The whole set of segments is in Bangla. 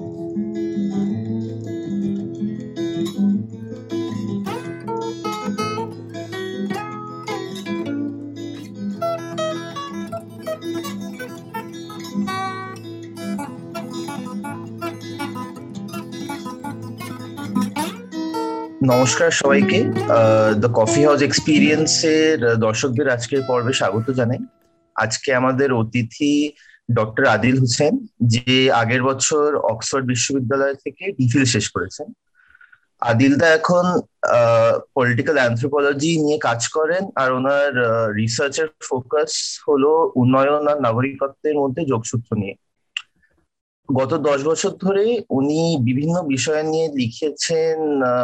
নমস্কার সবাইকে। দ্য কফি হাউস এক্সপিরিয়েন্স এর দর্শকদের আজকের পর্বে স্বাগত জানাই। আজকে আমাদের অতিথি ডক্টর আদিল হোসেন, যে আগের বছর অক্সফোর্ড বিশ্ববিদ্যালয় থেকে ডিফিল শেষ করেছেন। আদিলদা এখন পলিটিক্যাল অ্যান্থ্রোপোলজি নিয়ে কাজ করেন আর ওনার রিসার্চের ফোকাস হলো উন্নয়ন আর নাগরিকত্বের মধ্যে যোগসূত্র নিয়ে। গত দশ বছর ধরে উনি বিভিন্ন বিষয় নিয়ে লিখেছেন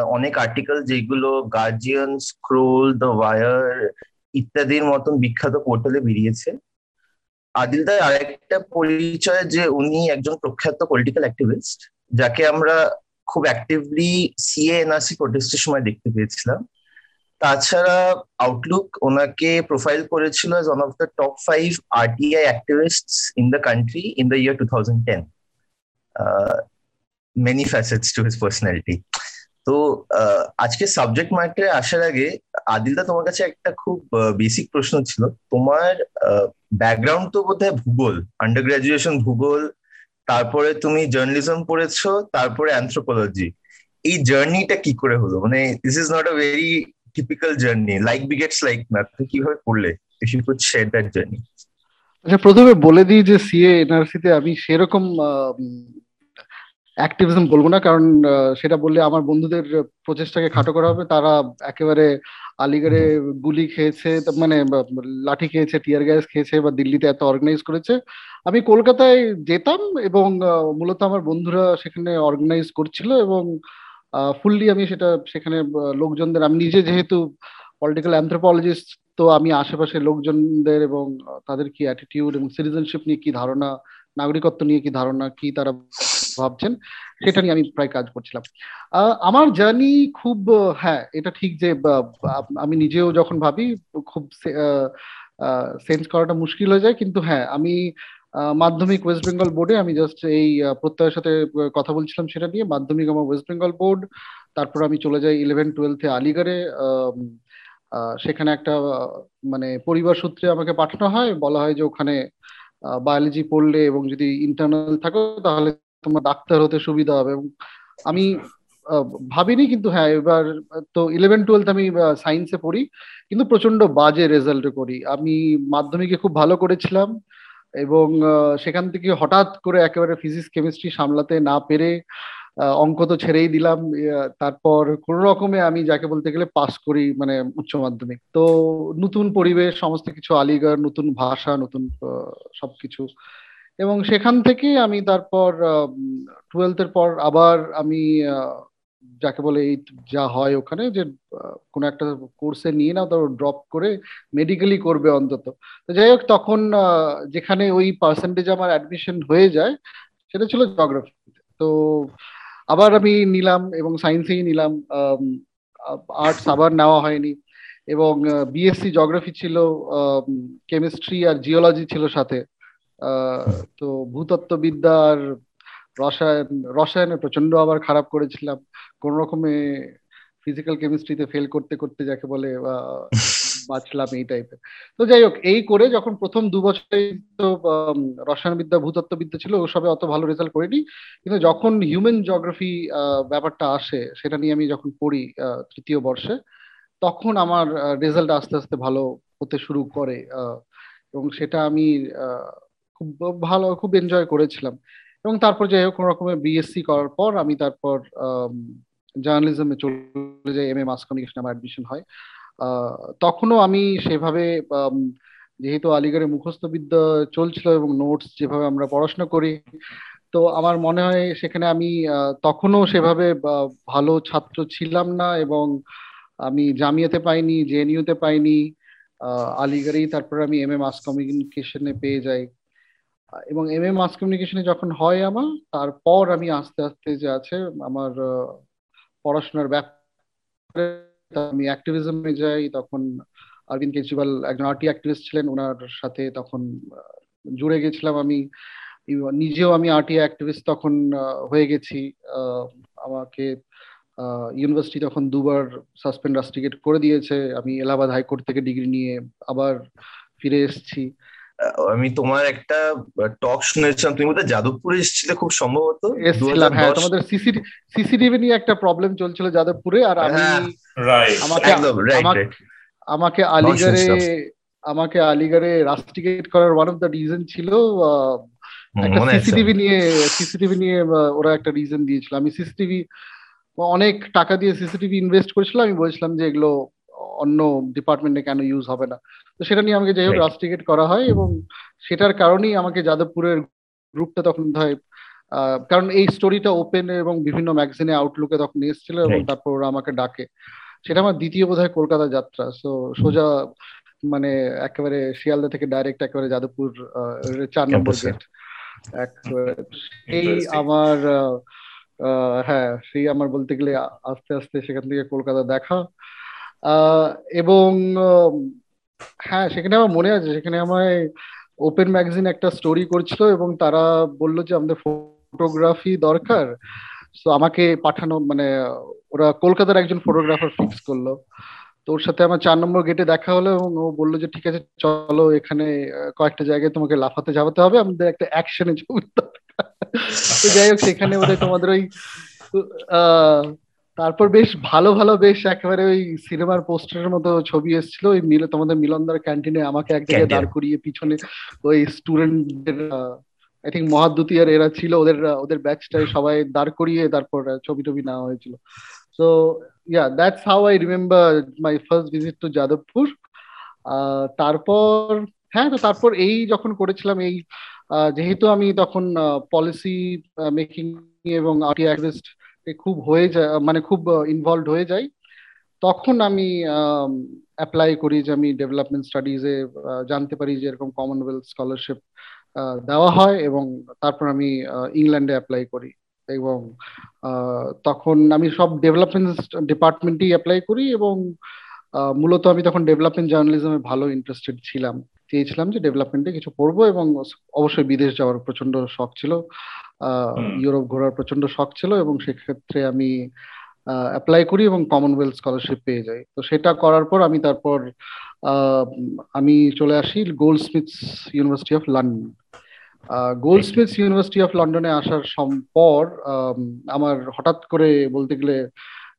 অনেক আর্টিকেল যেগুলো গার্জিয়ান স্ক্রোল দ্য ওয়ার ইত্যাদির মতন বিখ্যাত পোর্টালে বেরিয়েছে। আদিলদার আরেকটা পরিচয় যে উনি একজন প্রখ্যাত পলিটিক্যাল অ্যাক্টিভিস্ট যাকে আমরা খুব অ্যাক্টিভলি সিএ এনআরসি প্রোটেস্টের সময় দেখতে পেয়েছিলাম। তাছাড়া আউটলুক ওনাকে প্রোফাইল করেছিল as one of the top five RTI activist in the country in the year two thousand ten many facets to his personality তো আজকে সাবজেক্ট ম্যাটারে আসার আগে আদিলদা তোমার কাছে একটা খুব বেসিক প্রশ্ন ছিল। তোমার ব্যাকগ্রাউন্ড তো বোধহয় ভূগোল আন্ডার গ্রাজুয়েশন ভূগোল, তারপরে তুমি জার্নালিজম পড়েছো, তারপরে অ্যান্থ্রোপোলজি এই জার্নিটা কি করে হলো? মানে this is not a very typical journey like begets like না তুমি কীভাবে পড়লে if you could share that journey আচ্ছা প্রথমে বলে দিই যে সিএ এনআরসিতে আমি সেরকম অ্যাক্টিভিজম বলব না, কারণ সেটা বললে আমার বন্ধুদের প্রচেষ্টাকে খাটো করা হবে। তারা একেবারে আলিগড়ে গুলি খেয়েছে মানে লাঠি খেয়েছে টিয়ার গ্যাস খেয়েছে বা দিল্লিতে এত অর্গানাইজ করেছে। আমি কলকাতায় যেতাম এবং মূলত আমার বন্ধুরা সেখানে অর্গানাইজ করছিল এবং ফুললি আমি সেটা সেখানে লোকজনদের আমি নিজে যেহেতু পলিটিক্যাল অ্যান্থ্রোপোলজিস্ট তো আমি আশেপাশে লোকজনদের এবং তাদের কি অ্যাটিটিউড এবং সিটিজেনশিপ নিয়ে কি ধারণা নাগরিকত্ব নিয়ে কি ধারণা, কি তারা ভাবছেন, সেটা নিয়ে আমি প্রায় কাজ করছিলাম। আমার জার্নি খুব হ্যাঁ এটা ঠিক যে আমি নিজেও যখন ভাবি, খুব সেন্স করাটা মুশকিল হয়ে যায়। কিন্তু হ্যাঁ আমি মাধ্যমিক ওয়েস্ট বেঙ্গল বোর্ডে আমি জাস্ট এই প্রত্যয়ের সাথে কথা বলছিলাম সেটা নিয়ে। মাধ্যমিক আমার ওয়েস্ট বেঙ্গল বোর্ড তারপর আমি চলে যাই ইলেভেন টুয়েলথে আলিগড়ে। সেখানে একটা মানে পরিবার সূত্রে আমাকে পাঠানো হয়। বলা হয় যে ওখানে বায়োলজি পড়লে এবং যদি ইন্টারনাল থাকো, তাহলে তোমার ডাক্তার হতে সুবিধা হবে এবং আমি ভাবিনি কিন্তু হ্যাঁ এবার তো ইলেভেন টুয়েলথ আমি সায়েন্সে পড়ি, কিন্তু প্রচণ্ড বাজে রেজাল্ট করি আমি মাধ্যমিকে খুব ভালো করেছিলাম এবং সেখান থেকে হঠাৎ করে একেবারে ফিজিক্স কেমিস্ট্রি সামলাতে না পেরে অঙ্ক তো ছেড়েই দিলাম। তারপর কোন রকমে আমি যাকে বলতে গেলে পাস করি মানে উচ্চ মাধ্যমিক। তো নতুন পরিবেশ, সমস্ত কিছু, আলিগড়, নতুন ভাষা, নতুন সবকিছু। এবং সেখান থেকে আমি তারপর টুয়েলথের পর আবার আমি যাকে বলে এই যা হয় ওখানে যে কোনো একটা কোর্সে নিয়ে নাও তারপর ড্রপ করে মেডিকেলি করবে অন্তত। তো যাই হোক, তখন যেখানে ওই পার্সেন্টেজ আমার অ্যাডমিশন হয়ে যায়, সেটা ছিল জিওগ্রাফিতে তো আবার আমি নিলাম এবং সায়েন্সেই নিলাম আর্টস আবার নেওয়া হয়নি এবং বিএসসি জিওগ্রাফি ছিল কেমিস্ট্রি আর জিওলজি ছিল সাথে। তো ভূতত্ত্ববিদ্যা আর রসায়ন, রসায়নে প্রচণ্ড আবার খারাপ করেছিলাম। কোন রকমে ফিজিক্যাল কেমিস্ট্রিতে ফেল করতে করতে যাকে বলে বাঁচলাম এই টাইপের তো যাই হোক, এই করে যখন প্রথম দু বছরে তো রসায়নবিদ্যা, ভূতত্ত্ববিদ্যা ছিল ওসবে অত ভালো রেজাল্ট করিনি। কিন্তু যখন হিউম্যান জিওগ্রাফি ব্যাপারটা আসে, সেটা নিয়ে আমি যখন পড়ি তৃতীয় বর্ষে, তখন আমার রেজাল্ট আস্তে আস্তে ভালো হতে শুরু করে এবং সেটা আমি খুব ভালো, খুব এনজয় করেছিলাম। এবং তারপর যাই হোক, কোনো রকমের বিএসসি করার পর আমি তারপর জার্নালিজমে চলে যাই এম এ মাস কমিউনিকেশন আমার অ্যাডমিশন হয়। তখনও আমি সেভাবে যেহেতু আলিগড়ে মুখস্থবিদ্যা চলছিল এবং নোটস যেভাবে আমরা পড়াশোনা করি, তো আমার মনে হয় সেখানে আমি তখনও সেভাবে ভালো ছাত্র ছিলাম না এবং আমি জামিয়াতে পাইনি, জেএনইউতে পাইনি আলিগড়েই তারপর আমি এম এ মাস কমিউনিকেশনে পেয়ে যাই। এবং এম এ মাস কমিউনিকেশনে যখন হয় আমার, তারপর আমি আস্তে আস্তে যে আছে, আমার পড়াশোনার ব্যাপারে আমি অ্যাক্টিভিজমে যাই তখন অরবিন্দ কেজরিওয়াল একজন আর্টি অ্যাক্টিভিস্ট ছিলেন ওনার সাথে তখন জুড়ে গেছিলাম আমি। নিজেও আমি আর্টি অ্যাক্টিভিস্ট তখন হয়ে গেছি। আমাকে ইউনিভার্সিটি তখন দুবার সাসপেন্ড রাস্টিকেট করে দিয়েছে। আমি এলাহাবাদ হাইকোর্ট থেকে ডিগ্রি নিয়ে আবার ফিরে এসেছি। আমি তোমার একটা টক শুনেছিলাম। তুমি বোধহয় যাদবপুরে এসেছিলে খুব সম্ভবত? এসেছিলাম হ্যাঁ তোমাদের সিসিটিভি নিয়ে একটা প্রবলেম চলছিল যাদবপুরে আর আমি হ্যাঁ, আমাকে আমাকে আলিগড়ে আমাকে আলিগড়ে রাস্টিকেট করার ওয়ান অফ দ্য রিজন ছিল একটা সিসিটিভি নিয়ে সিসিটিভি নিয়ে ওরা একটা রিজন দিয়েছিল। আমি সিসিটিভি অনেক টাকা দিয়ে সিসিটিভি ইনভেস্ট করেছিলাম। আমি বলছিলাম যে এগুলো অন্য ডিপার্টমেন্টে কেন ইউজ হবে না। তো সেটা নিয়ে আমাকে যাই হোক রাস্টিকেট করা হয় এবং সেটার কারণেই আমাকে যাদবপুরের গ্রুপটা তখন হয় কারণ এই স্টোরিটা ওপেন এবং বিভিন্ন ম্যাগাজিনে আউটলুকে তখন এসেছিল এবং তারপর ওরা আমাকে ডাকে। সেটা আমার দ্বিতীয় বোধ হয় কলকাতা যাত্রা। সো সোজা মানে একেবারে শিয়ালদা থেকে ডাইরেক্ট একেবারে যাদবপুর চার নম্বর গেট এই আমার হ্যাঁ সেই আমার বলতে গেলে আস্তে আস্তে সেখান থেকে কলকাতা দেখা। এবং হ্যাঁ সেখানে আমার মনে আছে সেখানে আমায় ওপেন ম্যাগাজিন একটা স্টোরি করছিল এবং তারা বলল যে আমাদের ফটোগ্রাফি দরকার। তো আমাকে পাঠানো মানে ওরা কলকাতার একজন ফটোগ্রাফার ফিক্স করল। তো ওর সাথে আমার চার নম্বর গেটে দেখা হলো এবং ও বলল যে ঠিক আছে চলো এখানে কয়েকটা জায়গায় তোমাকে লাফাতে যাওয়াতে হবে আমাদের একটা অ্যাকশনে ছবি তো যাই হোক সেখানে ওদের তোমাদের ওই তারপর বেশ ভালো ভালো বেশ একেবারে ওই সিনেমার পোস্টারের মতো ছবি এসেছিল। ওই মিল তোমাদের মিলনদার ক্যান্টিনে আমাকে এক জায়গায় দাঁড় করিয়ে পিছনে ওই স্টুডেন্টদের আই থিঙ্ক মহাদ্যুতি আর এরা ছিল ওদের ওদের ব্যাচটায় সবাই দাঁড় করিয়ে তারপর ছবি টবি নেওয়া হয়েছিল। So yeah that's how I remember my first visit to Jadavpur তারপর হ্যাঁ তো তারপর এই যখন করেছিলাম, এই যেহেতু আমি তখন পলিসি মেকিং এবং আর্টি অ্যাক্টিভিস্ট খুব হয়ে যায় মানে খুব ইনভলভ হয়ে যাই, তখন আমি অ্যাপ্লাই করি যে আমি ডেভেলপমেন্ট স্টাডিজে জানতে পারি যে এরকম কমনওয়েলথ স্কলারশিপ দেওয়া হয় এবং তারপর আমি ইংল্যান্ডে অ্যাপ্লাই করি। এবং তখন আমি সব ডেভেলপমেন্ট ডিপার্টমেন্টেই অ্যাপ্লাই করি এবং মূলত আমি তখন ডেভেলপমেন্ট জার্নালিজমে ভালো ইন্টারেস্টেড ছিলাম। চেয়েছিলাম যে ডেভেলপমেন্টে কিছু পড়ব এবং অবশ্যই বিদেশ যাওয়ার প্রচণ্ড শখ ছিল ইউরোপ ঘোরার প্রচণ্ড শখ ছিল এবং সেক্ষেত্রে আমি অ্যাপ্লাই করি এবং কমনওয়েলথ স্কলারশিপ পেয়ে যাই। তো সেটা করার পর আমি তারপর আমি চলে আসি Goldsmiths University of London Goldsmiths University of লন্ডনে আসার পর আমার হঠাৎ করে বলতে গেলে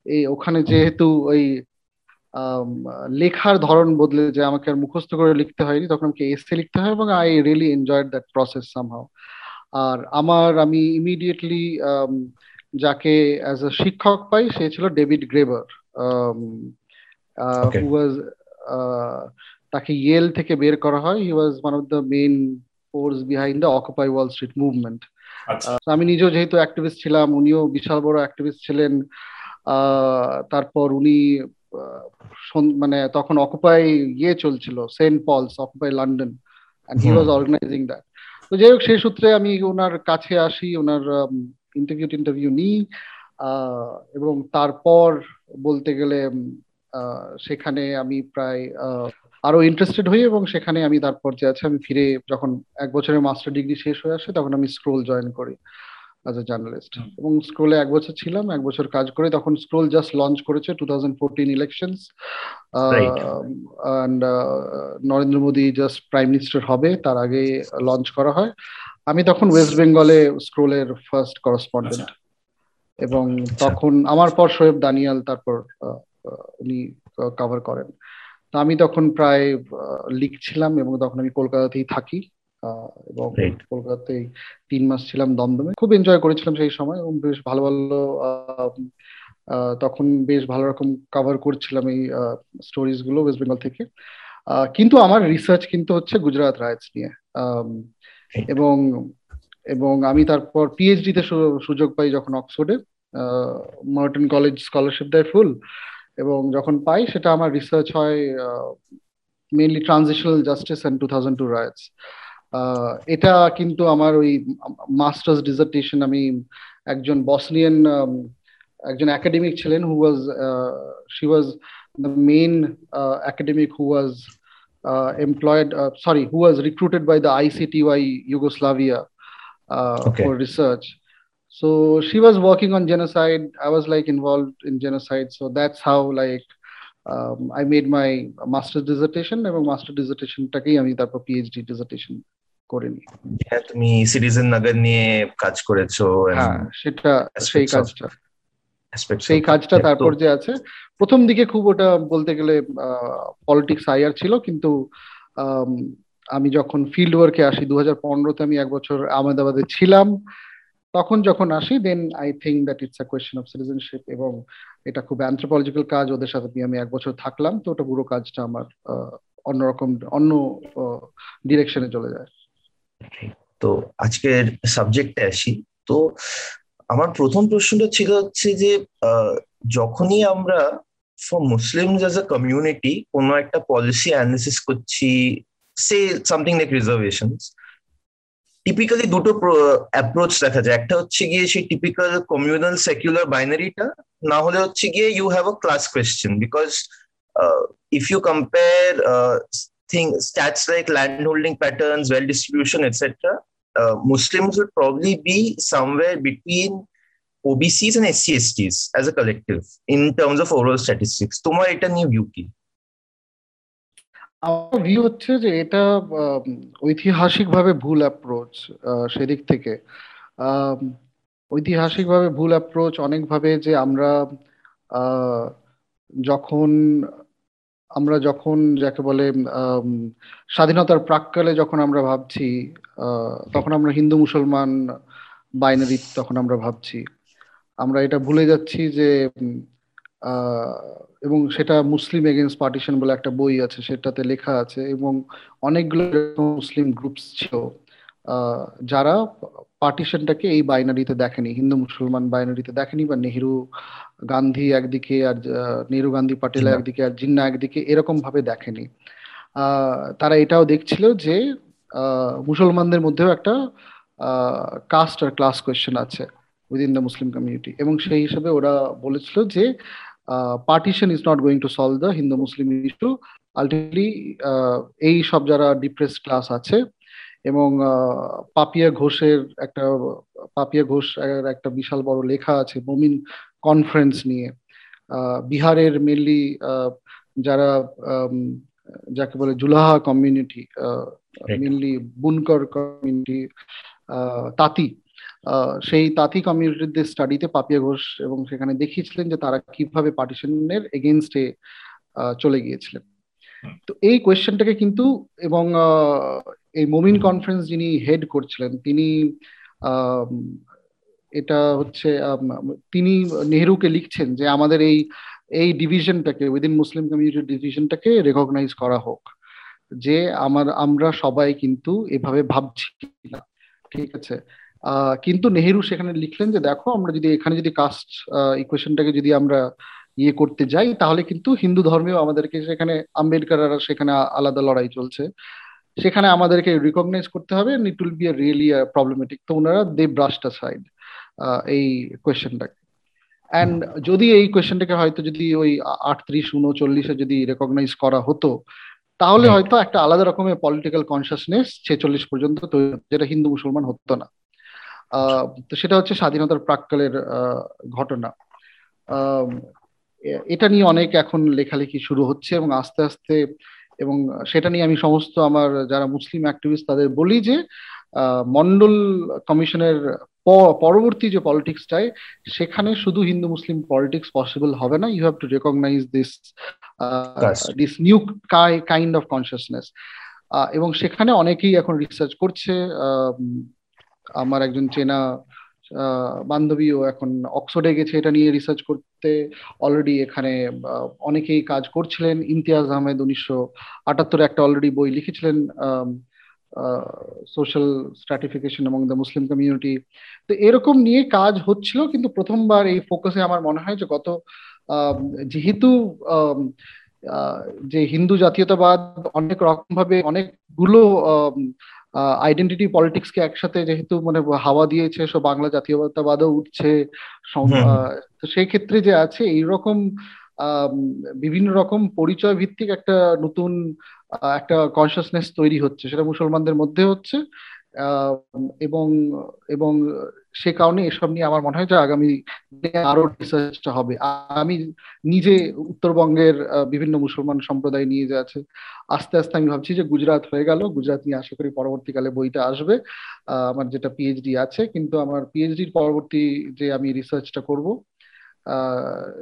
এই ওখানে যেহেতু ওই লেখার ধরন বদলে যে আমাকে আর মুখস্থ করে লিখতে হয়নি তখন আমাকে এসে লিখতে হয় এবং I really enjoyed that process somehow আর আমার আমি ইমিডিয়েটলি যাকে অ্যাজ আ শিক্ষক পাই সে ছিল ডেভিড গ্রেভার হু ওয়াজ তাকে ইয়েল থেকে বের করা হয়। He was one of the main force behind the Occupy Wall Street movement আমি নিজেও যেহেতু অ্যাক্টিভিস্ট ছিলাম উনিও বিশাল বড় অ্যাক্টিভিস্ট ছিলেন তারপর উনি মানে তখন অকুপাই ইয়ে চলছিল Saint Paul's Occupy London and he was organizing that তো যাই হোক সেই সূত্রে আমি ওনার কাছে আসি ওনার ইন্টারভিউ টিন্টারভিউ নিই এবং তারপর বলতে গেলে সেখানে আমি প্রায় আরও ইন্টারেস্টেড হই এবং সেখানে আমি তারপর যে আছে। আমি ফিরে যখন এক বছরের মাস্টার ডিগ্রি শেষ হয়ে আসে তখন আমি স্ক্রোল জয়েন করি অ্যাজ এ জার্নালিস্ট এবং স্ক্রোলে এক বছর ছিলাম এক বছর কাজ করে তখন স্ক্রোল জাস্ট লঞ্চ করেছে two thousand fourteen elections and Narendra Modi just prime minister হবে তার আগে লঞ্চ করা হয়। আমি তখন ওয়েস্ট বেঙ্গলে স্ক্রোলের ফার্স্ট করসপন্ডেন্ট এবং তখন আমার পর শোয়েব দানিয়াল তারপর উনি কভার করেন। আমি তখন প্রায় লিখছিলাম এবং তখন আমি কলকাতাতেই থাকি এবং কলকাতাতেই তিন মাস ছিলাম দমদমে। খুব এনজয় করেছিলাম সেই সময় এবং বেশ ভালো ভালো তখন বেশ ভালো রকম কভার করছিলাম এই স্টোরিজগুলো ওয়েস্ট বেঙ্গল থেকে। কিন্তু আমার রিসার্চ কিন্তু হচ্ছে গুজরাট রাইটস নিয়ে। এবং এবং আমি তারপর পিএইচডি তে সুযোগ পাই যখন অক্সফোর্ডে মার্টিন কলেজ স্কলারশিপ দেয় ফুল এবং যখন পাই সেটা আমার রিসার্চ হয় mainly transitional justice and two thousand two rights এটা কিন্তু আমার ওই মাস্টার্স ডিজার্টেশন আমি একজন বসনিয়ান একজন একাডেমিক ছিলেন who was she was the main academic who was employed sorry who was recruited by the ICTY Yugoslavia uh, okay. So she was working on genocide. I was like involved in genocide. So that's how like um, I made my master's dissertation এবং মাস্টার ডিসার্টেশনটাকেই আমি তারপর পিএইচডি ডিসার্টেশন করে নিই হ্যাঁ তুমি সিটিজেন নগর নিয়ে কাজ করেছ হ্যাঁ সেটা সেই কাজটা সেই কাজটা তারপর যে আছে প্রথম দিকে খুব ওটা বলতে গেলে পলিটিক্স আইয়ার ছিল কিন্তু আমি যখন ফিল্ড ওয়ার্কে আসি দু হাজার পনেরোতে আমি এক বছর আহমেদাবাদে ছিলাম তখন যখন আসি then I think that it's a question of citizenship এবং এটা খুব অ্যান্থ্রোপলজিক্যাল কাজ, ওদের সাথে আমি এক বছর থাকলাম, তো ওটা পুরো কাজটা আমার অন্যরকম অন্য ডিরেকশনে চলে যায়। তো আজকের সাবজেক্টে আসি। তো আমার প্রথম প্রশ্নটা ছিল হচ্ছে যে যখনই আমরা for Muslim as a community কোনো একটা পলিসি অ্যানালিসিস করছি সে সামথিং লাইক রিজার্ভেশনস টিপিক্যালি দুটো অ্যাপ্রোচ দেখা যায় একটা হচ্ছে গিয়ে সেই টিপিক্যাল কমিউনাল সেকুলার বাইনারিটা না হলে হচ্ছে গিয়ে you have a class question because if you compare thing stats like land holding patterns, well distribution, etc. Uh, Muslims would probably be somewhere between OBCs and SCSTs as a collective in terms of overall statistics. তোমার এটা নিয়ে ভিউ কি আমার ভিউ হচ্ছে যে এটা ঐতিহাসিকভাবে ভুল অ্যাপ্রোচ সেদিক থেকে। ঐতিহাসিকভাবে ভুল অ্যাপ্রোচ অনেকভাবে যে আমরা যখন আমরা যখন যাকে বলে স্বাধীনতার প্রাককালে যখন আমরা ভাবছি তখন আমরা হিন্দু মুসলমান বাইনারি তখন আমরা ভাবছি। আমরা এটা ভুলে যাচ্ছি যে এবং সেটা মুসলিম এগেনস্ট পার্টিশন বলে একটা বই আছে সেটাতে লেখা আছে এবং অনেকগুলো মুসলিম গ্রুপস ছিল। যারা পার্টিশনটাকে এই বাইনারিতে দেখেনি হিন্দু মুসলমান বাইনারিতে দেখেনি বা নেহরু গান্ধী একদিকে আর নেহরু গান্ধী পাটেল একদিকে আর জিন্না একদিকে এরকম ভাবে দেখেনি তারা এটাও দেখছিল যে মুসলমানদের মধ্যেও একটা কাস্ট আর ক্লাস কোয়েশ্চেন আছে উইদিন দ্য মুসলিম কমিউনিটি এবং সেই হিসেবে ওরা বলেছিল যে partition is not going to solve the Hindu Muslim issue ultimately এই সব যারা ডিপ্রেস ক্লাস আছে এবং পাপিয়া ঘোষের একটা পাপিয়া ঘোষ একটা বিশাল বড় লেখা আছে মমিন কনফারেন্স নিয়ে। বিহারের মেনলি যারা যাকে বলে জুলাহা কমিউনিটি মেনলি বুনকর কমিউনিটি তাঁতি। সেই তাঁতি কমিউনিটিদের স্টাডিতে পাপিয়া ঘোষ এবং সেখানে দেখিয়েছিলেন যে তারা কীভাবে পার্টিশনের এগেনস্টে চলে গিয়েছিলেন। তো এই কোয়েশ্চেনটাকে কিন্তু এবং এই মোমিন কনফারেন্স যিনি হেড করছিলেন, তিনি এটা হচ্ছে তিনি নেহরুকে লিখছেন যে আমাদের এই এই ডিভিশনটাকে উইদিন মুসলিম কমিউনিটি ডিভিশনটাকে রেকগনাইজ করা হোক। যে আমার, আমরা সবাই কিন্তু এভাবে ভাবছি না। ঠিক আছে? কিন্তু নেহেরু সেখানে লিখলেন যে দেখো আমরা যদি এখানে যদি কাস্ট ইকুয়েশনটাকে যদি আমরা ইয়ে করতে যাই তাহলে কিন্তু হিন্দু ধর্মেও আমাদেরকে সেখানে আম্বেদকার সেখানে আলাদা লড়াই চলছে। সেখানে আমাদেরকে রিকগনাইজ করতে হবে it will be a really problematic তো ওনারা দে ব্রাশটা সাইড এই কোয়েশ্চেনটাকে অ্যান্ড যদি এই কোয়েশ্চেনটাকে হয়তো যদি ওই আটত্রিশ উনচল্লিশে যদি রেকগনাইজ করা হতো তাহলে হয়তো একটা আলাদা রকমের পলিটিক্যাল কনসিয়াসনেস ছেচল্লিশ পর্যন্ত তৈরি যেটা হিন্দু মুসলমান হতো না। তো সেটা হচ্ছে স্বাধীনতার প্রাককালের ঘটনা। এটা নিয়ে অনেক এখন লেখালেখি শুরু হচ্ছে এবং আস্তে আস্তে এবং সেটা নিয়ে আমি সমস্ত আমার যারা মুসলিম অ্যাক্টিভিস্ট তাদের বলি যে মন্ডল কমিশনের পরবর্তী যে পলিটিক্সটায় সেখানে শুধু হিন্দু মুসলিম পলিটিক্স পসিবল হবে না। You have to recognise this this new kind of consciousness এবং সেখানে অনেকেই এখন রিসার্চ করছে আমার একজন চেনা বান্ধবীও এখন অক্সফোর্ডে গেছে এটা নিয়ে রিসার্চ করতে। অলরেডি এখানে অনেকেই কাজ করছিলেন। ইমতিয়াজ আহমেদ উনিশশো আটাত্তরে একটা অলরেডি বই লিখেছিলেন সোশ্যাল স্ট্রাটিফিকেশন এবং দ্য মুসলিম কমিউনিটি তো এরকম নিয়ে কাজ হচ্ছিল, কিন্তু প্রথমবার এই ফোকাসে আমার মনে হয় যে গত যেহেতু যে হিন্দু জাতীয়তাবাদ অনেক রকম ভাবে অনেকগুলো আইডেন্টিটি পলিটিক্সকে একসাথে যেহেতু মানে হাওয়া দিয়েছে সব বাংলা জাতীয়তাবাদও উঠছে তো সেই ক্ষেত্রে যে আছে এইরকম বিভিন্ন রকম পরিচয় ভিত্তিক একটা নতুন একটা কনসিয়াসনেস তৈরি হচ্ছে সেটা মুসলমানদের মধ্যে হচ্ছে এবং এবং সে কারণে এসব নিয়ে আমার মনে হয় যে আগামী আরও রিসার্চটা হবে। আমি নিজে উত্তরবঙ্গের বিভিন্ন মুসলমান সম্প্রদায় নিয়ে যে আছে, আস্তে আস্তে আমি ভাবছি যে গুজরাট হয়ে গেল। গুজরাট নিয়ে আশা করি পরবর্তীকালে বইটা আসবে। আমার যেটা পিএইচডি আছে, কিন্তু আমার পিএইচডির পরবর্তী যে আমি রিসার্চটা করব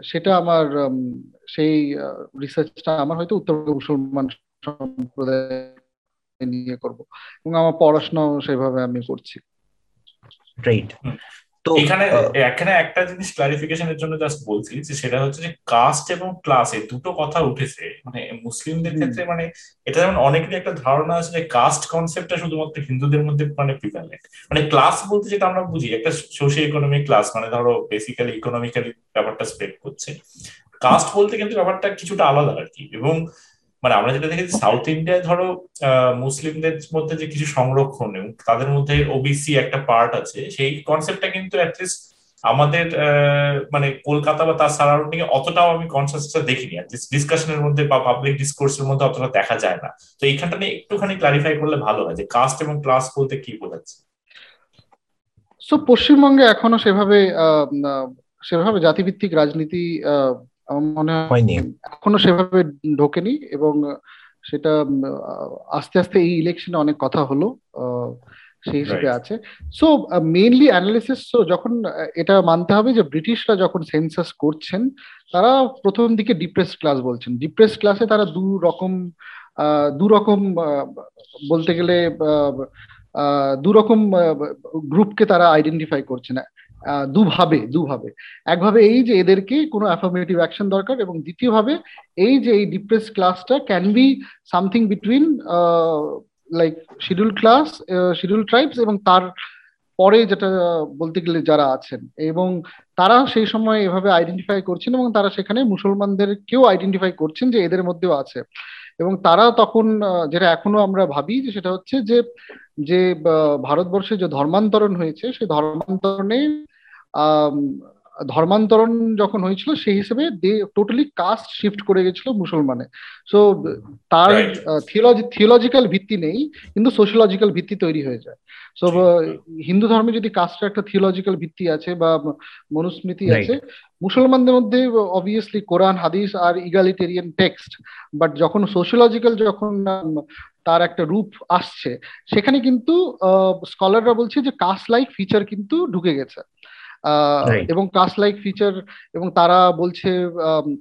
সেটা আমার সেই রিসার্চটা আমার হয়তো উত্তরবঙ্গ মুসলমান সম্প্রদায় নিয়ে করব। এবং আমার পড়াশোনাও সেভাবে আমি করছি। রাইট তো এখানে এখানে একটা জিনিস ক্লারিফিকেশনের জন্য জাস্ট বলছি যে সেটা হচ্ছে যে কাস্ট এবং ক্লাস এই দুটো কথা উঠেছে মানে মুসলিমদের ক্ষেত্রে মানে এটা যেমন অনেকেরই একটা ধারণা আছে যে কাস্ট কনসেপ্টটা শুধুমাত্র হিন্দুদের মধ্যে মানে প্রিভ্যালেন্ট মানে ক্লাস বলতে যেটা আমরা বুঝি একটা সোশিও ইকোনমিক ক্লাস মানে ধরো বেসিক্যালি ইকোনমিক্যালি ব্যাপারটা স্প্রেড করছে। কাস্ট বলতে কিন্তু ব্যাপারটা কিছুটা আলাদা আর কি। এবং মানে আমরা যেটা দেখেছি সাউথ ইন্ডিয়ায় ধরো মুসলিমদের মধ্যে যে কিছু সংরক্ষণ এবং তাদের মধ্যে ওবিসি একটা পার্ট আছে, সেই কনসেপ্টটা কিন্তু অ্যাটলিস্ট আমাদের মানে কলকাতা বা তার সারাউন্ডিং এ অতটাও আমি কনসাসটা দেখিনি। ডিসকাশনের মধ্যে বা পাবলিক ডিসকোর্সের মধ্যে অতটা দেখা যায় না। তো এইখানটা নিয়ে একটুখানি ক্লারিফাই করলে ভালো হয় যে কাস্ট এবং ক্লাস বলতে কি বোঝাচ্ছে? সো পশ্চিমবঙ্গে এখনও সেভাবে সেভাবে জাতিভিত্তিক রাজনীতি আমার মনে হয় এখনও সেভাবে ঢোকেনি এবং সেটা আস্তে আস্তে এই ইলেকশনে অনেক কথা হলো সেই হিসেবে আছে। সো মেইনলি অ্যানালিসিস যখন এটা মানতে হবে যে ব্রিটিশরা যখন সেন্সাস করছেন তারা প্রথম দিকে ডিপ্রেস ক্লাস বলছেন। ডিপ্রেস ক্লাসে তারা দু রকম দু রকম বলতে গেলে দু রকম গ্রুপকে তারা আইডেন্টিফাই করছেন দুভাবে দুভাবে। একভাবে এই যে এদেরকে কোনো অ্যাফার্মেটিভ অ্যাকশন দরকার এবং দ্বিতীয়ভাবে এই যে এই ডিপ্রেস ক্লাসটা can be something between like schedule class schedule tribes এবং তার পরে যেটা বলতে গেলে যারা আছেন। এবং তারা সেই সময় এভাবে আইডেন্টিফাই করছেন এবং তারা সেখানে মুসলমানদের কেউ আইডেন্টিফাই করছেন যে এদের মধ্যেও আছে। এবং তারা তখন যেটা এখনও আমরা ভাবি যে সেটা হচ্ছে যে যে ভারতবর্ষে যে ধর্মান্তরণ হয়েছে, সেই ধর্মান্তরণে ধর্মান্তরণ যখন হয়েছিল সেই হিসেবে দে টোটালি কাস্ট শিফট করে গেছিল মুসলমানে। সো তার থিওলজিক্যাল ভিত্তি নেই কিন্তু সোশ্যোলজিক্যাল ভিত্তি তৈরি হয়ে যায়। সো হিন্দু ধর্মে যদি কাস্টের একটা থিওলজিক্যাল ভিত্তি আছে বা মনুস্মৃতি আছে মুসলমানদের মধ্যে অবভিয়াসলি কোরআন হাদিস আর ইগালিটেরিয়ান টেক্সট বাট যখন সোশ্যোলজিক্যাল যখন তার একটা রূপ আসছে সেখানে কিন্তু স্কলাররা বলছে যে কাস্ট লাইক ফিচার কিন্তু ঢুকে গেছে। এবং কাস্ট লাইক ফিচার এবং তারা বলছে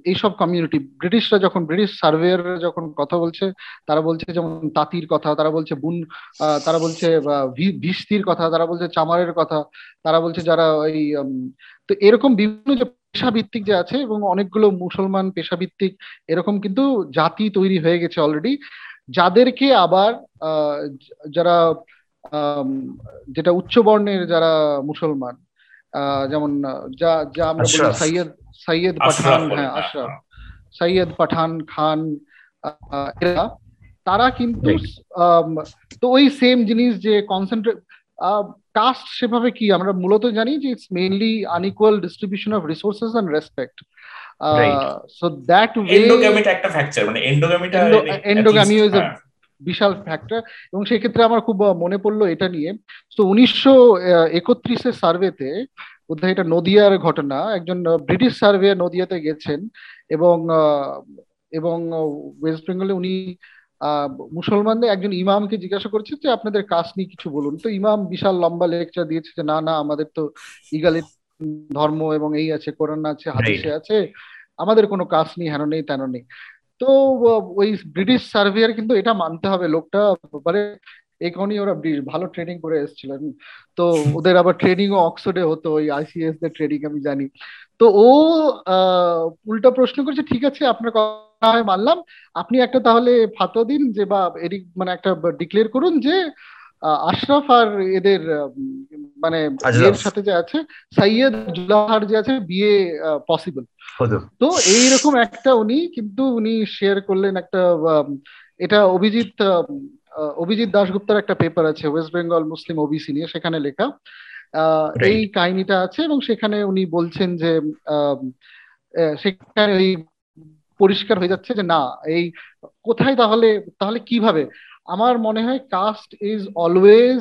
এইসব কমিউনিটি ব্রিটিশরা যখন ব্রিটিশ সার্ভেয়ার যখন কথা বলছে তারা বলছে যেমন তাঁতির কথা তারা বলছে বুন তারা বলছে ভিস্তির কথা তারা বলছে চামারের কথা তারা বলছে যারা ওই তো এরকম বিভিন্ন যে পেশাভিত্তিক যে আছে এবং অনেকগুলো মুসলমান পেশাভিত্তিক এরকম কিন্তু জাতি তৈরি হয়ে গেছে অলরেডি যাদেরকে আবার যারা যেটা উচ্চ বর্ণের যারা মুসলমান যেমন যা যা আমরা বলি সৈয়দ সৈয়দ পাঠান হ্যাঁ আশরাফ সৈয়দ পাঠান খান এরা তারা কিন্তু তো ওই সেম জিনিস যে কনসেন্ট্রেট কাস্ট সেভাবে কি আমরা মূলত জানি যে it's mainly unequal distribution of resources and respect so that way এন্ডোগামিটা একটা ফ্যাক্টর মানে এন্ডোগামিটা এন্ডোগামি ইজ আ বিশাল ফ্যাক্টর এবং সেক্ষেত্রে আমার খুব মনে পড়ল এটা নিয়ে। তো উনিশশো একত্রিশের সার্ভেতে বোধহয় এটা নদিয়ার ঘটনা একজন ব্রিটিশ সার্ভে নদিয়াতে গেছেন এবং এবং ওয়েস্ট বেঙ্গলে উনি মুসলমানদের একজন ইমামকে জিজ্ঞাসা করছে যে আপনাদের কাজ নিয়ে কিছু বলুন। তো ইমাম বিশাল লম্বা লেকচার দিয়েছে যে না না আমাদের তো ইগালি ধর্ম এবং এই আছে কোরআন আছে হাদিসে আছে আমাদের কোনো কাজ নেই হেন নেই তেন নেই। তো ওই ব্রিটিশ সার্ভেয়ার কিন্তু এটা মানতে হবে। লোকটা মানে কারণেই ওরা ভালো ট্রেনিং করে এসেছিলেন তো ওদের আবার ট্রেনিং ও অক্সফোর্ডে হতো, ওই আইসিএস দের ট্রেনিং আমি জানি। তো ও উল্টা প্রশ্ন করছে, ঠিক আছে, আপনার কথা মানলাম। আপনি একটা তাহলে ফাতো দিন যে বা এদিক মানে একটা ডিক্লেয়ার করুন যে আশরাফ আর এদের মানে এর সাথে যে আছে সাইয়েদ জুলাহার যে আছে বিয়ে পসিবল তো এইরকম একটা উনি কিন্তু উনি শেয়ার করলেন একটা এটা অভিজিৎ অভিজিৎ দাশগুপ্তার একটা পেপার আছে ওয়েস্ট বেঙ্গল মুসলিম ওবিসি নিয়ে সেখানে লেখা। এই কাহিনীটা আছে এবং সেখানে উনি বলছেন যে সেখানে ওই পরিষ্কার হয়ে যাচ্ছে যে না এই কোথায় তাহলে তাহলে কীভাবে? আমার মনে হয় caste is always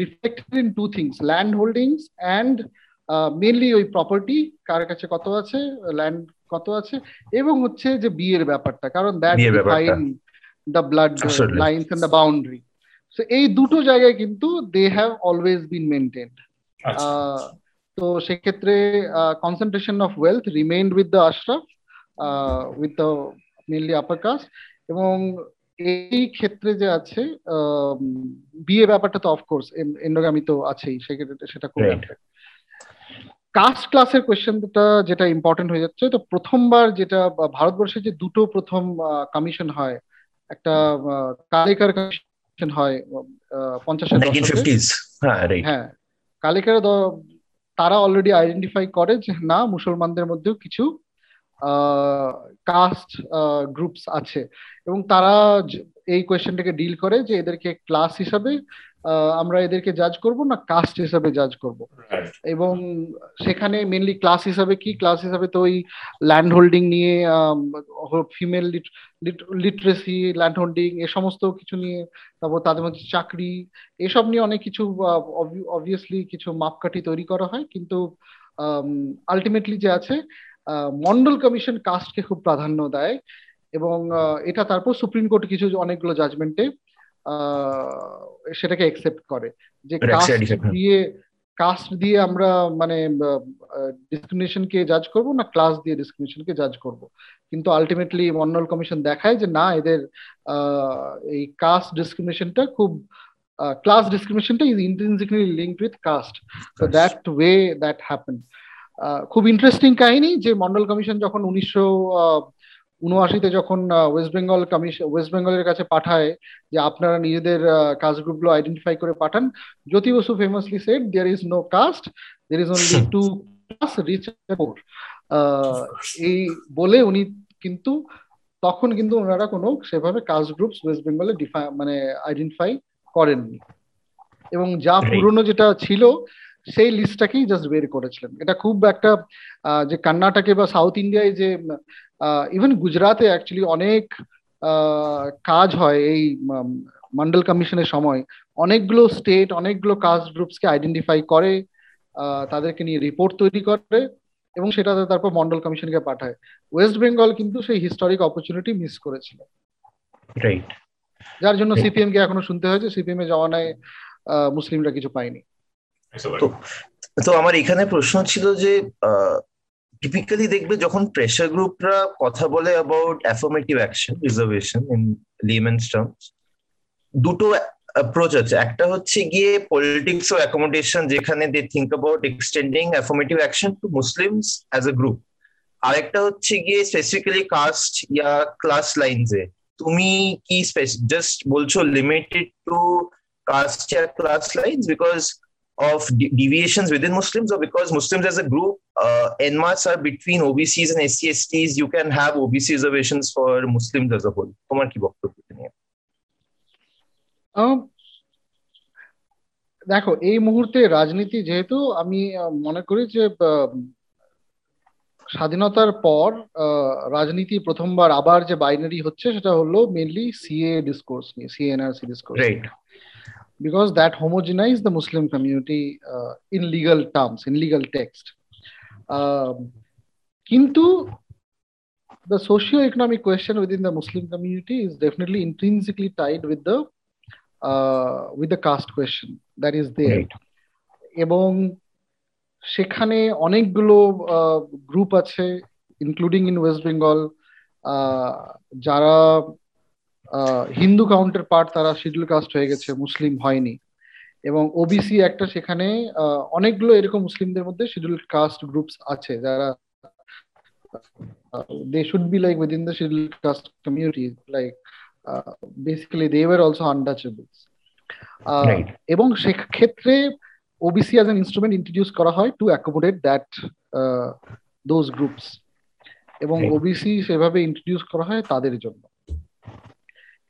reflected in two things land holdings and mainly ওই প্রপার্টি কার কাছে কত আছে ল্যান্ড কত আছে এবং হচ্ছে যে বিয়ের ব্যাপারটা কারণ that define the blood lines and the boundary so এই দুটো জায়গায় কিন্তু they have always been maintained তো সেক্ষেত্রে concentration of wealth remain with the Ashraf with the mainly upper caste এবং এই ক্ষেত্রে যে আছে বিয়ে ব্যাপারটা তো অফকোর্স এন্ডোগামি তো আছেই সেক্ষেত্রে সেটা খুব কাস্ট ক্লাসের কোয়েশ্চেনটা যেটা ইম্পর্টেন্ট হয়ে যাচ্ছে তো প্রথমবার যেটা ভারতবর্ষে যে দুটো প্রথম কমিশন হয় একটা কালেকার কমিশন হয় পঞ্চাশের দশকে হ্যাঁ কালেকার তারা অলরেডি আইডেন্টিফাই করে যে না মুসলমানদের মধ্যেও কিছু কাস্ট গ্রুপস আছে। এবং তারা এই কোয়েশ্চেনটাকে ডিল করে যে এদেরকে ক্লাস হিসাবে আমরা এদেরকে জাজ করব না কাস্ট হিসাবে জাজ করব। এবং সেখানে মেনলি ক্লাস হিসাবে কি? ক্লাস হিসাবে তো ওই ল্যান্ড হোল্ডিং নিয়ে ফিমেল লিটারেসি ল্যান্ড হোল্ডিং এ সমস্ত কিছু নিয়ে তারপর তাদের মধ্যে চাকরি এসব নিয়ে অনেক কিছু অবভিয়াসলি কিছু মাপকাঠি তৈরি করা হয়। কিন্তু আলটিমেটলি যে আছে মন্ডল কমিশন কাস্টকে খুব প্রাধান্য দেয় এবং এটা তারপর সুপ্রিম কোর্ট কিছু অনেকগুলো জাজমেন্টে সেটাকে একসেপ্ট করে। যে কাস্ট দিয়ে কাস্ট দিয়ে আমরা মানে ডিসক্রিমিনেশনকে জাজ করব না ক্লাস দিয়ে ডিসক্রিমিনেশনকে জাজ করব। কিন্তু আলটিমেটলি মন্ডল কমিশন দেখায় যে না এদের এই কাস্ট ডিসক্রিমিনেশনটা খুব class ডিসক্রিমিনেশনটা is intrinsically linked with caste তো দ্যাট ওয়ে দ্যাট হ্যাপেন খুব ইন্টারেস্টিং কাহিনী যে মন্ডল কমিশন যখন উনিশশো উনআশিতে যখন ওয়েস্ট বেঙ্গল কমিশন ওয়েস্ট বেঙ্গলের কাছে পাঠায় যে আপনারা নিজেদের কাস্ট গ্রুপগুলো আইডেন্টিফাই করে পাঠান Jyoti Basu famously said there is no caste there is only two class rich poor এই বলে উনি কিন্তু তখন কিন্তু ওনারা কোনো সেভাবে কাস্ট গ্রুপস ওয়েস্ট বেঙ্গলে মানে আইডেন্টিফাই করেননি। এবং যা পুরনো যেটা ছিল সেই লিস্টটাকেই জাস্ট বের করেছিলেন। এটা খুব একটা যে কর্ণাটকে বা সাউথ ইন্ডিয়ায় যে ইভেন গুজরাটে অ্যাকচুয়ালি অনেক কাজ হয় এই মন্ডল কমিশনের সময়। অনেকগুলো স্টেট অনেকগুলো কাস্ট গ্রুপসকে আইডেন্টিফাই করে তাদেরকে নিয়ে রিপোর্ট তৈরি করে এবং সেটা তারপর মন্ডল কমিশনকে পাঠায়। ওয়েস্ট বেঙ্গল কিন্তু সেই হিস্টোরিক অপরচুনিটি মিস করেছিল। রাইট যার জন্য সিপিএম কে এখনও শুনতে হয়েছে। সিপিএম এর জমানায় মুসলিমরা কিছু পায়নি। তো আমার এখানে প্রশ্ন ছিল যে টিপিক্যালি দেখবে যখন প্রেশার গ্রুপরা কথা বলে about affirmative action reservation in layman's terms দুটো অ্যাপ্রোচ আছে। একটা হচ্ছে গিয়ে পলিটিক্স ও অ্যাকোমোডেশন যেখানে they think about extending affirmative action to Muslims as a group আরেকটা হচ্ছে গিয়ে স্পেসিফিক্যালি কাস্ট ইয়া ক্লাস লাইনসে তুমি কি জাস্ট বলছো limited to caste yeah class lines because of de- deviations within Muslims, or because Muslims as a group, uh, NMAS are between OBCs and SC STs, you can have OBC reservations for Muslims as a whole. তোমার কি বক্তব্য নিয়ে দেখো এই মুহূর্তে রাজনীতি যেহেতু আমি মনে করি যে স্বাধীনতার পর রাজনীতি প্রথমবার আবার যে বাইনারি হচ্ছে সেটা হলো মেনলি সিএ ডিসকোর্স নিয়ে CNRC discourse because that homogenized the Muslim community uh, in legal terms, in legal text. Um, Kintu, the socio-economic question within the Muslim community is definitely intrinsically tied with the uh, with the caste question that is there. এবং সেখানে অনেকগুলো গ্রুপ আছে ইনক্লুডিং ইন ওয়েস্ট বেঙ্গল যারা হিন্দু কাউন্টার পার্ট তারা শিডিউল কাস্ট হয়ে গেছে মুসলিম হয়নি। এবং ওবিসি একটা সেখানে অনেকগুলো এরকম মুসলিমদের মধ্যে শিডিউল কাস্ট গ্রুপস আছে যারা they should be like within the schedule caste community like basically they were also untouchables এবং সেক্ষেত্রে OBC as an instrument introduce করা হয় to accommodate that those groups এবং ওবিসি সেভাবে ইন্ট্রোডিউস করা হয় তাদের জন্য।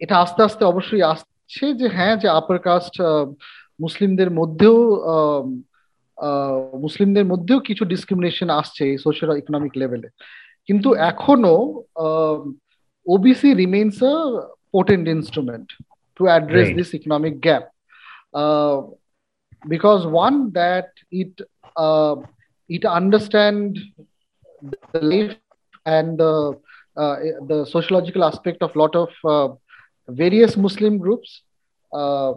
এটা আস্তে আস্তে অবশ্যই আসছে যে হ্যাঁ যে আপার কাস্ট মুসলিমদের মধ্যেও মুসলিমদের মধ্যেও কিছু ডিসক্রিমিনেশন আসছে এই সোশ্যাল ইকোনমিক লেভেলে কিন্তু এখনও OBC remains a potent instrument to address this economic gap because one that it it understand the life and the uh, the sociological aspect of lot of uh, various Muslim groups. Uh,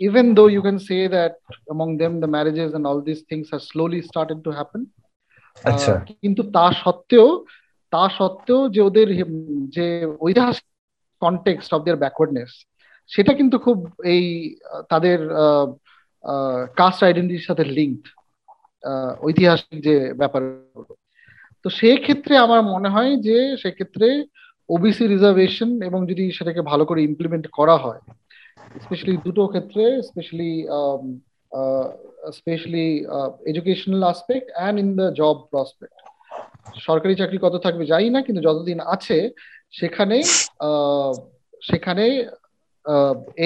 even though you can say that among them the marriages and all these things have slowly started to happen. আচ্ছা কিন্তু তা সত্ত্বেও তা সত্ত্বেও যে ওদের যে ঐতিহাসিক কনটেক্সট অফ দেয়ার ব্যাকওয়ার্ডনেস সেটা কিন্তু খুব এই তাদের কাস্ট আইডেন্টিটির সাথে লিঙ্কড ঐতিহাসিক যে ব্যাপার তো সেই ক্ষেত্রে আমার মনে হয় যে সেক্ষেত্রে ওবিসি রিজার্ভেশন এবং যদি সেটাকে ভালো করে ইমপ্লিমেন্ট করা হয় স্পেশালি দুটো ক্ষেত্রে specially specially educational aspect and in the job prospect সরকারি চাকরি কত থাকবে যাই না, কিন্তু যতদিন আছে, সেখানে সেখানে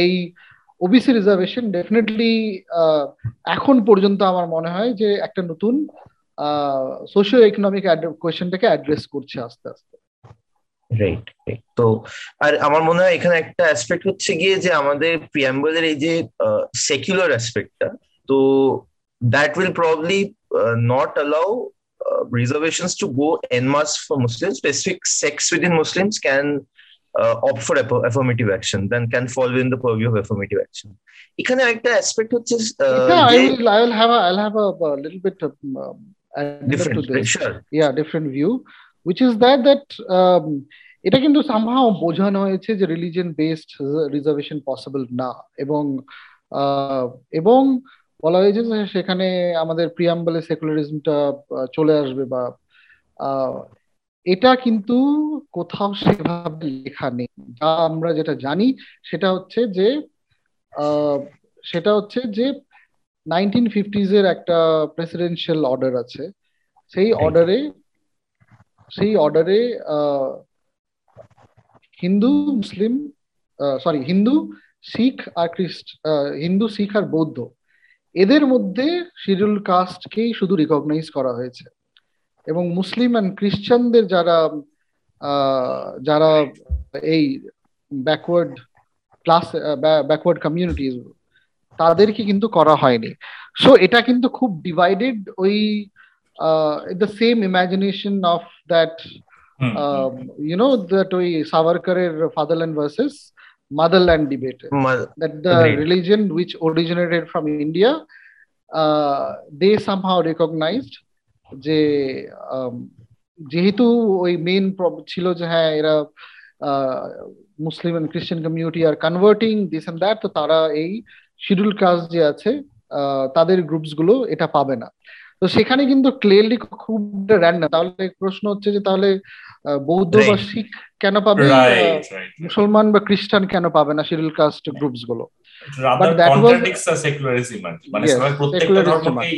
এই ওবিসি রিজার্ভেশন ডেফিনেটলি এখন পর্যন্ত আমার মনে হয় যে একটা নতুন সোশিও ইকোনমিক কোয়েশনটাকে অ্যাড্রেস করছে আস্তে আস্তে। রাইট তো আর আমার মনে হয় এখানে একটা অ্যাসপেক্ট হচ্ছে গিয়ে যে আমাদের প্রিয়াম্বলের এই যে সেকুলার অ্যাসপেক্টটা তো that will probably not allow reservations to go en masse for Muslims. Specific sects within Muslims can uh, opt for affirmative action, then can fall within the purview of affirmative action. এখানে একটা অ্যাসপেক্ট হচ্ছে I will I will have a I'll have a, a little bit of um, different to this. sure yeah different view which is that that um, এটা কিন্তু সামহাও বোঝানো হয়েছে যে রিলিজিয়ন বেসড রিজার্ভেশন পসিবল না। এবং এবং বলা হয়েছে যে সেখানে আমাদের প্রিয়াম্বলে সেকুলারিজমটা চলে আসবে বা এটা কিন্তু কোথাও সেভাবে লেখা নেই। যা আমরা যেটা জানি সেটা হচ্ছে যে সেটা হচ্ছে যে নাইনটিন ফিফটিজ এর একটা প্রেসিডেন্সিয়াল অর্ডার আছে। সেই অর্ডারে সেই অর্ডারে হিন্দু, মুসলিম সরি হিন্দু, শিখ আর খ্রিস্ট হিন্দু, শিখ আর বৌদ্ধ। এদের মধ্যে শিডিউল কাস্টকেই শুধু রিকগনাইজ করা হয়েছে। এবং মুসলিম অ্যান্ড খ্রিস্টানদের যারা যারা এই ব্যাকওয়ার্ড ক্লাস ব্যাকওয়ার্ড কমিউনিটিজ তাদেরকে কিন্তু করা হয়নি। সো এটা কিন্তু খুব ডিভাইডেড ওই the same imagination of that you know that ওই সাভারকারের fatherland versus motherland debate. That the Agreed. religion which originated from india uh, they somehow recognized যে যেহেতু ওই মেইন ছিল যে হ্যাঁ এরা মুসলিম এন্ড খ্রিস্টান কমিউনিটি আর কনভার্টিং দিস এন্ড দ্যাট তো তারা এই শিডিউল কাস্ট যে আছে তাদের গ্রুপসগুলো এটা পাবে না। তো সেখানে কিন্তু ক্লিয়ারলি খুব র্যান্ডাম তাহলে প্রশ্ন হচ্ছে যে তাহলে বৌদ্ধ বা শিখ কেন পাবে? মুসলমান বা খ্রিস্টান কেন পাবে না শিডিউল কাস্ট গ্রুপসগুলো? Rather contradicts the secularism মানে সবাই প্রত্যেকটা ধর্মকে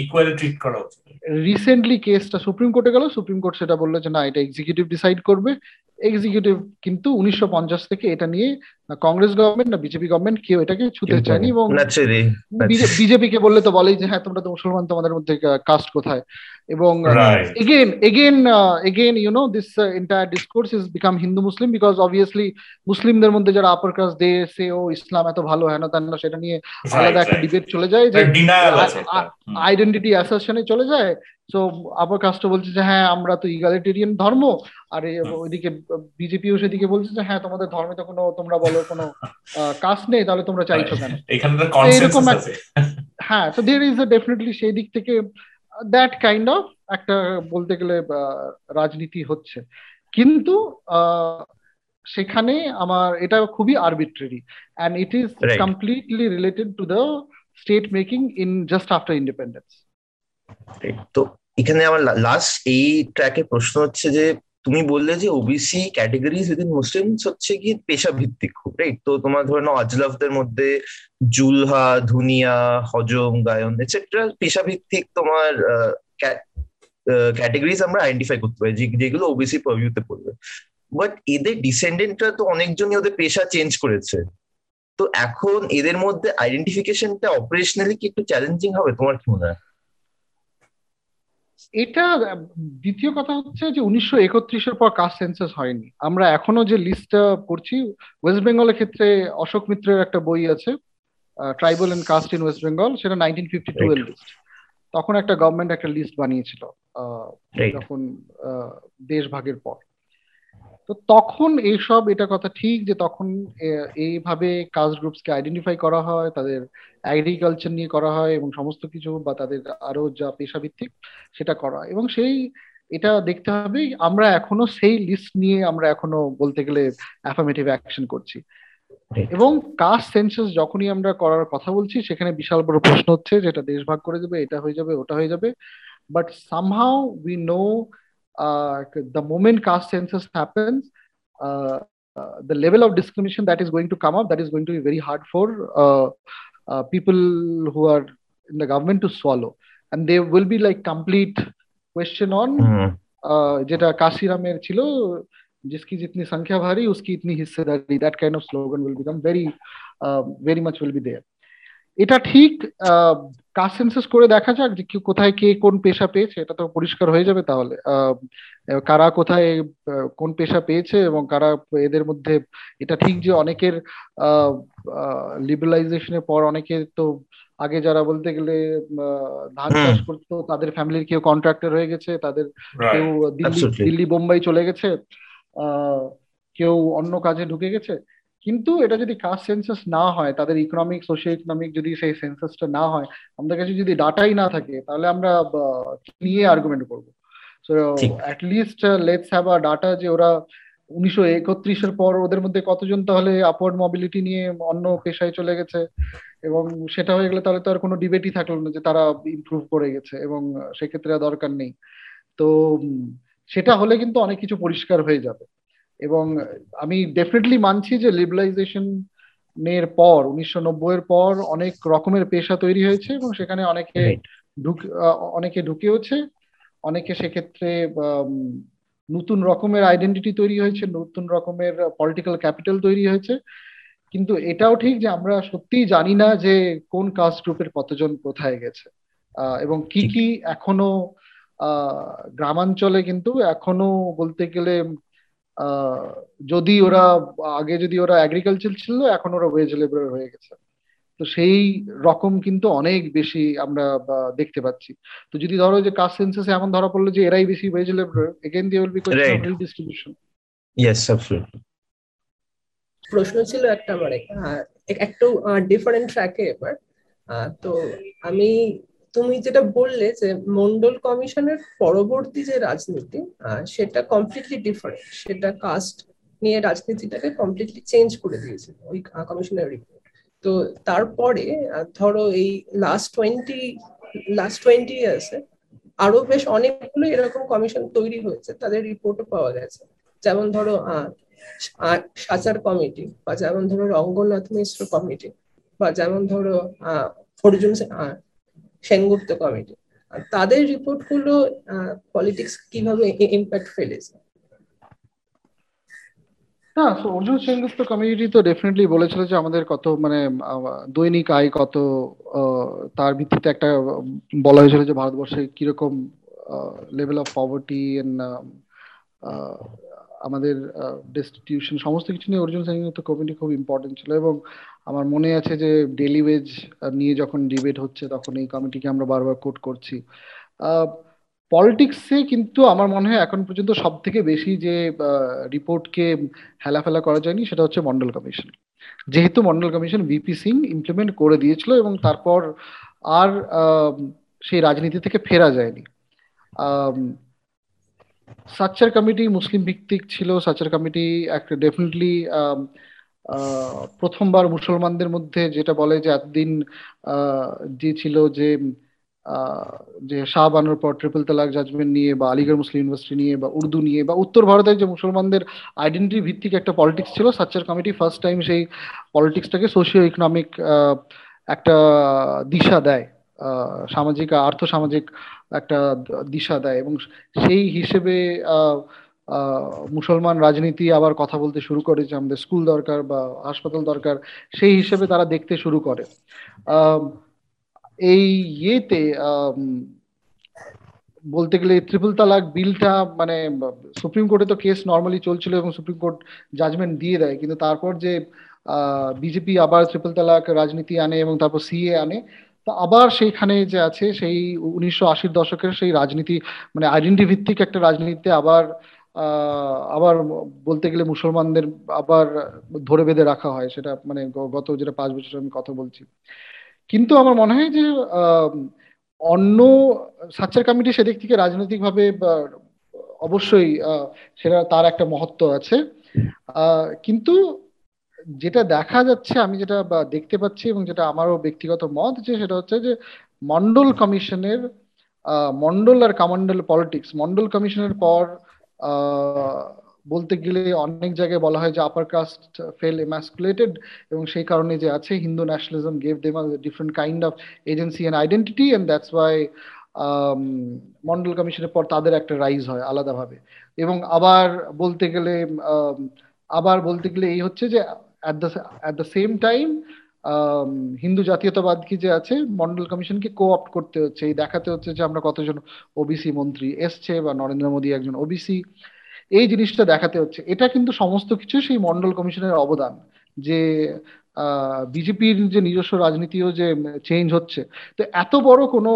ইকুয়ালি ট্রিট করা উচিত রিসেন্টলি কেসটা সুপ্রিম কোর্টে গেল সুপ্রিম কোর্ট সেটা বলল যে না এটা এক্সিকিউটিভ ডিসাইড করবে। এক্সিকিউটিভ কিন্তু উনিশশো থেকে এটা নিয়ে কংগ্রেস গভর্নমেন্ট না বিজেপি গভর্নমেন্ট কেউ এটাকে ছুতে চায়নি এবং বিজেপি কে বললে তো বলেই যে হ্যাঁ তোমরা তো মুসলমান তোমাদের মধ্যে কাস্ট কোথায়? এবং again again again you know this entire discourse is become Hindu Muslim because obviously মুসলিমদের মধ্যে যারা আপার কাস্ট দে সে ও ইসলাম এত ভালো হেন তেন সেটা নিয়ে আলাদা একটা ডিবেট চলে যায় যে আইডেন্টিটি অ্যাসাসনে চলে যায়। তো আবার কাস্ট বলছে যে হ্যাঁ আমরা তো ইগালিটেরিয়ান ধর্ম। আর ওইদিকে বিজেপিও সেদিকে বলছে যে হ্যাঁ তোমাদের ধর্মে তো কোনো তোমরা বলো কোনো কাস্ট নেই তাহলে তোমরা চাইছো কেন? এরকম হ্যাঁ দের ইজ ডেফিনেটলি সেই দিক থেকে দ্যাট কাইন্ড অফ একটা বলতে গেলে রাজনীতি হচ্ছে। কিন্তু সেখানে আমার এটা খুবই arbitrary and it is completely related to the state making in just after independence তো এখানে আমার লাস্ট এই ট্র্যাকে প্রশ্ন হচ্ছে যে তুমি বললে যে ওবিসি ক্যাটেগরিজ উইদিন মুসলিমস হচ্ছে কি পেশা ভিত্তিক খুব রাইট তো তোমার ধরে নাও আজলাফদের মধ্যে জুলহা ধুনিয়া হজম গায়ন এটসেট্রা পেশা ভিত্তিক তোমার ক্যাটেগরিজ আমরা আইডেন্টিফাই করতে পারি যেগুলো ওবিসি পারভিউতে পড়বে। বাট এদের ডিসেন্ডেন্টরা তো অনেকজনই ওদের পেশা চেঞ্জ করেছে। তো এখন এদের মধ্যে আইডেন্টিফিকেশনটা অপারেশনালি কি একটু চ্যালেঞ্জিং হবে? তোমার কি মনে হয়? এটা দ্বিতীয় কথা হচ্ছে যে উনিশশো একত্রিশের পর কাস্ট সেন্সাস হয়নি। আমরা এখনও যে লিস্টটা করছি ওয়েস্ট বেঙ্গলের ক্ষেত্রে অশোক মিত্রের একটা বই আছে tribal and caste in West Bengal সেটা নাইনটিন ফিফটি টু এর লিস্ট তখন একটা গভর্নমেন্ট একটা লিস্ট বানিয়েছিল যখন দেশ ভাগের পর। তো তখন এইসব এটা কথা ঠিক যে তখন এইভাবে কাস্ট গ্রুপসকে আইডেন্টিফাই করা হয় তাদের এগ্রিকালচার নিয়ে করা হয় এবং সমস্ত কিছু বা তাদের আরও যা পেশা ভিত্তিক সেটা করা এবং সেই এটা দেখতে হবে আমরা এখনও সেই লিস্ট নিয়ে আমরা এখনও বলতে গেলে অ্যাফার্মেটিভ অ্যাকশন করছি। এবং কাস্ট সেন্সাস যখনই আমরা করার কথা বলছি সেখানে বিশাল বড় প্রশ্ন হচ্ছে যেটা দেশ ভাগ করে দেবে এটা হয়ে যাবে ওটা হয়ে যাবে but somehow we know the moment caste census happens uh, uh, the level of discrimination that is going to come up that is going to be very hard for uh, people who are in the government to swallow and there will be like complete question on যেটা কাশিরামের ছিল जिसकी जितनी संख्या भारी उसकी इतनी हिस्सेदारी that kind of slogan will become very very much will be there এটা ঠিক কাস্ট সেন্সাস করে দেখা যাক যে কোথায় কে কোন পেশা পেয়েছে এটা তো পরিষ্কার হয়ে যাবে তাহলে। কারা কোথায় কোন পেশা পেয়েছে এবং কারা এদের মধ্যে এটা ঠিক যে অনেকের লিবারালাইজেশনের পর অনেকে তো আগে যারা বলতে গেলে ধান চাষ করতো তাদের ফ্যামিলির কেউ কন্ট্রাক্টর হয়ে গেছে তাদের কেউ দিল্লি দিল্লি বোম্বাই চলে গেছে কেউ অন্য কাজে ঢুকে গেছে। কিন্তু এটা যদি কাস্ট সেন্সাস না হয় তাদের ইকোনমিক সোশিও ইকোনমিক যদি সেই সেন্সাসটা না হয় আমাদের কাছে যদি ডাটাই না থাকে তাহলে আমরা নিয়ে আর্গুমেন্ট করব? So at least let's have a data যে ওরা উনিশশো একত্রিশের পর ওদের মধ্যে কতজন তাহলে আপওয়ার্ড মোবিলিটি নিয়ে অন্য পেশায় চলে গেছে? এবং সেটা হয়ে গেলে তাহলে তো আর কোনো ডিবেটই থাকল না যে তারা ইমপ্রুভ করে গেছে এবং সেক্ষেত্রে দরকার নেই। তো সেটা হলে কিন্তু অনেক কিছু পরিষ্কার হয়ে যাবে। এবং আমি ডেফিনেটলি মানছি যে লিবারাইজেশন এর পর উনিশশো এর পর অনেক রকমের পেশা তৈরি হয়েছে এবং সেখানে অনেকে অনেকে ঢুকেওছে। অনেকে সেক্ষেত্রে নতুন রকমের আইডেন্টিটি তৈরি হয়েছে নতুন রকমের পলিটিক্যাল ক্যাপিটাল তৈরি হয়েছে। কিন্তু এটাও ঠিক যে আমরা সত্যিই জানি না যে কোন কাস্ট গ্রুপের কতজন কোথায় গেছে। এবং কি কি এখনও গ্রামাঞ্চলে কিন্তু এখনও বলতে গেলে যদি ওরা আগে যদি ওরা এগ্রিকালচার ছিল এখন ওরা ওয়েজ লেবার হয়ে গেছে। তো সেই রকম কিন্তু অনেক বেশি আমরা দেখতে পাচ্ছি। তো যদি ধরো যে কাস্ট সেন্সাসে এমন ধরা পড়ল যে এরাই বেশি wage labour again the will be question distribution yes absolutely প্রশ্ন ছিল একটা মানে একটু ডিফারেন্ট ট্র্যাকে এবার। তো আমি তুমি যেটা বললে যে মন্ডল কমিশনের পরবর্তী যে রাজনীতি সেটা কমপ্লিটলি ডিফারেন্ট সেটা কাস্ট নিয়ে রাজনীতিটাকে কমপ্লিটলি চেঞ্জ করে দিয়েছে ওই কমিশনের রিপোর্ট তো তারপরে ধরো এই লাস্ট টোয়েন্টি লাস্ট টোয়েন্টি ইয়ার্সে আরও বেশ অনেকগুলো এরকম কমিশন তৈরি হয়েছে, তাদের রিপোর্টও পাওয়া গেছে। যেমন ধরো সাচার কমিটি বা যেমন ধরো রঙ্গনাথ মিশ্র কমিটি বা যেমন ধরো অর্জুন সেনগুপ্ত কমিটি। তাদের রিপোর্টগুলো পলিটিক্স কীভাবে ইম্প্যাক্ট ফেলেছে? না অর্জুন সেনগুপ্ত কমিউনিটি তো ডেফিনেটলি বলেছিল যে আমাদের কত মানে দৈনিক আয় কত তার ভিত্তিতে একটা বলা হয়েছিল যে ভারতবর্ষে কীরকম লেভেল অফ পভার্টি এন্ড আমাদের ডেস্টিটিউশন সমস্ত কিছু নিয়ে অর্জুন সেনগুপ্ত কমিটি খুব ইম্পর্টেন্ট ছিল এবং আমার মনে আছে যে ডেলি ওয়েজ নিয়ে যখন ডিবেট হচ্ছে তখন এই কমিটিকে আমরা বারবার কোট করছি। পলিটিক্সে কিন্তু আমার মনে হয় এখন পর্যন্ত সব থেকে বেশি যে রিপোর্টকে হেলাফেলা করা যায়নি সেটা হচ্ছে মন্ডল কমিশন। যেহেতু Mandal commission VP Singh implement করে দিয়েছিল এবং তারপর আর সেই রাজনীতি থেকে ফেরা যায়নি। সাচ্চার কমিটি মুসলিম ভিত্তিক ছিল। সাচ্চার কমিটি একটা ডেফিনেটলি প্রথমবার মুসলমানদের মধ্যে যেটা বলে যে এতদিন যে ছিল যে যে শাহ বানোর পর ট্রিপল তালাক জাজমেন্ট নিয়ে বা আলিগড় মুসলিম ইউনিভার্সিটি নিয়ে বা উর্দু নিয়ে বা উত্তর ভারতের যে মুসলমানদের আইডেন্টিটি ভিত্তিক একটা পলিটিক্স ছিল সাচ্চার কমিটি ফার্স্ট টাইম সেই পলিটিক্সটাকে সোশিও ইকোনমিক একটা দিশা দেয় সামাজিক আর্থ সামাজিক একটা দিশা দেয় এবং সেই হিসেবে মুসলমান রাজনীতি আবার কথা বলতে শুরু করে যে আমাদের স্কুল দরকার বা হাসপাতাল দরকার, সেই হিসেবে তারা দেখতে শুরু করে। এই ইয়েতে বলতে গেলে ত্রিপুল তালাক বিলটা মানে সুপ্রিম কোর্টে তো কেস নর্মালি চলছিল এবং সুপ্রিম কোর্ট জাজমেন্ট দিয়ে দেয়, কিন্তু তারপর যে বিজেপি আবার ট্রিপল তালাক রাজনীতি আনে এবং তারপর সিএ আনে, তো আবার সেইখানে যে আছে সেই উনিশশো আশির দশকের সেই রাজনীতি মানে আইডেন্টি ভিত্তিক একটা রাজনীতিতে আবার আবার বলতে গেলে মুসলমানদের আবার ধরে বেঁধে রাখা হয়, সেটা মানে গত যেটা পাঁচ বছর আমি কথা বলছি। কিন্তু আমার মনে হয় যে অন্য সাচ্চার কমিটি সেদিক থেকে রাজনৈতিকভাবে অবশ্যই সেটা তার একটা মহত্ব আছে। কিন্তু যেটা দেখা যাচ্ছে, আমি যেটা দেখতে পাচ্ছি এবং যেটা আমারও ব্যক্তিগত মত যে, সেটা হচ্ছে যে মন্ডল কমিশনের মন্ডল আর কামন্ডল পলিটিক্স মন্ডল কমিশনের পর বলতে গেলে অনেক জায়গায় বলা হয় যে আপার কাস্ট ফেল এমাসকুলেটেড এবং সেই কারণে যে আছে, Hindu nationalism gave them different kind of agency and identity and that's why Mandal কমিশনের পর তাদের একটা রাইজ হয় আলাদাভাবে। এবং আবার বলতে গেলে আবার বলতে গেলে এই হচ্ছে যে at the at the same time Hindu জাতীয়তাবাদ কি যে আছে, মন্ডল কমিশনকে কো অপ্ট করতে হচ্ছে। এই দেখাতে হচ্ছে যে আমরা কতজন ওবিসি মন্ত্রী এসছে বা নরেন্দ্র মোদী একজন ওবিসি এই জিনিসটা দেখাতে হচ্ছে। এটা কিন্তু সমস্ত কিছু সেই মন্ডল কমিশনের অবদান যে বিজেপির যে নিজস্ব রাজনীতিও যে চেঞ্জ হচ্ছে। তো এত বড় কোনো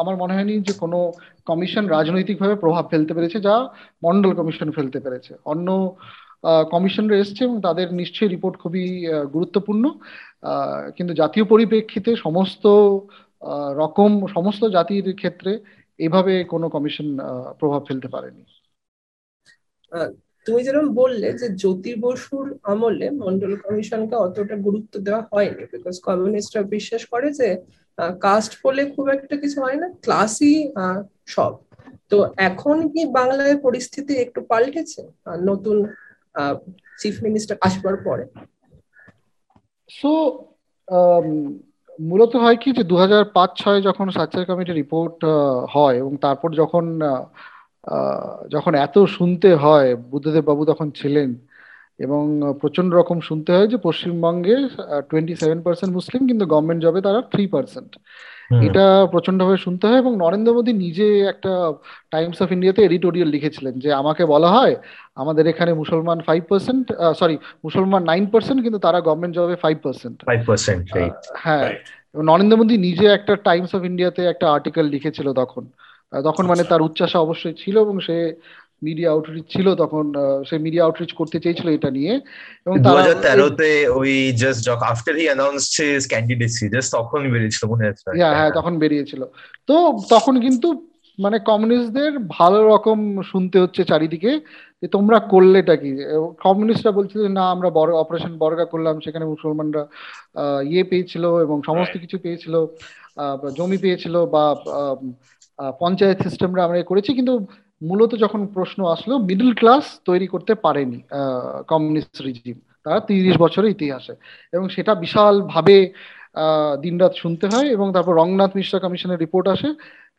আমার মনে হয়নি যে কোনো কমিশন রাজনৈতিকভাবে প্রভাব ফেলতে পেরেছে যা মন্ডল কমিশন ফেলতে পেরেছে। অন্য কমিশনরা এসছে এবং তাদের নিশ্চয়ই রিপোর্ট খুবই গুরুত্বপূর্ণ। কিন্তু জাতীয় পরিপ্রেক্ষিতে সমস্ত রকম, সমস্ত জাতির ক্ষেত্রে এভাবে কোনো কমিশন প্রভাব ফেলতে পারেনি। তুমি যেরকম বললে যে জ্যোতি বসুর আমলে মন্ডল কমিশনকে অতটা গুরুত্ব দেওয়া হয়নি বিকজ কমিউনিস্টরা বিশ্বাস করে যে কাস্ট বলে খুব একটা কিছু হয় না ক্লাসই সব। তো এখন কি বাংলায় পরিস্থিতি একটু পাল্টেছে? নতুন চিফ মিনিস্টার আসবার পরে। সো মূলত হয় কি যে দু হাজার পাঁচ ছয় যখন সার্চার কমিটি রিপোর্ট হয় এবং তারপর যখন যখন এত শুনতে হয়, বুদ্ধদেব বাবু তখন ছিলেন এবং প্রচণ্ড রকম শুনতে হয় যে পশ্চিমবঙ্গে টোয়েন্টি সেভেন পার্সেন্ট মুসলিম কিন্তু গভর্নমেন্ট জবে তারা থ্রি পার্সেন্ট এটা প্রচণ্ড ভাবে শুনতে হয় এবং নরেন্দ্র মোদী নিজে একটা টাইমস অফ ইন্ডিয়াতে এডিটোরিয়াল লিখেছিলেন যে আমাকে বলা হয় আমাদের এখানে মুসলমান ফাইভ পার্সেন্ট সরি মুসলমান নাইন পার্সেন্ট কিন্তু তারা গভর্নমেন্ট জবে ফাইভ পার্সেন্ট হ্যাঁ নরেন্দ্র মোদী নিজে একটা টাইমস অফ ইন্ডিয়াতে একটা আর্টিকেল লিখেছিল তখন। তখন মানে আচ্ছা। তার উচ্চাসা অবশ্যই ছিল এবং সে মিডিয়া আউটরিচ ছিল তখন সে মিডিয়া আউটরিচ করতে চেয়েছিল এটা নিয়ে। এবং তারা তেরোতে ওই just after he announced his candidacy just তখন বেরিয়েছিল মনে আছে হ্যাঁ হ্যাঁ তখন বেরিয়েছিল। তো তখন কিন্তু মানে কমিউনিস্টদের ভালো রকম শুনতে হচ্ছে চারিদিকে যে তোমরা করলেটা কি? কমিউনিস্টরা বলছিল না আমরা বড় অপারেশন বর্গা করলাম সেখানে মুসলমানরা ইয়ে পেয়েছিল এবং সমস্ত কিছু পেয়েছিল জমি পেয়েছিল বা পঞ্চায়েত সিস্টেমরা আমরা করেছি। কিন্তু মূলত যখন প্রশ্ন আসলো মিডল ক্লাস তৈরি করতে পারেনি কমিউনিস্ট রিজিম তারা তিরিশ বছরের ইতিহাসে। এবং সেটা বিশাল ভাবে দিনরাত শুনতে হয় এবং তারপর রংনাথ মিশ্রা কমিশনের রিপোর্ট আসে।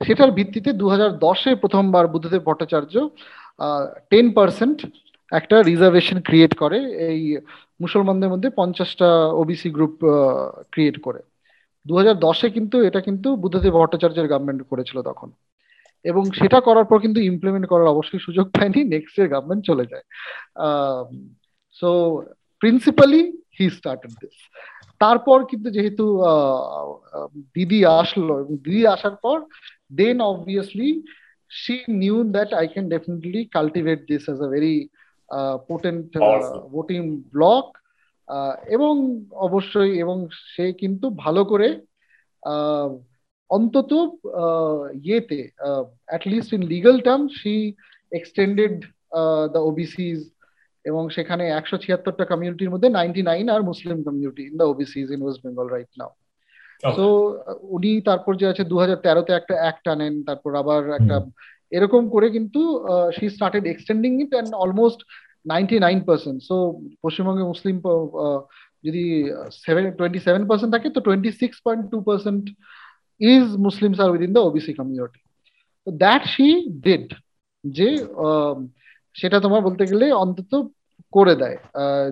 সেটার ভিত্তিতে দু হাজার দশে প্রথমবার বুদ্ধদেব ভট্টাচার্য টেন পার্সেন্ট একটা রিজার্ভেশন ক্রিয়েট করে। এই মুসলমানদের মধ্যে পঞ্চাশটা ওবিসি গ্রুপ ক্রিয়েট করে। দু হাজার দশে কিন্তু এটা কিন্তু বুদ্ধদেব ভট্টাচার্যের গভর্নমেন্ট করেছিল তখন। এবং সেটা করার পর কিন্তু ইমপ্লিমেন্ট করার অবশ্যই সুযোগ পায়নি নেক্সট ইয়ার গভর্নমেন্ট চলে যায়। So principally he started this তারপর কিন্তু যেহেতু দিদি আসলো এবং দিদি আসার পর then obviously she knew that I can definitely cultivate this as a very uh, uh, voting block এবং অবশ্যই এবং সে কিন্তু ভালো করে অন্তত ইয়েতে at least in legal term she extended the OBCs এবং সেখানে একশো ছিয়াত্তরটা কমিউনিটির মধ্যে ninety nine R Muslim community in the OBCs in West Bengal right now তো উনি তারপর যে আছে দু হাজার তেরোতে একটা অ্যাক্ট আনেন তারপর আবার একটা এরকম করে কিন্তু she started extending it and almost ninety nine percent so পশ্চিমবঙ্গে মুসলিম যদি সেভেন টোয়েন্টি সেভেন পার্সেন্ট থাকে তো twenty six point two percent is Muslims R within the OBC community তো দ্যাট শি ডিড যে সেটা তোমার বলতে গেলে অন্তত করে দেয়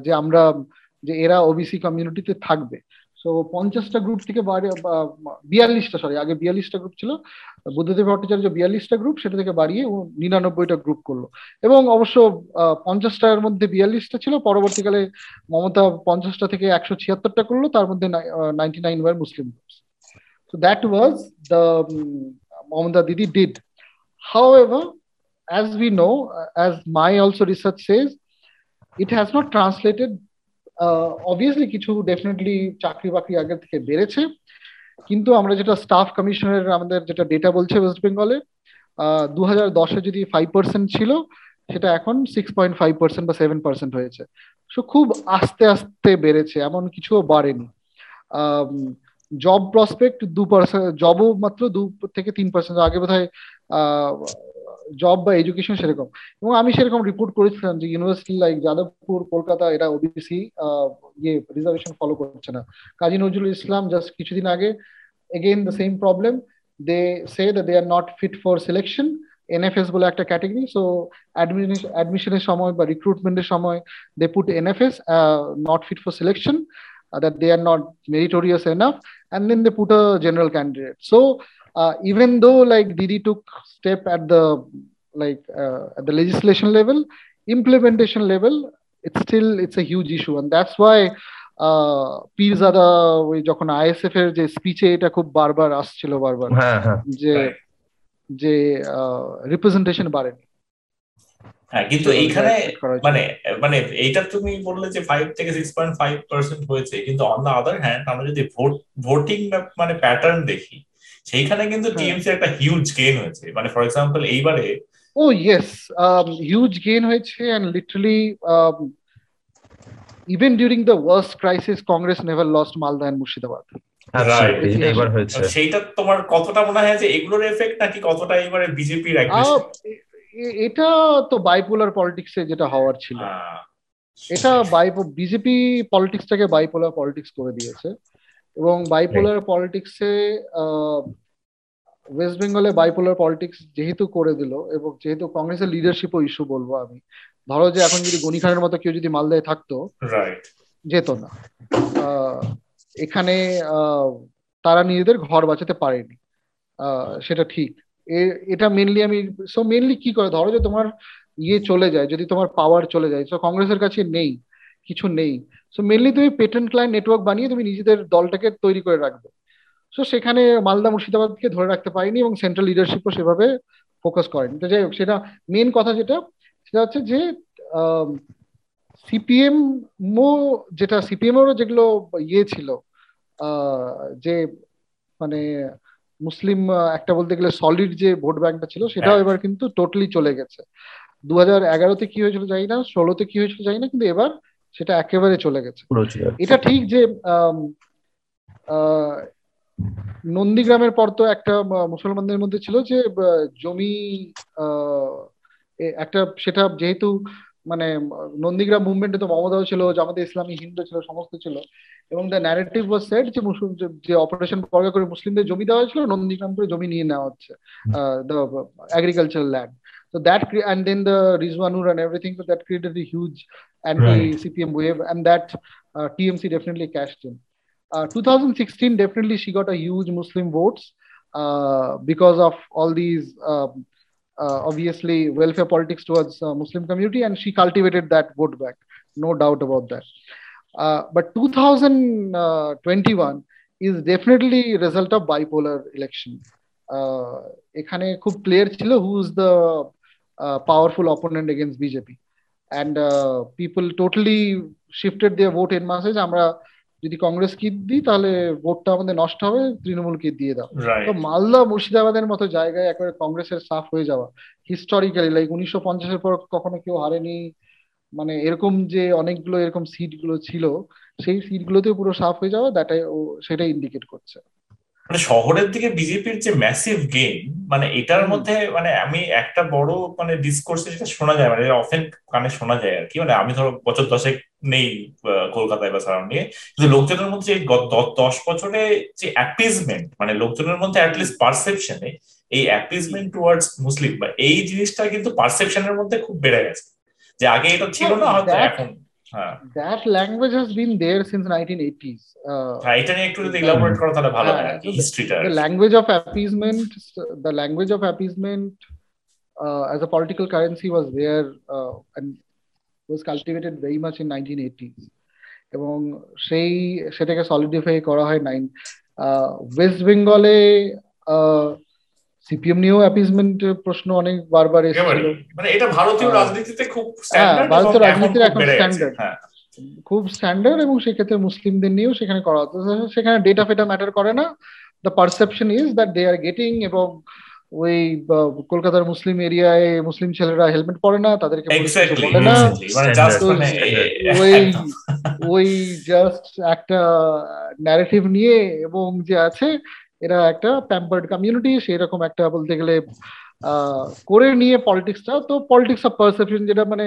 যে আমরা, যে এরা ওবিসি কমিউনিটিতে থাকবে। সো পঞ্চাশটা গ্রুপ থেকে বিয়াল্লিশটা সরি আগে বিয়াল্লিশটা গ্রুপ ছিল, বুদ্ধদেব ভট্টাচার্য বিয়াল্লিশটা গ্রুপ সেটা থেকে বাড়িয়ে নিরানব্বইটা গ্রুপ করল। এবং অবশ্য পঞ্চাশটার মধ্যে বিয়াল্লিশটা ছিল, পরবর্তীকালে মমতা পঞ্চাশটা থেকে একশো ছিয়াত্তরটা করল, তার মধ্যে ninety nine were Muslim groups So that was the um, Mamata Didi did. However, as we know, as my also research says, it has not translated obviously uh, কিছু ডেফিনেটলি চাকরি বাকরি আগে থেকে বেড়েছে। কিন্তু আমরা যেটা স্টাফ কমিশনের আমাদের যেটা ডেটা বলছে ওয়েস্ট বেঙ্গলে দু হাজার দশে যদি ফাইভ পার্সেন্ট ছিল সেটা এখন সিক্স পয়েন্ট ফাইভ পার্সেন্ট বা সেভেন পার্সেন্ট হয়েছে। সো খুব আস্তে আস্তে বেড়েছে এমন কিছুও বাড়েনি। জব প্রসপেক্ট দু পার্সেন্ট জবও মাত্র দু থেকে তিন পার্সেন্ট আগে বোধ হয় জব বা এডুকেশন সেরকম। এবং আমি সেরকম রিপোর্ট করেছিলাম যে ইউনিভার্সিটি লাইক যাদবপুর, কলকাতা এরা ওবিসি ইয়ে রিজার্ভেশন ফলো করছে না। কাজী নজরুল ইসলাম জাস্ট কিছুদিন আগে again the same problem they say they are not fit for selection NFS বলে একটা ক্যাটেগরি সো অ্যাডমিশনের সময় বা রিক্রুটমেন্টের সময় they put NFS not fit for selection that they are not meritorious enough and then they put a general candidate so uh, even though like didi took step at the like uh, at the legislation level implementation level it's still it's a huge issue and that's why Pirzada ওই যখন আইএসএফ এর যে স্পিচে এটা খুব বারবার আসছিল বারবার যে যে রিপ্রেজেন্টেশন বাড়েনি হ্যাঁ কিন্তু এইখানে মানে মানে এইটা তুমি বললে যে ফাইভ থেকে সিক্স পয়েন্ট ফাইভ পার্সেন্ট হয়েছে কিন্তু অন দ্য আদার হ্যান্ড আমরা যদি ভোট ভোটিং মানে প্যাটার্ন দেখি সেইখানে কিন্তু টিএমসি একটা হিউজ গেইন হয়েছে। মানে ফর এক্সাম্পল এইবারে ও ইয়েস হিউজ গেইন হয়েছে and literally even during the worst crisis Congress never lost Malda and Murshidabad সেইটা তোমার কতটা মনে হয় যে এগুলোর এফেক্ট নাকি কতটা এবারে বিজেপির এটা তো বাইপোলার পলিটিক্সে যেটা হওয়ার ছিল। এটা বাই বিজেপি পলিটিক্সটাকে বাইপোলার পলিটিক্স করে দিয়েছে। এবং বাইপোলার পলিটিক্সে ওয়েস্ট বেঙ্গলে বাইপোলার পলিটিক্স যেহেতু করে দিল এবং যেহেতু কংগ্রেসের লিডারশিপও ইস্যু বলব আমি ধরো যে এখন যদি গনি খানের মতো কেউ যদি মালদায় থাকতো যেত না। এখানে তারা নিজেদের ঘর বাঁচাতে পারেনি। সেটা ঠিক। এটা মেনলি আমি সো মেনলি কি করে? ধরো যে তোমার ইয়ে চলে যায়, যদি তোমার পাওয়ার চলে যায় সো কংগ্রেসের কাছে নেই, কিছু নেই সো মেনলি তুমি পেটেন্ট ক্লায়েন্ট নেটওয়ার্ক বানিয়ে তুমি নিজেদের দলটাকে তৈরি করে রাখবে। সো সেখানে মালদা মুর্শিদাবাদকে ধরে রাখতে পারেনি এবং সেন্ট্রাল লিডারশিপও সেভাবে ফোকাস করেনি। তো যাই হোক, সেটা মেন কথা যেটা, সেটা হচ্ছে যে সিপিএম মো যেটা সিপিএম এরও যেগুলো ইয়ে ছিল যে মানে মুসলিম একটা বলতে গেলে সলিড যে ভোট ব্যাংকটা ছিল সেটাও এবার কিন্তু টোটালি চলে গেছে। দু হাজার এগারোতে কি হয়েছিল জানি না ষোলোতে কি হয়েছিল জানি না কিন্তু এবার সেটা একেবারে চলে গেছে। এটা ঠিক যে নন্দীগ্রামের পর তো একটা মুসলমানদের মধ্যে ছিল যে জমি একটা সেটা যেহেতু মানে নন্দীগ্রাম মুভমেন্টে তো মমতাও ছিল জামাতে ইসলামী হিন্দু ছিল সমস্ত ছিল এবং দ্য ন্যারেটিভ ওয়াজ সেট যে মুসলিম যে অপারেশন বর্গা করে মুসলিমদের জমি দেওয়া হয়েছিল নন্দীগ্রাম করে জমি নিয়ে নেওয়া হচ্ছে the agricultural land So that and then the Rizwanur and everything, so that created a huge anti-CPM wave, and that uh, TMC definitely cashed in. Uh, 2016, definitely she got a huge Muslim votes uh, because of all these um, uh, obviously welfare politics towards uh, Muslim community, and she cultivated that vote back, no doubt about that. Uh, but 2021 is definitely result of bipolar election. এখানে খুব ক্লিয়ার ছিল who is the powerful opponent against BJP and people totally shifted দিয়ে ভোট এন মাসেজ আমরা যদি কংগ্রেস কি দিই তাহলে ভোটটা আমাদের নষ্ট হবে তৃণমূল তৃণমূলকে দিয়ে দাও। তো মালদা মুর্শিদাবাদের মতো জায়গায় একবারে কংগ্রেসের সাফ হয়ে যাওয়া হিস্টোরিক্যালি লাইক উনিশশো পঞ্চাশের পর কখনো কেউ হারেনি মানে এরকম যে অনেকগুলো এরকম সিটগুলো ছিল সেই সিট গুলোতে পুরো সাফ হয়ে যাওয়া দ্যাটাই সেটাই ইন্ডিকেট করছে। মানে শহরের দিকে বিজেপির যে ম্যাসিভ গেম মানে এটার মধ্যে মানে আমি একটা বড় মানে ডিসকোর্সে যেটা শোনা যায় মানে অফেন কানে শোনা যায় আর কি। মানে আমি ধরো বছর দশেক নেই কলকাতায় বা সারাউন্ডিংয়ে কিন্তু লোকজনের মধ্যে দশ বছরে যে অ্যাপিজমেন্ট মানে লোকজনের মধ্যে অ্যাটলিস্ট পারসেপশনে এই অ্যাপিজমেন্ট টুয়ার্ডস মুসলিম বা এই জিনিসটা কিন্তু পারসেপশনের মধ্যে খুব বেড়ে গেছে। যে আগে এটা ছিল না হয়তো এখন that language has been there since 1980s uh, হ্যাঁ এটা নিয়ে একটু যদি ইলাবোরেট করো তাহলে ভালো হয় হ্যাঁ, আর কি হিস্ট্রিটা the language of appeasement the language of appeasement uh, as a political currency was there uh, and was cultivated very much in 1980s এবং সেই সেটাকে সলিডিফাই করা হয় নাইন ওয়েস্ট বেঙ্গলে সিপিএম নিয়েও অ্যাপিসমেন্ট প্রশ্ন অনেক বারবার এসেছিল। মানে এটা ভারতীয় রাজনীতিতে খুব হ্যাঁ, স্ট্যান্ডার্ড ভারতীয় রাজনীতির এখন স্ট্যান্ডার্ড হ্যাঁ। খুব স্ট্যান্ডার্ড এবং সেক্ষেত্রে মুসলিমদের নিয়েও সেখানে করা হতো। সেখানে ডেটা ফেটা ম্যাটার করে না। The perception is that they are getting এবং ওই কলকাতার মুসলিম এরিয়ায় মুসলিম ছেলেরা হেলমেট পরে না তাদেরকে বলে না। মানে তো মানে ওই ওই জাস্ট একটা ন্যারেটিভ নিয়ে এবং যে আছে এরা একটা প্যাম্পার্ড কমিউনিটি সেরকম একটা বলতে গেলে আহ, করে নিয়ে পলিটিক্সটা তো পলিটিক্স অফ পারসেপশন যেটা মানে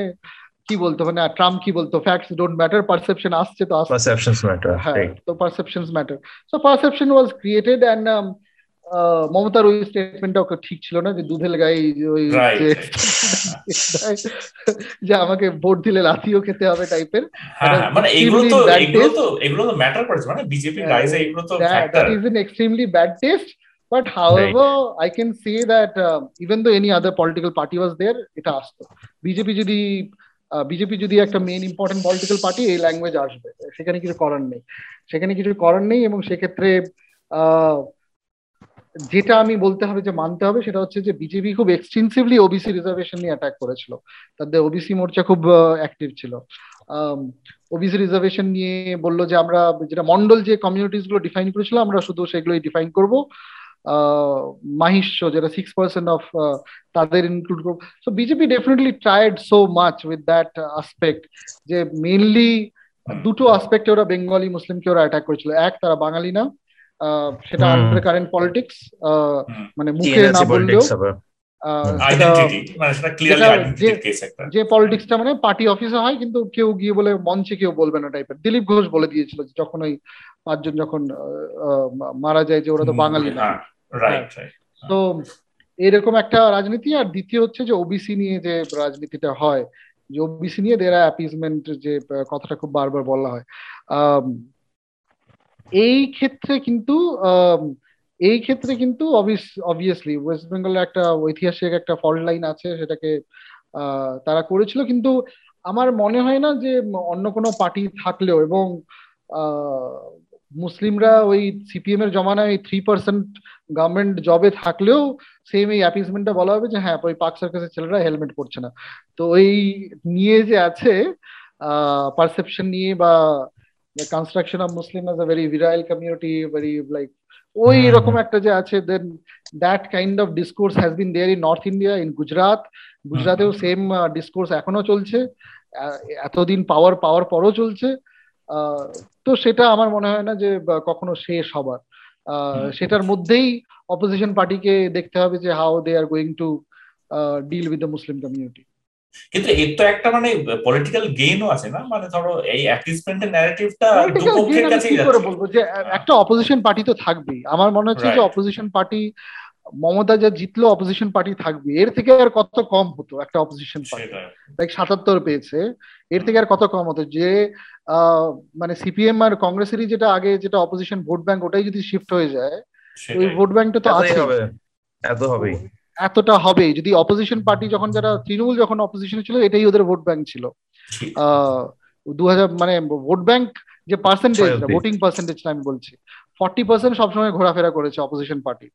কি বলতো মানে ট্রাম্প কি বলতো ফ্যাক্টস ডোন্ট ম্যাটার পারসেপশন আসছে তো আসছে। Perceptions matter হ্যাঁ তো perceptions matter so perception was created and মমতার ওই স্টেটমেন্টটা ওকে ঠিক ছিল না যে দুধের গায়ে ওই যে আমাকে ভোট দিলে লাথিও খেতে হবে টাইপের হ্যাঁ হ্যাঁ, মানে এগুলো তো এগুলো. তো এগুলো তো ম্যাটার করেছে মানে বিজেপি রাইজে এগুলো তো factor is an extremely bad taste. But however, I can say that uh, even though any other political party was there, এটা আসতো। বিজেপি যদি বিজেপি যদি একটা মেইন ইম্পর্টেন্ট পলিটিক্যাল পার্টি এই ল্যাঙ্গুয়েজ আসবে। সেখানে কিছু করার নেই। সেখানে কিছু করার নেই এবং সেক্ষেত্রে আহ, যেটা আমি বলতে হবে, যে মানতে হবে, সেটা হচ্ছে যে বিজেপি খুব এক্সটেন্সিভলি ওবিসি রিজার্ভেশন নিয়ে অ্যাটাক করেছিল। তাদের ওবিসি মোর্চা খুব অ্যাক্টিভ ছিল। ওবিসি রিজার্ভেশন নিয়ে বলল যে আমরা, যেটা মন্ডল যে কমিউনিটিসগুলো ডিফাইন করেছিল, আমরা শুধু সেগুলোই ডিফাইন করব। মাহিষ্য, যেটা সিক্স পার্সেন্ট অফ তাদের ইনক্লুড করব। So BJP definitely tried so much with that aspect যে মেনলি দুটো আসপেক্টে ওরা বেঙ্গলি মুসলিমকে ওরা অ্যাটাক করেছিল। এক, তারা বাঙালি না। সেটা আন্ডার কারেন্ট পলিটিক্স। মানে মুখে না বললেও মানে যে- পলিটিক্সটা মানে পার্টি অফিসে হয় কিন্তু কেউ গিয়ে বলে মঞ্চে কেউ বলবে না টাইপের দিলীপ ঘোষ বলে দিয়েছিল যখন ওই পাঁচজন যখন আহ, আহ, মারা যায় যে ওরা তো বাঙালি না হ্যাঁ। রাইট রাইট তো এরকম একটা রাজনীতি আর দ্বিতীয় হচ্ছে যে ওবিসি নিয়ে যে রাজনীতিটা হয় যে ওবিসি নিয়ে দেরা অ্যাপিজমেন্ট যে কথাটা খুব বারবার বলা হয়। এই ক্ষেত্রে কিন্তু এই ক্ষেত্রে কিন্তু অবভিয়াসলি ওয়েস্ট বেঙ্গলের একটা ঐতিহাসিক একটা ফল্ট লাইন আছে, সেটাকে তারা করেছিল। কিন্তু আমার মনে হয় না যে অন্য কোনো পার্টি থাকলেও এবং মুসলিমরা ওই সিপিএম এর জমানায় থ্রি পার্সেন্ট গভর্নমেন্ট জবে থাকলেও সেম এই অ্যাপিসমেন্টটা বলা হবে যে হ্যাঁ ওই পার্ক সার্কাসের ছেলেরা হেলমেট পরছে না। তো ওই নিয়ে যে আছে পারসেপশন নিয়ে বা construction of Muslim as a very virile community very like ওই হুম, রকম হুম। একটা যে আছে then that kind of discourse has been there in North India in Gujarat গুজরাটেও same discourse এখনও চলছে। এতদিন পাওয়ার পাওয়ার পরও চলছে। তো সেটা আমার মনে হয় না যে কখনো শেষ হবার। সেটার মধ্যেই অপোজিশন পার্টিকে দেখতে হবে যে how they are going to deal with the Muslim community কিন্তু এর তো একটা মানে পলিটিক্যাল গেইনও আছে না? মানে ধরো এই অ্যাপিসমেন্টের ন্যারেটিভটা দুপক্ষের কাছেই করে যাচ্ছে। বলব যে একটা অপোজিশন পার্টি তো থাকবেই। আমার মনে হচ্ছে যে অপোজিশন পার্টি মমতা যা জিতলো অপোজিশন পার্টি থাকবে এর থেকে আর কত কম হতো একটা অপোজিশন পার্টি লাইক সাতাত্তর পেয়েছে। এর থেকে আর কত কম হতো? যে আহ, মানে সিপিএম আর কংগ্রেসেরই যেটা আগে যেটা অপোজিশন ভোট ব্যাংক ওটাই যদি শিফট হয়ে যায় ওই ভোট ব্যাংকটা তো আছে হবে। এত হবেই। এতটা হবে। যদি অপোজিশন পার্টি যখন যারা তৃণমূল যখন অপোজিশনে ছিল এটাই ওদের ভোট ব্যাংক ছিল। দু হাজার মানে ভোট ব্যাংক যে পার্সেন্টেজ ভোটিং পার্সেন্টেজটা আমি বলছি ফর্টি পার্সেন্ট সবসময় ঘোরাফেরা করেছে অপোজিশন পার্টি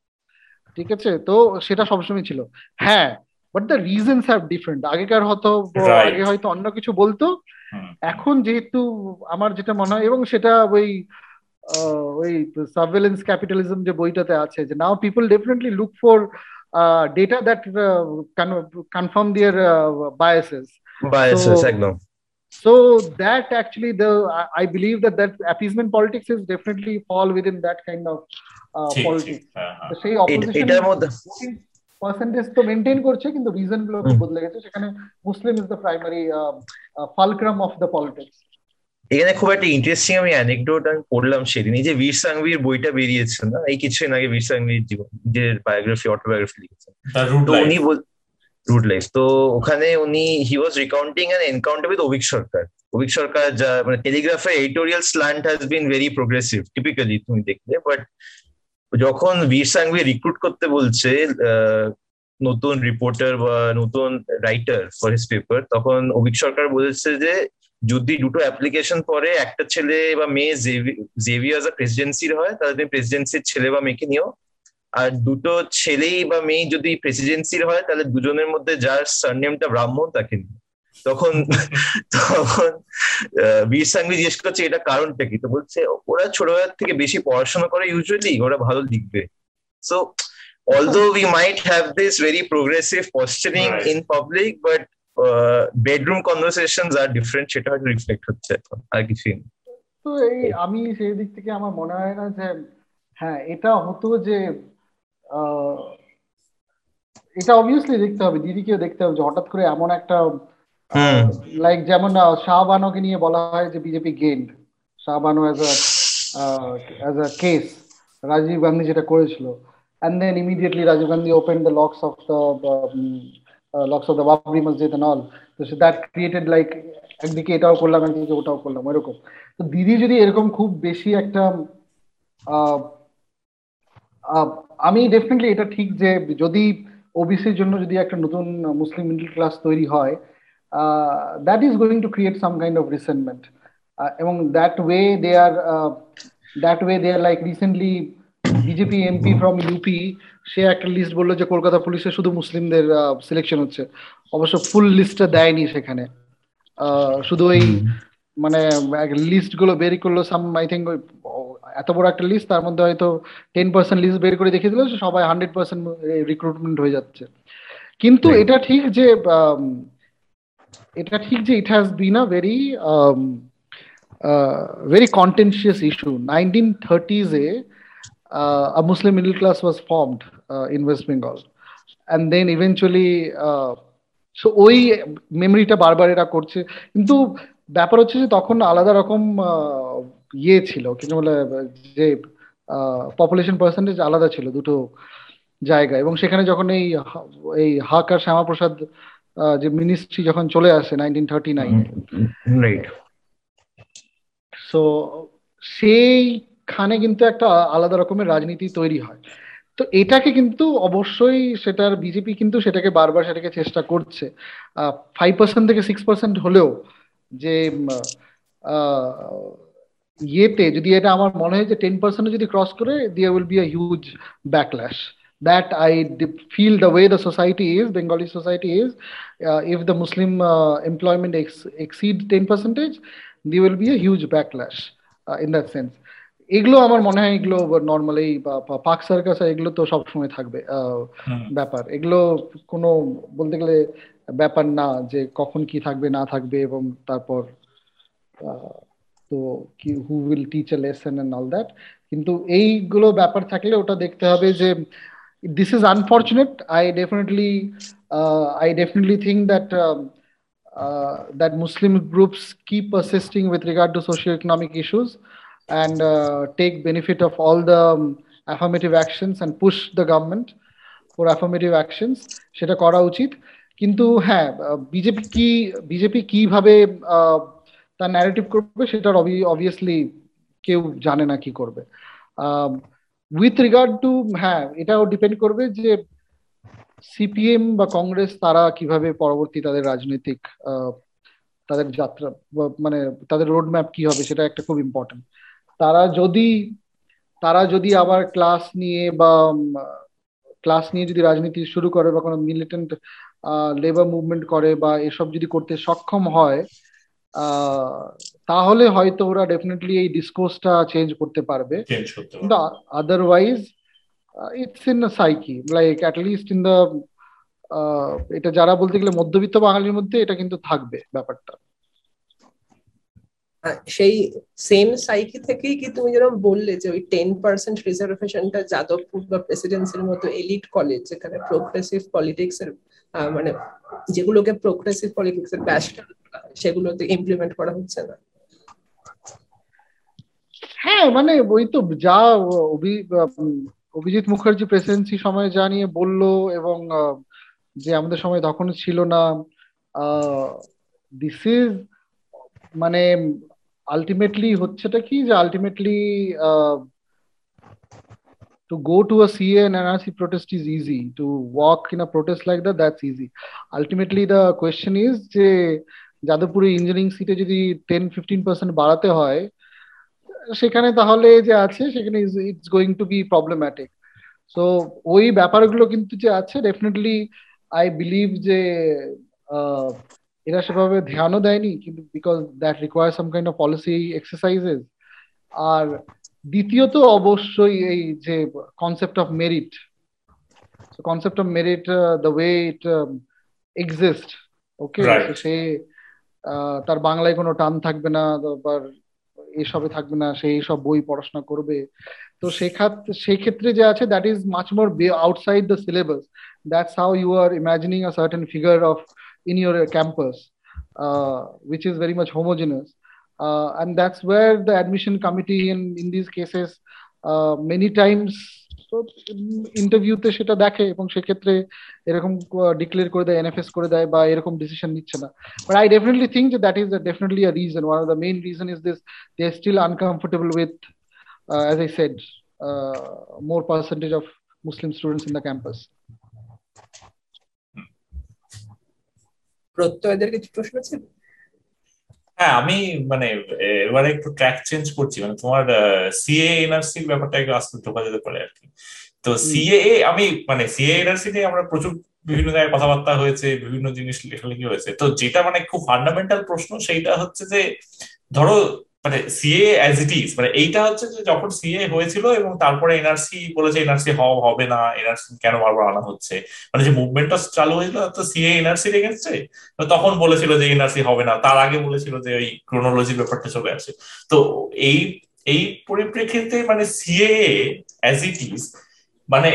ঠিক আছে? তো সেটা সবসময় ছিল। হ্যাঁ but the reasons have different আগেকার হয়তো আগে হয়তো অন্য কিছু বলতো। এখন যেহেতু আমার যেটা মনে হয় এবং সেটা ওই ওই সার্ভেলেন্স ক্যাপিটালিজম যে বইটাতে আছে যে now people definitely look for Data that confirm their biases biases So- একদম so that actually the I- i believe that that appeasement politics is definitely fall within that kind of uh, ঠিক ঠিক politics হ্যাঁ হ্যাঁ তো সেই এট- অপোজিশন এটার মধ্যে পার্সেন্টেজ তো মেনটেন করছে কিন্তু রিজন গুলো খুব হুম। বদলে গেছে সেখানে Muslim is the primary fulcrum of the politics এখানে খুব একটা ইন্টারেস্টিং আমি অ্যানেকডোট আমি পড়লাম সেদিন। এই যে বীর সাংভির বইটা বেরিয়েছে না এই কিছুদিন আগে বীর সাংভির জীবন যে বায়োগ্রাফি অটোবায়োগ্রাফি লিখেছেন। তো উনি রুট লাইফ তো ওখানে উনি he was recounting an encounter with Abhik Sarkar Abhik Sarkar যা মানে টেলিগ্রাফের editorial slant has been very progressive typically তুমি দেখলে। বাট যখন বীর সাংভি রিক্রুট করতে বলছে নতুন রিপোর্টার বা নতুন রাইটার ফর হিস পেপার তখন অভিক সরকার বলেছে যে যদি দুটো অ্যাপ্লিকেশন পরে একটা ছেলে বা মেয়ে জেভিয়ার প্রেসিডেন্সির হয় তাহলে তুমি প্রেসিডেন্সির ছেলে বা মেয়েকে নিও। আর দুটো ছেলেই বা মেয়ে যদি প্রেসিডেন্সির হয় তাহলে দুজনের মধ্যে যার সারনেমটা ব্রাহ্মণ তাকে নিও। তখন তখন বীর সাংবি জিজ্ঞেস করছে এটা কারণটা কি? তো বলছে ওরা ছোটবেলার থেকে বেশি পড়াশোনা করে ইউজুয়ালি ওরা ভালো লিখবে। So although we might have this very progressive posturing right. in public but bedroom conversations are different সেটা হয়তো রিফ্লেক্ট হচ্ছে এখন আর কিছু তো এই আমি সেই দিক থেকে আমার মনে হয় না যে হ্যাঁ এটা হতো যে এটা অবভিয়াসলি দেখতে হবে দিদিকেও দেখতে হবে যে হঠাৎ করে এমন একটা লাইক যেমন শাহবানোকে নিয়ে বলা হয় যে BJP gained Shah Bano as a as a case Rajiv Gandhi যেটা করেছিল। And then immediately Rajiv Gandhi open the locks of the um, uh, locks of the Babri Masjid and all. So that created like একদিকে এটাও করলাম একদিকে ওটাও করলাম এরকম তো দিদি যদি এরকম খুব বেশি একটা আমি ডেফিনেটলি এটা ঠিক যে যদি ওবিসির জন্য যদি একটা নতুন মুসলিম মিডল ক্লাস তৈরি হয় that is going to create some kind of resentment এবং that way they are that way they are like recently BJP MP from UP say একটা লিস্ট বলল যে কলকাতা পুলিশে শুধু মুসলিমদের সিলেকশন হচ্ছে। অবশ্য ফুল লিস্টটা দেয়নি সেখানে। শুধু ওই মানে লিস্টগুলো বের করল সাম আই থিঙ্ক এত বড় একটা লিস্ট তার মধ্যে হয়তো টেন পার্সেন্ট লিস্ট বের করে দেখিয়ে দিল সবাই হান্ড্রেড পার্সেন্ট রিক্রুটমেন্ট হয়ে যাচ্ছে। কিন্তু এটা ঠিক যে এটা ঠিক যে it has been a very very contentious issue nineteen থার্টিজে uh, a Muslim middle class was formed uh, in West Bengal. And then eventually, so ওই মেমরিটা বারবার এরা করছে। কিন্তু ব্যাপার হচ্ছে যে তখন আলাদা রকম ইয়ে ছিল। কিন্তু বলে যে পপুলেশন পার্সেন্টেজ আলাদা ছিল দুটো জায়গা এবং সেখানে যখন এই এই হাক আর শ্যামাপ্রসাদ যে মিনিস্ট্রি যখন চলে আসে নাইনটিন থার্টি নাইনে সো সেই খানে কিন্তু একটা আলাদা রকমের রাজনীতি তৈরি হয় তো এটাকে কিন্তু অবশ্যই সেটার বিজেপি কিন্তু সেটাকে বারবার সেটাকে চেষ্টা করছে ফাইভ পার্সেন্ট থেকে সিক্স পার্সেন্ট হলেও যে ইয়েতে যদি এটা আমার মনে হয় যে টেন পার্সেন্ট যদি ক্রস করে দিয়ে will be a huge backlash that I feel the way the society is, Bengali society is, uh, if the Muslim uh, employment ex- exceeds 10 percentage, there will be a huge uh. এগুলো আমার মনে হয় এগুলো নর্মাল পাক সার্কাস এগুলো তো সবসময় থাকবে ব্যাপার। এগুলো কোনো বলতে গেলে ব্যাপার না যে কখন কি থাকবে না থাকবে এবং তারপর তো কি who will teach a lesson and all that কিন্তু এইগুলো ব্যাপার থাকলে ওটা দেখতে হবে যে this is unfortunate I definitely I definitely think that that Muslim groups keep persisting with regard to socio-economic issues. And uh, take benefit of all the um, affirmative actions and push the government for affirmative actions সেটা করা উচিত। কিন্তু হ্যাঁ বিজেপি কি বিজেপি কীভাবে তার ন্যারেটিভ করবে সেটার অবভিয়াসলি কেউ জানে না কি করবে। উইথ রিগার্ড টু হ্যাঁ এটাও ডিপেন্ড করবে যে সিপিএম বা কংগ্রেস তারা কীভাবে পরবর্তী তাদের রাজনৈতিক তাদের যাত্রা মানে তাদের রোড ম্যাপ কি হবে সেটা একটা খুব ইম্পর্টেন্ট তারা যদি তারা যদি আবার ক্লাস নিয়ে বা ক্লাস নিয়ে যদি রাজনীতি শুরু করে বা কোনো মিলিটেন্ট লেবার মুভমেন্ট করে বা এসব যদি করতে সক্ষম হয় তাহলে হয়তো ওরা ডেফিনেটলি এই ডিসকোর্সটা চেঞ্জ করতে পারবে। কিন্তু otherwise it's in the psyche like at least in the এটা যারা বলতে গেলে মধ্যবিত্ত বাঙালির মধ্যে এটা কিন্তু থাকবে ব্যাপারটা। সেই সেম সাইকি থেকেই কি তুমি যেরকম বললে যে ওই টেন পার্সেন্ট রিজার্ভেশনটা যাদবপুর বা প্রেসিডেন্সির মতো এলিট কলেজ যেখানে প্রোগ্রেসিভ পলিটিক্স এর মানে যেগুলোকে প্রোগ্রেসিভ পলিটিক্স এর ব্যাচটার সেগুলোতে ইমপ্লিমেন্ট করা হচ্ছে না? হ্যাঁ মানে ওই তো যা অভি অভিজিৎ মুখার্জি প্রেসিডেন্সি সময় যা নিয়ে বলল এবং যে আমাদের সময় তখন ছিল না দিস ইজ মানে আলটিমেটলি হচ্ছেটা কি যে ultimately to go to a CA and NRC protest is easy. To walk in a protest like that, that's easy. Ultimately, the question is যে যাদবপুরে ইঞ্জিনিয়ারিং সিটে যদি টেন ফিফটিন পার্সেন্ট বাড়াতে হয় সেখানে তাহলে যে আছে সেখানে it's going to be problematic so ওই ব্যাপারগুলো কিন্তু যে আছে ডেফিনেটলি আই বিলিভ যে এরা সেভাবে ধ্যানও দেয়নি কিন্তু because that require some kind of policy exercises আর দ্বিতীয়ত অবশ্যই এই যে concept of merit concept of merit the way it exist okay সে তার বাংলায় কোনো টান থাকবে না আবার এসবে থাকবে না সে এইসব বই পড়াশোনা করবে। তো সেই ক্ষেত্রে যে আছে that is much more outside the syllabus that's how you are imagining a certain figure of in your campus, uh, which is very much homogeneous. Uh, and that's where the admission committee in, in these cases uh, many times ইন্টারভিউতে সেটা দেখে এবং সেক্ষেত্রে এরকম ডিক্লেয়ার করে দেয় এনএফএস করে দেয় বা এরকম ডিসিশন নিচ্ছে না। বাট আই ডেফিনেটলি থিঙ্ক যে that is definitely a reason one of the main reason is this they are still uncomfortable with as I said more percentage of Muslim students in the campus প্রত্যয়দের কিছু প্রশ্ন ছিল? হ্যাঁ আমি মানে এবারে একটু ট্র্যাক চেঞ্জ করছি। মানে তোমার সিএ এনআরসি ব্যাপারটা একটু আসতে ঢোকা যেতে পারে আর কি। তো সিএ আমি মানে সিএ এনআরসি নিয়ে আমরা প্রচুর বিভিন্ন জায়গায় কথাবার্তা হয়েছে বিভিন্ন জিনিস লেখালেখি হয়েছে। তো যেটা মানে খুব ফান্ডামেন্টাল প্রশ্ন সেইটা হচ্ছে যে ধরো মানে সিএ অ্যাজ ইট ইজ মানে এইটা হচ্ছে যে যখন সিএ হয়েছিল এবং তারপরে এনআরসি বলেছে এনআরসি হওয়া হবে না এনআরসি কেন বারবার আনা হচ্ছে? মানে যে মুভমেন্টটা চালু হয়েছিল, তো সিএ এনআরসি রেখেছে তখন বলেছিল যে এনআরসি হবে না, তার আগে বলেছিল যে ওই ক্রোনোলজির ব্যাপারটা চলে আসে। তো এই এই পরিপ্রেক্ষিতে মানে সিএ অ্যাজ ইট ইজ মানে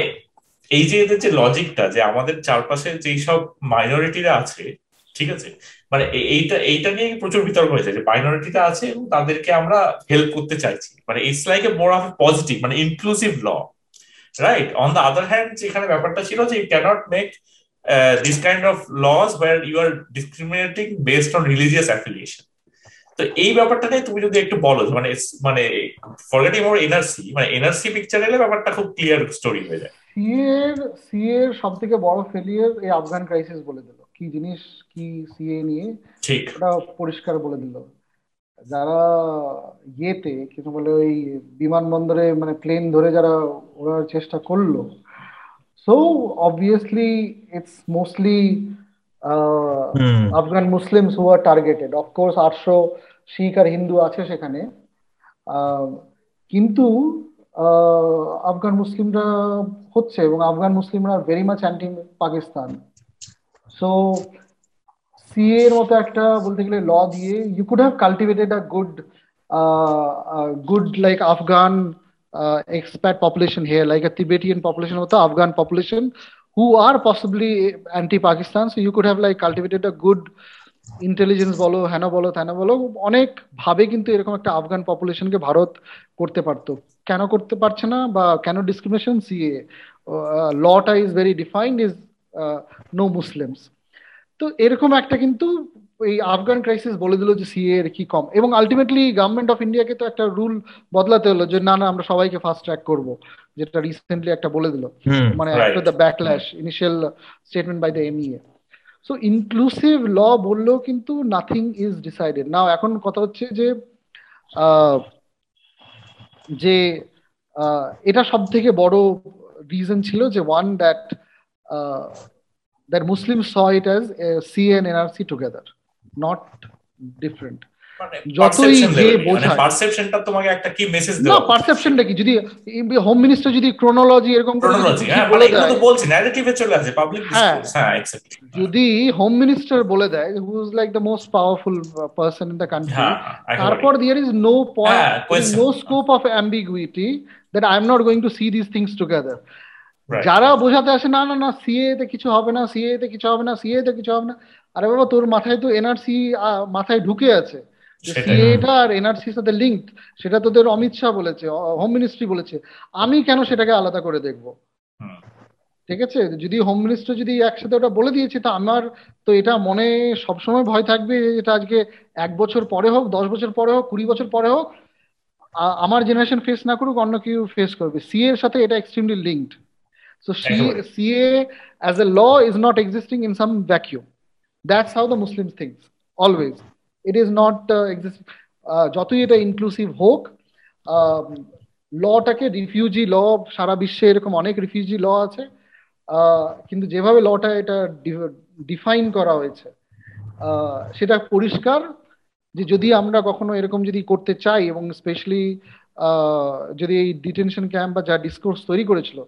এই যে এদের যে লজিকটা যে আমাদের চারপাশে যেই সব মাইনরিটিরা আছে ঠিক আছে? মানে এইটা এইটা নিয়ে প্রচুর বিতর্ক হয়েছে যে মাইনরিটিটা আছে এবং তাদেরকে আমরা হেল্প করতে চাইছি। মানে it's like a more of positive মানে inclusive law right on the other hand যেখানে ব্যাপারটা ছিল যে you can't make this kind of laws where you are discriminating based on religious affiliation তো এই ব্যাপারটা নিয়ে তুমি যদি একটু বলো মানে মানে ফরগেটিং মোর এনআরসি মানে এনআরসি পিকচার এলে ব্যাপারটা খুব ক্লিয়ার স্টোরি হয়ে যায়। সিএর সিএর সব থেকে বড় ফেলিয়ার এই আফগান ক্রাইসিস বলে দিল কি জিনিস কি সিএ নিয়ে ওটা পরিষ্কার বলে দিল। যারা ইয়েতে কিছু বলে ওই বিমানবন্দরে মানে প্লেন ধরে যারা ওড়ার চেষ্টা করল so obviously it's mostly Afghan Muslims who are targeted of course আটশো শিখ আর হিন্দু আছে সেখানে। কিন্তু আফগান মুসলিমরা হচ্ছে এবং আফগান মুসলিমরা very much anti Pakistan so CA এর মতো একটা বলতে গেলে ল দিয়ে you could have cultivated a good good like Afghan expat population here, like a Tibetan population or the Afghan population, who are possibly anti-Pakistan. So you could have like cultivated a good intelligence বলো হ্যানা বলো ত্যানা বলো অনেক ভাবে কিন্তু এরকম একটা আফগান পপুলেশনকে ভারত করতে পারতো। কেন করতে পারছে না বা কেন ডিসক্রিমিনেশন সিএ লটা is very defined is no Muslims তো এরকম একটা কিন্তু এই আফগান ক্রাইসিস বলে দিল যে সিএ এর কি কম। এবং আলটিমেটলি গভর্নমেন্ট অফ ইন্ডিয়াকে তো একটা রুল বদলাতে হলো যে না না আমরা সবাইকে ফাস্ট ট্র্যাক করব। যেটা রিসেন্টলি একটা বলে দিল। মানে after the backlash initial statement by the MEA so inclusive law বললেও কিন্তু নাথিং ইজ ডিসাইডেড নাও এখন কথা হচ্ছে যে যে এটা সব থেকে বড় রিজন ছিল যে one that that Muslims saw it as C and NRC together, not different. যতই যে বোঝায় পারসেপশনটা তোমাকে একটা কি মেসেজ দেয় না পারসেপশনটা কি? যদি হোম মিনিস্টার যদি ক্রোনোলজি এরকম ক্রোনোলজি হ্যাঁ মানে এগুলো তো বলছি ন্যারেটিভে চলে আসে পাবলিক ডিসকোর্স হ্যাঁ এক্স্যাক্টলি যদি হোম মিনিস্টার বলে দেয় who is like the most powerful person in the country তারপর there is no point no scope of ambiguity that I am not going to see this things together যারা বোঝাতে আসে না না না সিএ তে কিছু হবে না সিএ তে কিছু হবে না সিএ তে কিছু হবে না। আরে বাবা তোর মাথায় তো এনআরসি মাথায় ঢুকে আছে। সিএটা আর এনআরসির সাথে লিঙ্কড সেটা তোদের অমিত শাহ বলেছে হোম মিনিস্ট্রি বলেছে। আমি কেন সেটাকে আলাদা করে দেখব? ঠিক আছে? যদি হোম মিনিস্টার যদি একসাথে ওটা বলে দিয়েছে তা আমার তো এটা মনে সবসময় ভয় থাকবে এটা আজকে এক বছর পরে হোক দশ বছর পরে হোক কুড়ি বছর পরে হোক আমার জেনারেশন ফেস না করুক অন্য কেউ ফেস করবে। সিএ এর সাথে এটা extremely linked so CA as a law is not existing in some vacuum that's how the Muslim things always it is not exist যতই এটা ইনক্লুসিভ হোক লটাকে রিফিউজি ল সারা বিশ্বে এরকম অনেক রিফিউজি ল আছে কিন্তু যেভাবে লটা এটা ডিফাইন করা হয়েছে সেটা পরিষ্কার যে যদি আমরা কখনো এরকম যদি করতে চাই এবং স্পেশালি যদি এই ডিটেনশন ক্যাম্প বা যা ডিসকোর্স তৈরি করেছিল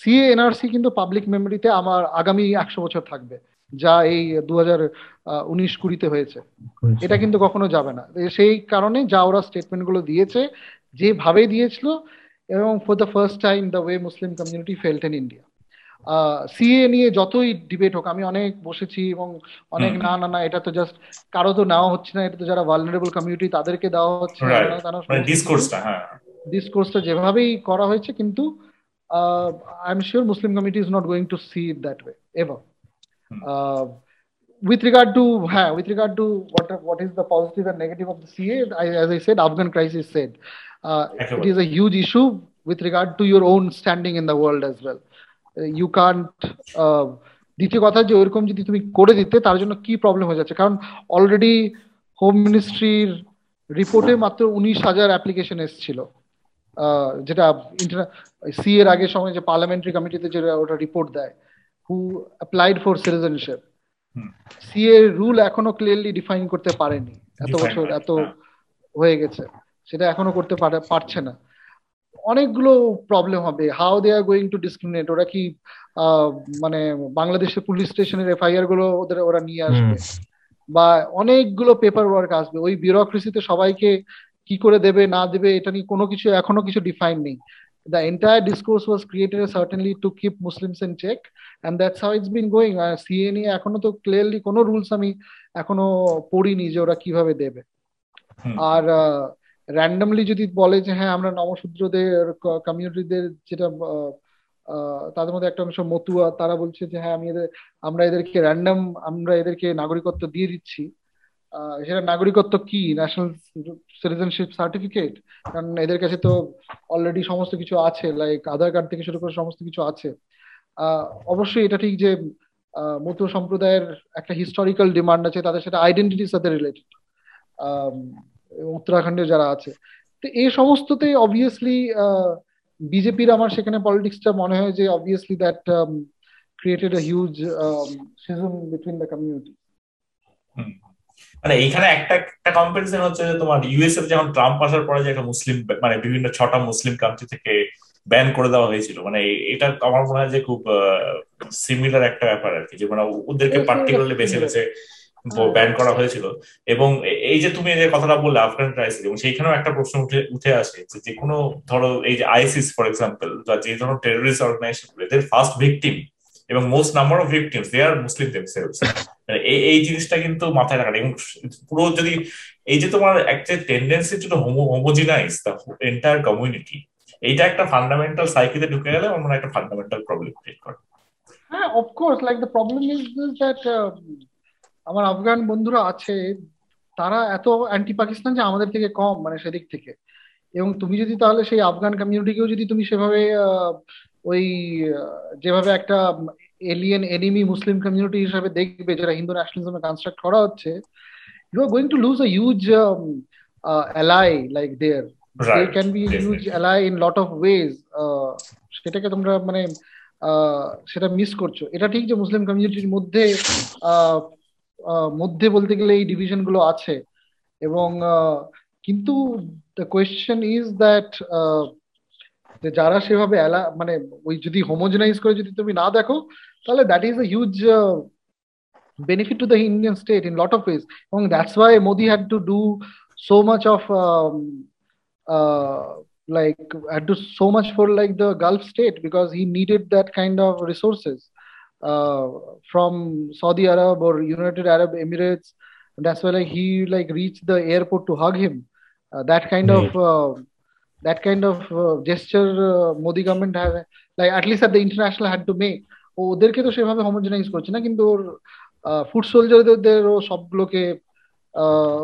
সিএ এনআরসি কিন্তু পাবলিক মেমোরিতে আমার আগামী একশো বছর থাকবে যা এই দু হাজার উনিশ কুড়িতে হয়েছে। এটা কিন্তু কখনো যাবে না। সেই কারণে যা ওরা স্টেটমেন্টগুলো দিয়েছে যেভাবে দিয়েছিল এবং for the first time the way Muslim community felt in India CA নিয়ে যতই ডিবেট হোক আমি অনেক বসেছি এবং অনেক না না না এটা তো জাস্ট কারও তো নেওয়া হচ্ছে না এটা তো যারা ভালনারেবল কমিউনিটি তাদেরকে দেওয়া হচ্ছে ডিসকোর্সটা মানে যেভাবেই করা হয়েছে কিন্তু I am sure Muslim community is not going to see it that way ever with regard to uh, with regard to what what is the positive and negative of the CA, I, as I said, Afghan crisis said uh, it is a huge issue with regard to your own standing in the world as well. You can't দ্বিতীয় কথা যে ওইরকম যদি তুমি করে দিতে তার জন্য কি প্রবলেম হয়ে যাচ্ছে কারণ অলরেডি হোম মিনিস্ট্রির রিপোর্টে মাত্র উনিশ হাজার অ্যাপ্লিকেশন এসেছিল যেটা সি এর আগের সময় যে পার্লামেন্টারি কমিটিতে যেটা ওটা রিপোর্ট দেয় হু অ্যাপ্লাইড ফর সিটিজেনশিপ সি এর রুল এখনও ক্লিয়ারলি ডিফাইন করতে পারেনি। এত বছর এত হ্যাঁ। হয়ে গেছে। সেটা এখনও করতে পারছে না। অনেকগুলো প্রবলেম হবে। How they are going to discriminate ওরা কি মানে বাংলাদেশের পুলিশ স্টেশনের এফআইআরগুলো ওদের ওরা নিয়ে আসবে? বা অনেকগুলো পেপার ওয়ার্ক আসবে। ওই বিউরোক্রেসিতে সবাইকে কি করে দেবে না দেবে এটা নিয়ে কোনো কিছু এখনও কিছু ডিফাইন নেই। The entire discourse was created certainly to keep Muslims in check, and that's how it's been going. CA নিয়ে এখনও তো ক্লিয়ারলি কোনো রুলস আমি এখনও পড়িনি যে ওরা কীভাবে দেবে। আর র্যান্ডমলি যদি বলে যে হ্যাঁ আমরা নবশূদ্রদের কমিউনিটিদের যেটা তাদের মধ্যে একটা অংশ মতুয়া তারা বলছে যে হ্যাঁ আমি এদের আমরা এদেরকে র্যান্ডম আমরা এদেরকে নাগরিকত্ব দিয়ে দিচ্ছি। সেটা নাগরিকত্ব কি? ন্যাশনাল সিটিজেনশিপ সার্টিফিকেট কারণ এদের কাছে তো অলরেডি সমস্ত কিছু আছে লাইক আধার কার্ড থেকে শুরু করে সমস্ত কিছু আছে। অবশ্যই এটা ঠিক যে মতো সম্প্রদায়ের একটা হিস্টোরিক্যাল ডিমান্ড আছে, তাদের সাথে আইডেন্টিটির সাথে রিলেটেড উত্তরাখণ্ডে যারা আছে। তো এই সমস্ততে অবভিয়াসলি বিজেপির আমার সেখানে পলিটিক্সটা মনে হয় যে obviously that created a huge schism between the community মানে এইখানে একটা একটা কম্পারিজন হচ্ছে যে তোমার ইউএস এর যেমন ট্রাম্প আসার পরে যে একটা মুসলিম মানে বিভিন্ন ছটা মুসলিম কান্ট্রি থেকে ব্যান করে দেওয়া হয়েছিল মানে এটা আমার মনে হয় যে খুব সিমিলার একটা ব্যাপার আর কি যে মানে ওদেরকে পার্টিকুলারলি বেছে বেছে ব্যান করা হয়েছিল। এবং এই যে তুমি যে কথাটা বললে আফগান ক্রাইসিস এবং সেইখানেও একটা প্রশ্ন উঠে উঠে আসে যে যে কোনো ধরো এই যে আইসিস ফর এক্সাম্পল বা যে ধরনের টেরোরিস্ট অর্গানাইজেশন এদের ফার্স্ট ভিকটিম এবং most number of victims they are Muslim themselves এই এই জিনিসটা কিন্তু মাথায় রাখা এবং পুরো যদি এই যে তোমার একটা tendency to homogenize the entire community এইটা একটা ফান্ডামেন্টাল সাইকিতে ঢুকে গেলে আমার একটা ফান্ডামেন্টাল প্রবলেম ক্রিয়েট করে। হ্যাঁ of course like the problem is that আমার আফগান বন্ধুরা আছে তারা এত অ্যান্টি পাকিস্তান যে আমাদের থেকে কম মানে সেদিক থেকে। এবং তুমি যদি তাহলে সেই আফগান কমিউনিটিকেও যদি তুমি সেভাবে ওই যেভাবে একটা এলিয়েন এনিমি মুসলিম কমিউনিটি হিসাবে দেখবে যারা হিন্দু ন্যাশনালিজমে কনস্ট্রাক্ট করা হচ্ছে you are going to lose a huge ally like there they can be huge ally in lot of ways সেটাকে তোমরা মানে সেটা মিস করছ। এটা ঠিক যে মুসলিম কমিউনিটির মধ্যে মধ্যে বলতে গেলে এই ডিভিশনগুলো আছে। এবং কিন্তু the question is that যারা সেভাবে মানে ওই যদি হোমোজেনাইজ করে যদি তুমি না দেখো তাহলে that is a huge benefit to the Indian state in lot of ways. And that's why Modi had to do so much of um, uh, like had to so much for like the Gulf state because he needed that kind of resources. uh, from Saudi Arab or United Arab Emirates. That's why like he like reached the airport to hug him. Uh, that kind of uh, that kind of uh, gesture uh, Modi government has like at least at the international had to make. ওদেরকে তো সেভাবে হোমোজেনাইজ করছে না কিন্তু ওর ফুড সোলজারদের ও সবগুলোকে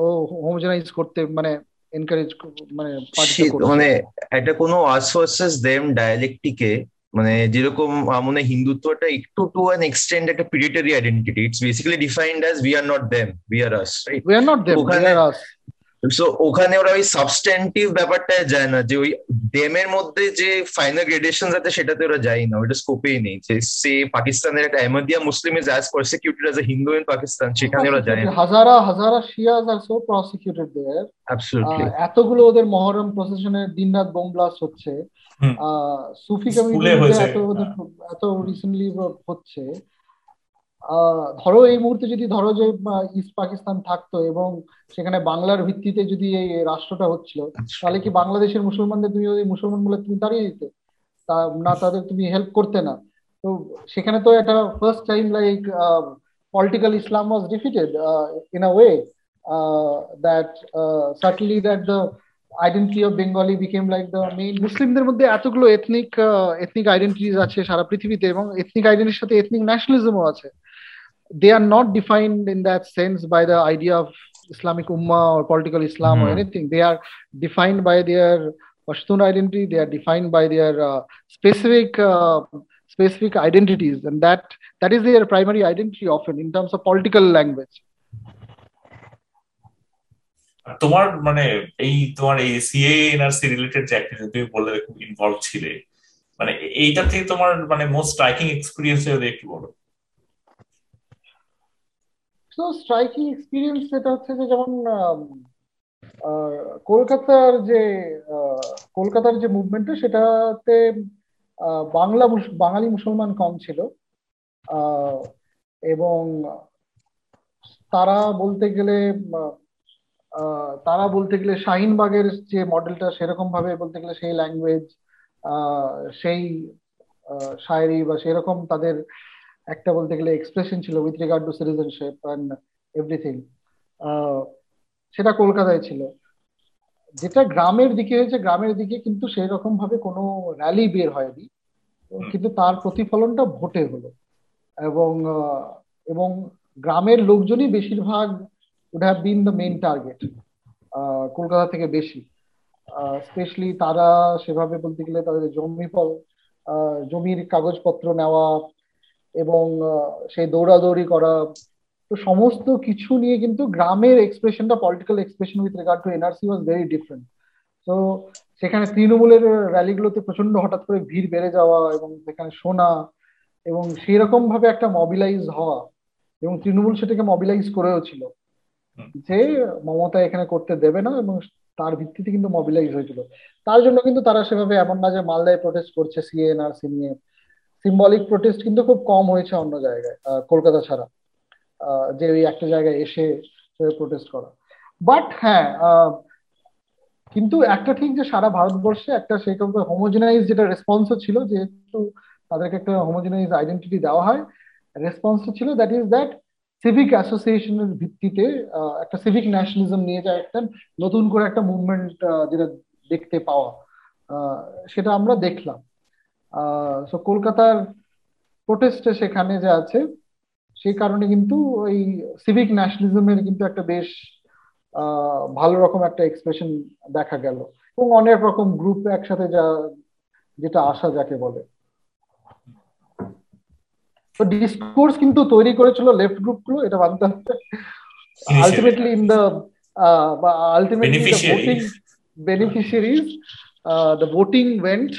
ও হোমোজেনাইজ করতে মানে এনকারেজ মানে মানে একটা কোনো আস ভার্সেস দেম ডায়ালেক্টিকে মানে যেরকম মনে হিন্দুত্বটা একটু টু অ্যান এক্সটেন্ড একটা পিরিটারি identity it's basically defined as we are not them we are us right we are not them us so ওখানে ওরা ওই সাবস্ট্যান্টিভ ব্যাপারটা যায় না যে ওই ডেমের মধ্যে যে ফাইনাল গ্রেডেশন আছে সেটাতে ওরা যায় না ওটা স্কোপেই নেই। যে সে পাকিস্তানের একটা Ahmadiyya Muslim is as prosecuted as a Hindu in Pakistan সেখানে ওরা যায় না। হাজারা হাজারা শিয়াজ আর সো প্রসিকিউটেড দেয়ার অ্যাবসলিউটলি এতগুলো ওদের মহরম প্রসেশনে দিনরাত বোম ব্লাস্ট হচ্ছে। সুফি কমিউনিটি এত এত রিসেন্টলি হচ্ছে। ধরো এই মুহূর্তে যদি ধরো যে ইস্ট পাকিস্তান থাকতো এবং সেখানে বাংলার ভিত্তিতে যদি এই রাষ্ট্রটা হচ্ছিল তাহলে কি বাংলাদেশের মুসলমানদের তুমি ওই মুসলমান বলে তুমি দাঁড়িয়ে দিতে? তা না তাদের তুমি হেল্প করতে না। তো সেখানে তো একটা first time like political Islam was defeated in a way that certainly that the identity of Bengali became like the main মুসলিমদের মধ্যে এতগুলো এথনিক এথনিক আইডেন্টিটিস আছে সারা পৃথিবীতে এবং এথনিক আইডেন্টির সাথে এথনিক ন্যাশনালিজমও আছে। they are not defined in that sense by the idea of Islamic Ummah or political Islam mm. or anything. They are defined by their Pashtun identity. They are defined by their uh, specific uh, specific identities, and that that is their primary identity often in terms of political language. তোমার মানে এই তোমার এই সিএ এনআরসি রিলেটেড যে অ্যাক্টিভিটি তুমি বললে খুব ইনভলভ ছিলে মানে এইটা থেকে তোমার মানে মোস্ট স্ট্রাইকিং এক্সপিরিয়েন্স যদি একটু বলো তো স্ট্রাইকিং এক্সপিরিয়েন্স যেটা হচ্ছে যে যেমন কলকাতার যে কলকাতার যে মুভমেন্টটা সেটাতে বাংলা বাঙালি মুসলমান কম ছিল। এবং তারা বলতে গেলে তারা বলতে গেলে শাহিনবাগের যে মডেলটা সেরকম ভাবে বলতে গেলে সেই ল্যাঙ্গুয়েজ সেই শায়েরি বা সেরকম তাদের একটা বলতে গেলে এক্সপ্রেশন ছিল with regard to citizenship and everything সেটা কলকাতায় ছিল। যেটা গ্রামের দিকে হয়েছে গ্রামের দিকে কিন্তু সেই রকম ভাবে কোনো র্যালি বের হয়নি। কিন্তু তার প্রতিফলনটা ভোটে হলো। এবং এবং গ্রামের লোকজনই বেশিরভাগ would have been the main target Kolkata থেকে বেশি। স্পেশালি তারা সেভাবে বলতে গেলে তাদের জমি ফল জমির কাগজপত্র নেওয়া এবং সেই দৌড়াদৌড়ি করা, তো সমস্ত কিছু নিয়ে কিন্তু গ্রামের এক্সপ্রেশনটা political expression with regard to NRC was very different তো সেখানে তৃণমূলের র্যালিগুলোতে প্রচণ্ড হঠাৎ করে ভিড় বেড়ে যাওয়া এবং সেখানে শোনা এবং সেই রকম ভাবে একটা মবিলাইজ হওয়া এবং তৃণমূল সেটাকে মবিলাইজ করেও ছিল। যে মমতা এখানে করতে দেবে না এবং তার ভিত্তিতে কিন্তু মবিলাইজ হয়েছিল। তার জন্য কিন্তু তারা সেভাবে এমন না যে মালদায় প্রোটেস্ট করছে সিএনআরসি নিয়ে। সিম্বলিক প্রোটেস্ট কিন্তু খুব কম হয়েছে অন্য জায়গায় কলকাতা ছাড়া। যে ওই একটা জায়গায় এসে প্রোটেস্ট করা। বাট হ্যাঁ কিন্তু একটা ঠিক যে সারা ভারতবর্ষে একটা সেই হোমোজেনাইজ যেটা রেসপন্স ছিল, যেহেতু তাদেরকে একটা হোমোজেনাইজ আইডেন্টিটি দেওয়া হয় রেসপন্স ছিল দ্যাট ইজ দ্যাট সিভিক অ্যাসোসিয়েশনের ভিত্তিতে একটা সিভিক ন্যাশনালিজম নিয়ে যায় একটা নতুন করে একটা মুভমেন্ট যেটা দেখতে পাওয়া। সেটা আমরা দেখলাম। সো কলকাতার প্রোটেস্টে সেখানে যে আছে সেই কারণে কিন্তু ওই সিভিক ন্যাশনালিজমের কিন্তু একটা বেশ ভালো রকম একটা এক্সপ্রেশন দেখা গেল। এবং অনেক রকম গ্রুপ একসাথে যা যেটা আসা যাকে বলে। তো ডিসকোর্স কিন্তু তৈরি করেছিল লেফট গ্রুপগুলো এটা মানতে হবে। Ultimately in the ultimately voting beneficiaries the voting went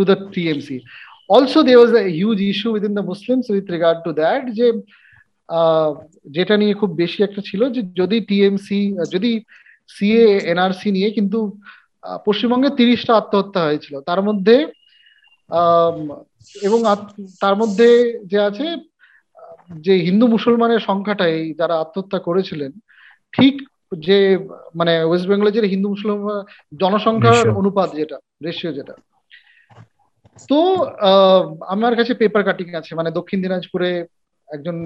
to the TMC. Also, there was a huge issue within the Muslims with regard to that যে যেটা নিয়ে খুব বেশি একটা ছিল যে যদি টিএমসি যদি সিএ এনআরসি নিয়ে কিন্তু পশ্চিমবঙ্গে তিরিশটা আত্মহত্যা হয়েছিল তার মধ্যে এবং তার মধ্যে যে আছে যে হিন্দু মুসলমানের সংখ্যাটা এই যারা আত্মহত্যা করেছিলেন ঠিক যে মানে ওয়েস্ট বেঙ্গলের যে হিন্দু মুসলমান জনসংখ্যার অনুপাত যেটা রেশিও যেটা তো আমার কাছে পেপার কাটিং আছে। মানে দক্ষিণ দিনাজপুরে একজন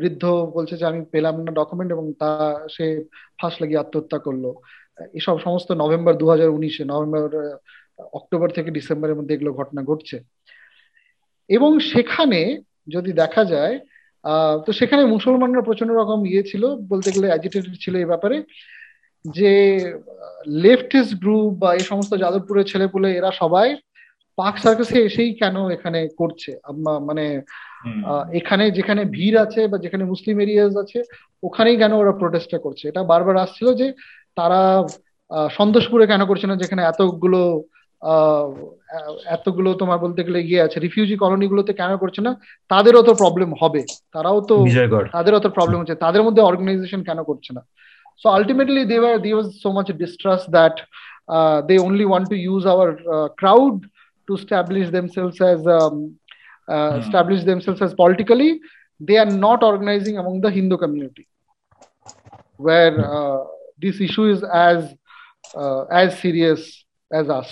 বৃদ্ধ বলছে যে, আমি পেলাম না ডকুমেন্ট এবং তা সে ফাঁস লাগিয়ে আত্মহত্যা করল। এসব সমস্ত নভেম্বর দু হাজার উনিশে, নভেম্বর অক্টোবর থেকে ডিসেম্বরের মধ্যে এগুলো ঘটনা ঘটছে। এবং সেখানে যদি দেখা যায় তো সেখানে মুসলমানরা প্রচণ্ড রকম ইয়ে ছিল, বলতে গেলে অ্যাজিটেটেড ছিল এই ব্যাপারে, যে লেফটিস্ট গ্রুপ বা এই সমস্ত যাদবপুরের ছেলেপুলে এরা সবাই পার্ক সার্কাসে এসেই কেন এখানে করছে? মানে এখানে যেখানে ভিড় আছে বা যেখানে মুসলিম এরিয়াজ আছে ওখানেই কেন ওরা প্রোটেস্টটা করছে? এটা বারবার আসছিল যে তারা সন্তোষপুরে কেন করছে না? যেখানে এতগুলো এতগুলো তোমার বলতে গেলে ইয়ে আছে রিফিউজি কলোনি গুলোতে কেন করছে না? তাদেরও তো প্রবলেম হবে। তারাও তো তাদেরও তো প্রবলেম হচ্ছে। তাদের মধ্যে অর্গানাইজেশন কেন করছে না? So ultimately they were they was so much distrust that they only want to use our crowd to establish themselves as um, uh, hmm. establish themselves as politically they are not organizing among the hindu community where uh, this issue is as uh, as serious as us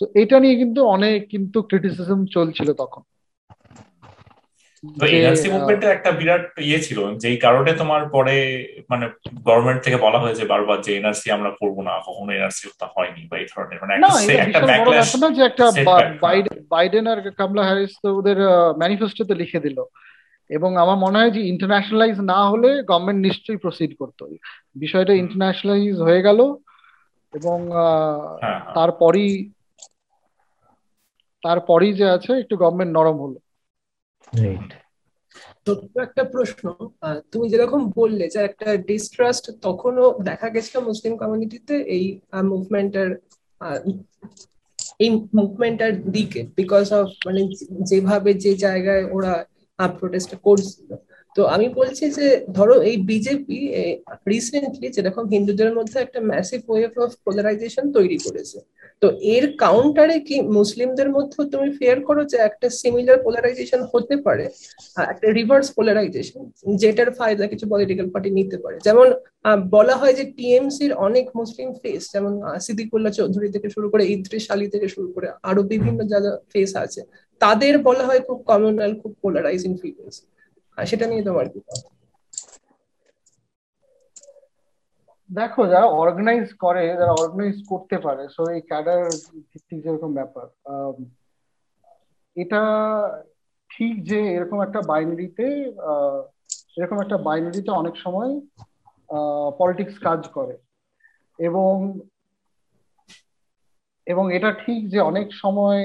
তো এটা নিয়ে কিন্তু অনেক কিন্তু ক্রিটিসিজম চলছিল তখন এনআরসি মুভমেন্টের একটা বিরাট ইয়ে ছিল যেই কারণে তোমার পরে মানে গভর্নমেন্ট থেকে বলা হয়েছে বারবার যে এনআরসি আমরা করব না কখনো এনআরসি হত্যা হয়নি বা এই ধরনের। মানে একটা ব্যাকল্যাশ না যে একটা বাইডেন আর কামলা হ্যারিস তো ওদের ম্যানিফেস্টোতে লিখে দিল। এবং আমার মনে হয় যে ইন্টারন্যাশনালাইজ না হলে গভর্নমেন্ট নিশ্চয়ই প্রসিড করতো। বিষয়টা ইন্টারন্যাশনালাইজ হয়ে গেল এবং হ্যাঁ, হ্যাঁ। তারপরই যে আছে একটু গভর্নমেন্ট নরম হলো। ছোট্ট একটা প্রশ্ন তুমি যেরকম বললে যে একটা ডিস্ট্রাস্ট তখনও দেখা গেছিল মুসলিম কমিউনিটিতে এই মুভমেন্টের এই মুভমেন্টের দিকে বিকজ অফ মানে যেভাবে যে জায়গায় ওরা প্রোটেস্ট করছিল। তো আমি বলছি যে, ধরো এই বিজেপি রিসেন্টলি যেরকম হিন্দুদের মধ্যে একটা ম্যাসিভ ওয়েভ অফ পোলারাইজেশন তৈরি করেছে। তো এর কাউন্টারে কি মুসলিমদের মধ্যে তুমি ফেয়ার করো যে একটা সিমিলার পোলারাইজেশন হতে পারে? একটা রিভার্স পোলারাইজেশন যেটার ফায়দা কিছু পলিটিক্যাল পার্টি নিতে পারে। যেমন বলা হয় যে টিএমসির অনেক মুসলিম ফেস যেমন সিদ্দিকুল্লাহ চৌধুরী থেকে শুরু করে ইদ্রিস আলী থেকে শুরু করে আরও বিভিন্ন যারা ফেস আছে, তাদের বলা হয় খুব কমনাল খুব পোলারাইজিং ফিগার্স সেটা নিয়ে তোমার কি দেখো, যারা অর্গানাইজ করে, যারা অর্গানাইজ করতে পারে সো এই ক্যাডার ভিত্তিক যেরকম ব্যাপার এটা ঠিক যে এরকম একটা বাইনারিতে এরকম একটা বাইনারিতে অনেক সময় পলিটিক্স কাজ করে। এবং এবং এটা ঠিক যে অনেক সময়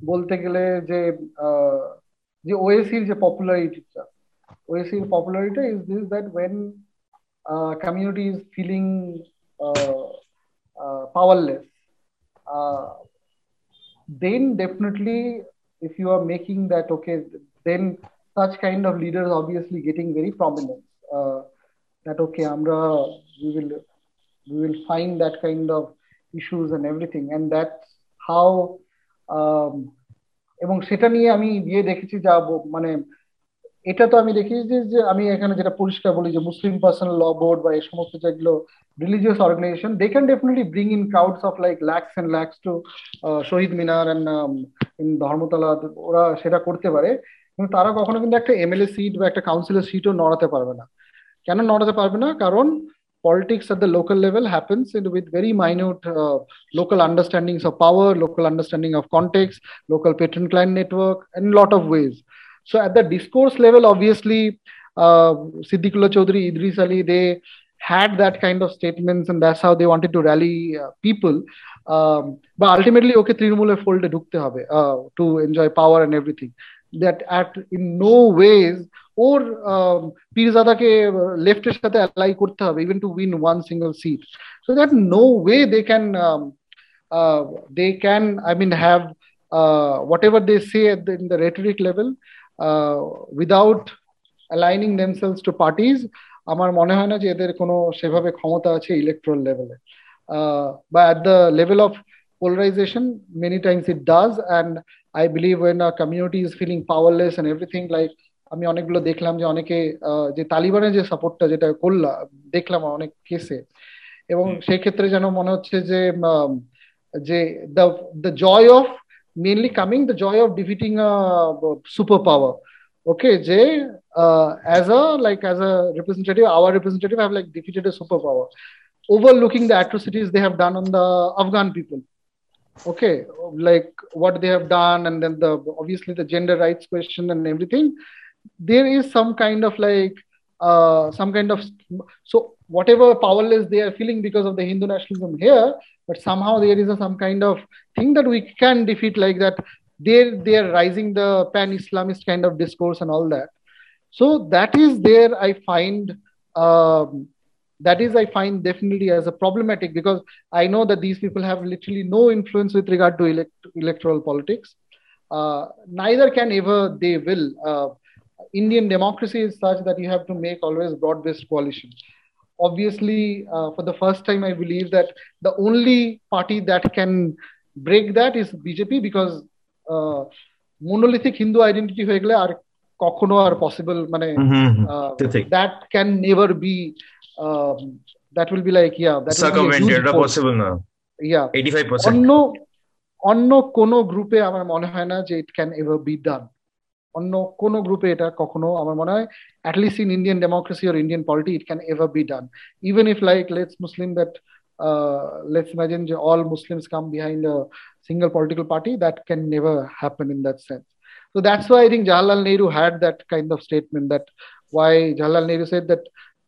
বলতে গেলে যে যে ওএসির যে পপুলারিটিটা ওএসির popularity is this that when uh, community is feeling uh, uh, powerless, uh, then definitely if you are making that okay, then such kind of leaders obviously getting very prominent. Uh, that okay, Amra, we will we will find that kind of issues and everything, and that's how um, এবং সেটা নিয়ে আমি গিয়ে দেখেছি যা মানে এটা তো আমি দেখি যে আমি এখানে যেটা পরিষ্কার বলি যে মুসলিম পার্সোনাল ল বোর্ড বা এই সমস্ত যেগুলো religious organization they can definitely bring in crowds of like lakhs and lakhs to Shaheed Minar and Dharmatala ওরা সেটা করতে পারে। কিন্তু তারা কখনো কিন্তু একটা এমএলএ সিট বা একটা কাউন্সিলের সিটও নড়াতে পারবে না। কেন নড়াতে পারবে না? কারণ politics at the local level happens with very minute uh, local understandings of power, local understanding of context, local patron client network, and a lot of ways. So at the discourse level, obviously, uh, Siddiqullah Chaudhry, Idris Ali, they had that kind of statements, and that's how they wanted to rally uh, people. Um, but ultimately, okay, Trinamool fold ঢুকতে হবে uh, to enjoy power and everything. That at in no ways or পীরজাদাকে লেফটের সাথে অ্যালাই করতে হবে even to win one single seat. So that no way they can um, uh, they can I mean have uh, whatever they say the, in the rhetoric level without aligning themselves to parties আমার মনে হয় না যে এদের কোনো সেভাবে ক্ষমতা আছে ইলেকট্রাল লেভেলে বা at the level of polarization many times it does and i believe when a community is feeling powerless and everything like আমি অনেকগুলো দেখলাম যে অনেকে যে তালিবানের যে সাপোর্টটা যেটা করলাম দেখলাম অনেক কেসে এবং সেই ক্ষেত্রে যেন মনে হচ্ছে যে যে the the joy of mainly coming the joy of defeating a superpower okay jay uh, as a like as a representative our representative have like defeated a superpower overlooking the atrocities they have done on the afghan people okay like what they have done and then the obviously the gender rights question and everything There is some kind of like uh, some kind of so whatever powerless they are feeling because of the hindu nationalism here but somehow there is a, some kind of thing that we can defeat like that. They're they're rising the pan-islamist kind of discourse and all that. So that is there i find um, that is i find definitely as a problematic because i know that these people have literally no influence with regard to elect- electoral politics. Uh, neither can ever they will uh, indian democracy is such that you have to make always broad-based coalition obviously uh, for the first time i believe that the only party that can break that is bjp because monolithic hindu identity হয়ে গেলে আর কখনো আর পসিবল মানে that can never be um, that will be like yeah that circumvented এটা পসিবল না yeah 85% অন্য অন্য কোন গ্রুপে আমার মনে হয় না যে it can ever be done অন্য কোন গ্রুপে এটা কখনো আমার মনে হয় at least in Indian democracy or Indian polity it can ever be done even if like let's Muslim that uh, let's imagine all Muslims come behind a single political party that can never happen in that sense so that's why I think Jawaharlal Nehru had that kind of statement that why Jawaharlal Nehru said that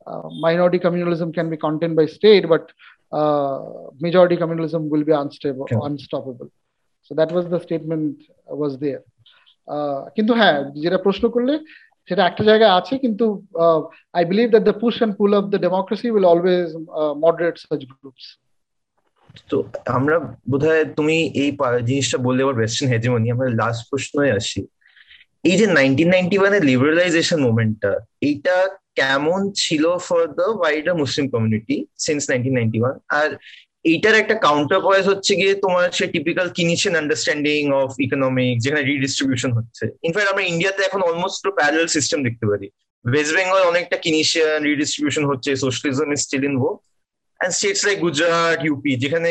uh, minority communalism can be contained by state, but uh, majority communalism will be unstable, okay. unstoppable. So that was the statement was there. কিন্তু হ্যাঁ যেটা প্রশ্ন করলে সেটা একটা জায়গায় আছে, কিন্তু I believe that the push and pull of the democracy will always moderate such groups তো আমরা বোধহয় তুমি এই জিনিসটা বললে আবার ওয়েস্টার্ন হেজেমনি আমরা লাস্ট প্রশ্নে আসি। এই যে নাইনটিন নাইনটি ওয়ানের লিবারালাইজেশন মুভমেন্টটা এইটা কেমন ছিল for the wider Muslim community since nineteen ninety one আর এইটার একটা কাউন্টার পয়েন্ট হচ্ছে গিয়ে তোমার সে typical Keynesian understanding of economic যেখানে রিডিস্ট্রিবিউশন হচ্ছে। ইনফ্যাক্ট আমরা ইন্ডিয়াতে এখন অলমোস্ট প্যারাল সিস্টেম দেখতে পারি। ওয়েস্ট বেঙ্গল অনেকটা কিনিশিয়ান রিডিস্ট্রিবিউশন হচ্ছে socialism is still in and states like Gujarat UP যেখানে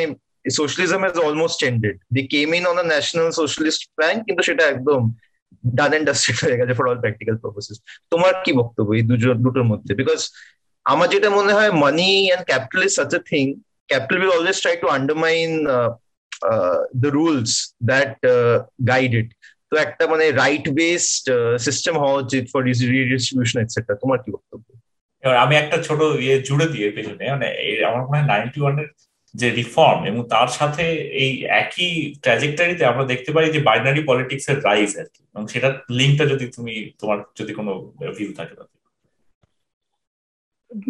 socialism is almost ended the came in on national socialist plan কিন্তু সেটা একদম ডান অ্যান্ড ডাস্টেড হয়ে গেছে ফর অল প্র্যাকটিক্যাল পারপাসেস তোমার কি বক্তব্য এই দুজন, দুটোর মধ্যে? বিকজ আমার যেটা মনে হয় money and capital is such a thing capital will always try to undermine the rules that guide it তো একটা মানে রাইট বেসড সিস্টেম হওয়া উচিত ফর রিডিস্ট্রিবিউশন এটসেট্রা তোমার কি বক্তব্য? এবার আমি একটা ছোট ইয়ে জুড়ে দিয়ে পেছনে। মানে আমার মনে হয় নাইনটি ওয়ানের যে রিফর্ম এবং তার সাথে এই একই ট্র্যাজেক্টরিতে আমরা দেখতে পারি যে বাইনারি পলিটিক্স এর রাইজ আর কি। এবং সেটার লিঙ্কটা যদি তুমি তোমার যদি কোনো ভিউ থাকে তাতে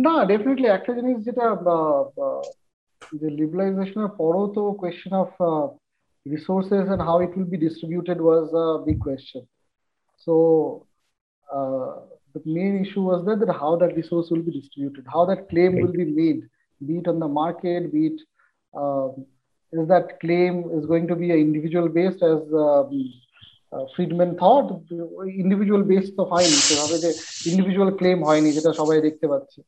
না ডেফিনেটলি একটা জিনিস যেটা যে লিবারাইজেশনের পরও তো question of resources and how it will be distributed was a big question. So uh, the main issue was that, that how that resource will be distributed, how that claim right. will be made, be it on the market, be it um, is that claim is going to be an individual based as um, uh, Friedman thought individual based তো হয়নি সেভাবে যে ইন্ডিভিজুয়াল ক্লেম হয়নি যেটা সবাই দেখতে পাচ্ছে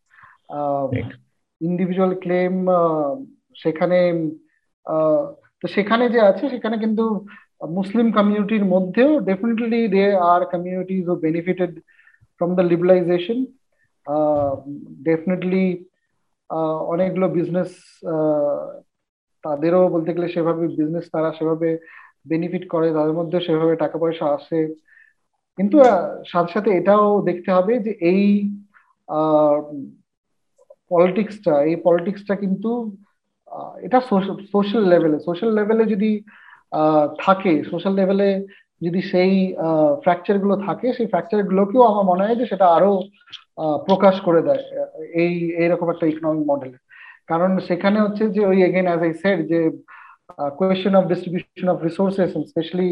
ইন্ডিভিজুয়াল ক্লেম সেখানে তো সেখানে যে আছে, সেখানে কিন্তু মুসলিম কমিউনিটির মধ্যেও definitely they are communities O benefited from the liberalization definitely অনেকগুলো বিজনেস তাদেরও বলতে গেলে সেভাবে বিজনেস তারা সেভাবে বেনিফিট করে, তাদের মধ্যে সেভাবে টাকা পয়সা আসে। কিন্তু সাথে সাথে এটাও দেখতে হবে যে এই পলিটিক্সটা এই পলিটিক্সটা কিন্তু এটা সোশ্যাল লেভেলে সোশ্যাল লেভেলে যদি থাকে সোশ্যাল লেভেলে যদি সেই ফ্র্যাকচারগুলো থাকে, সেই ফ্র্যাকচার গুলোকেও আমার মনে হয় যে সেটা আরও প্রকাশ করে দেয় এই, এইরকম একটা ইকোনমিক মডেলে কারণ সেখানে হচ্ছে যে ওই এগেন অ্যাজ আই সেড যে question of distribution of resources specially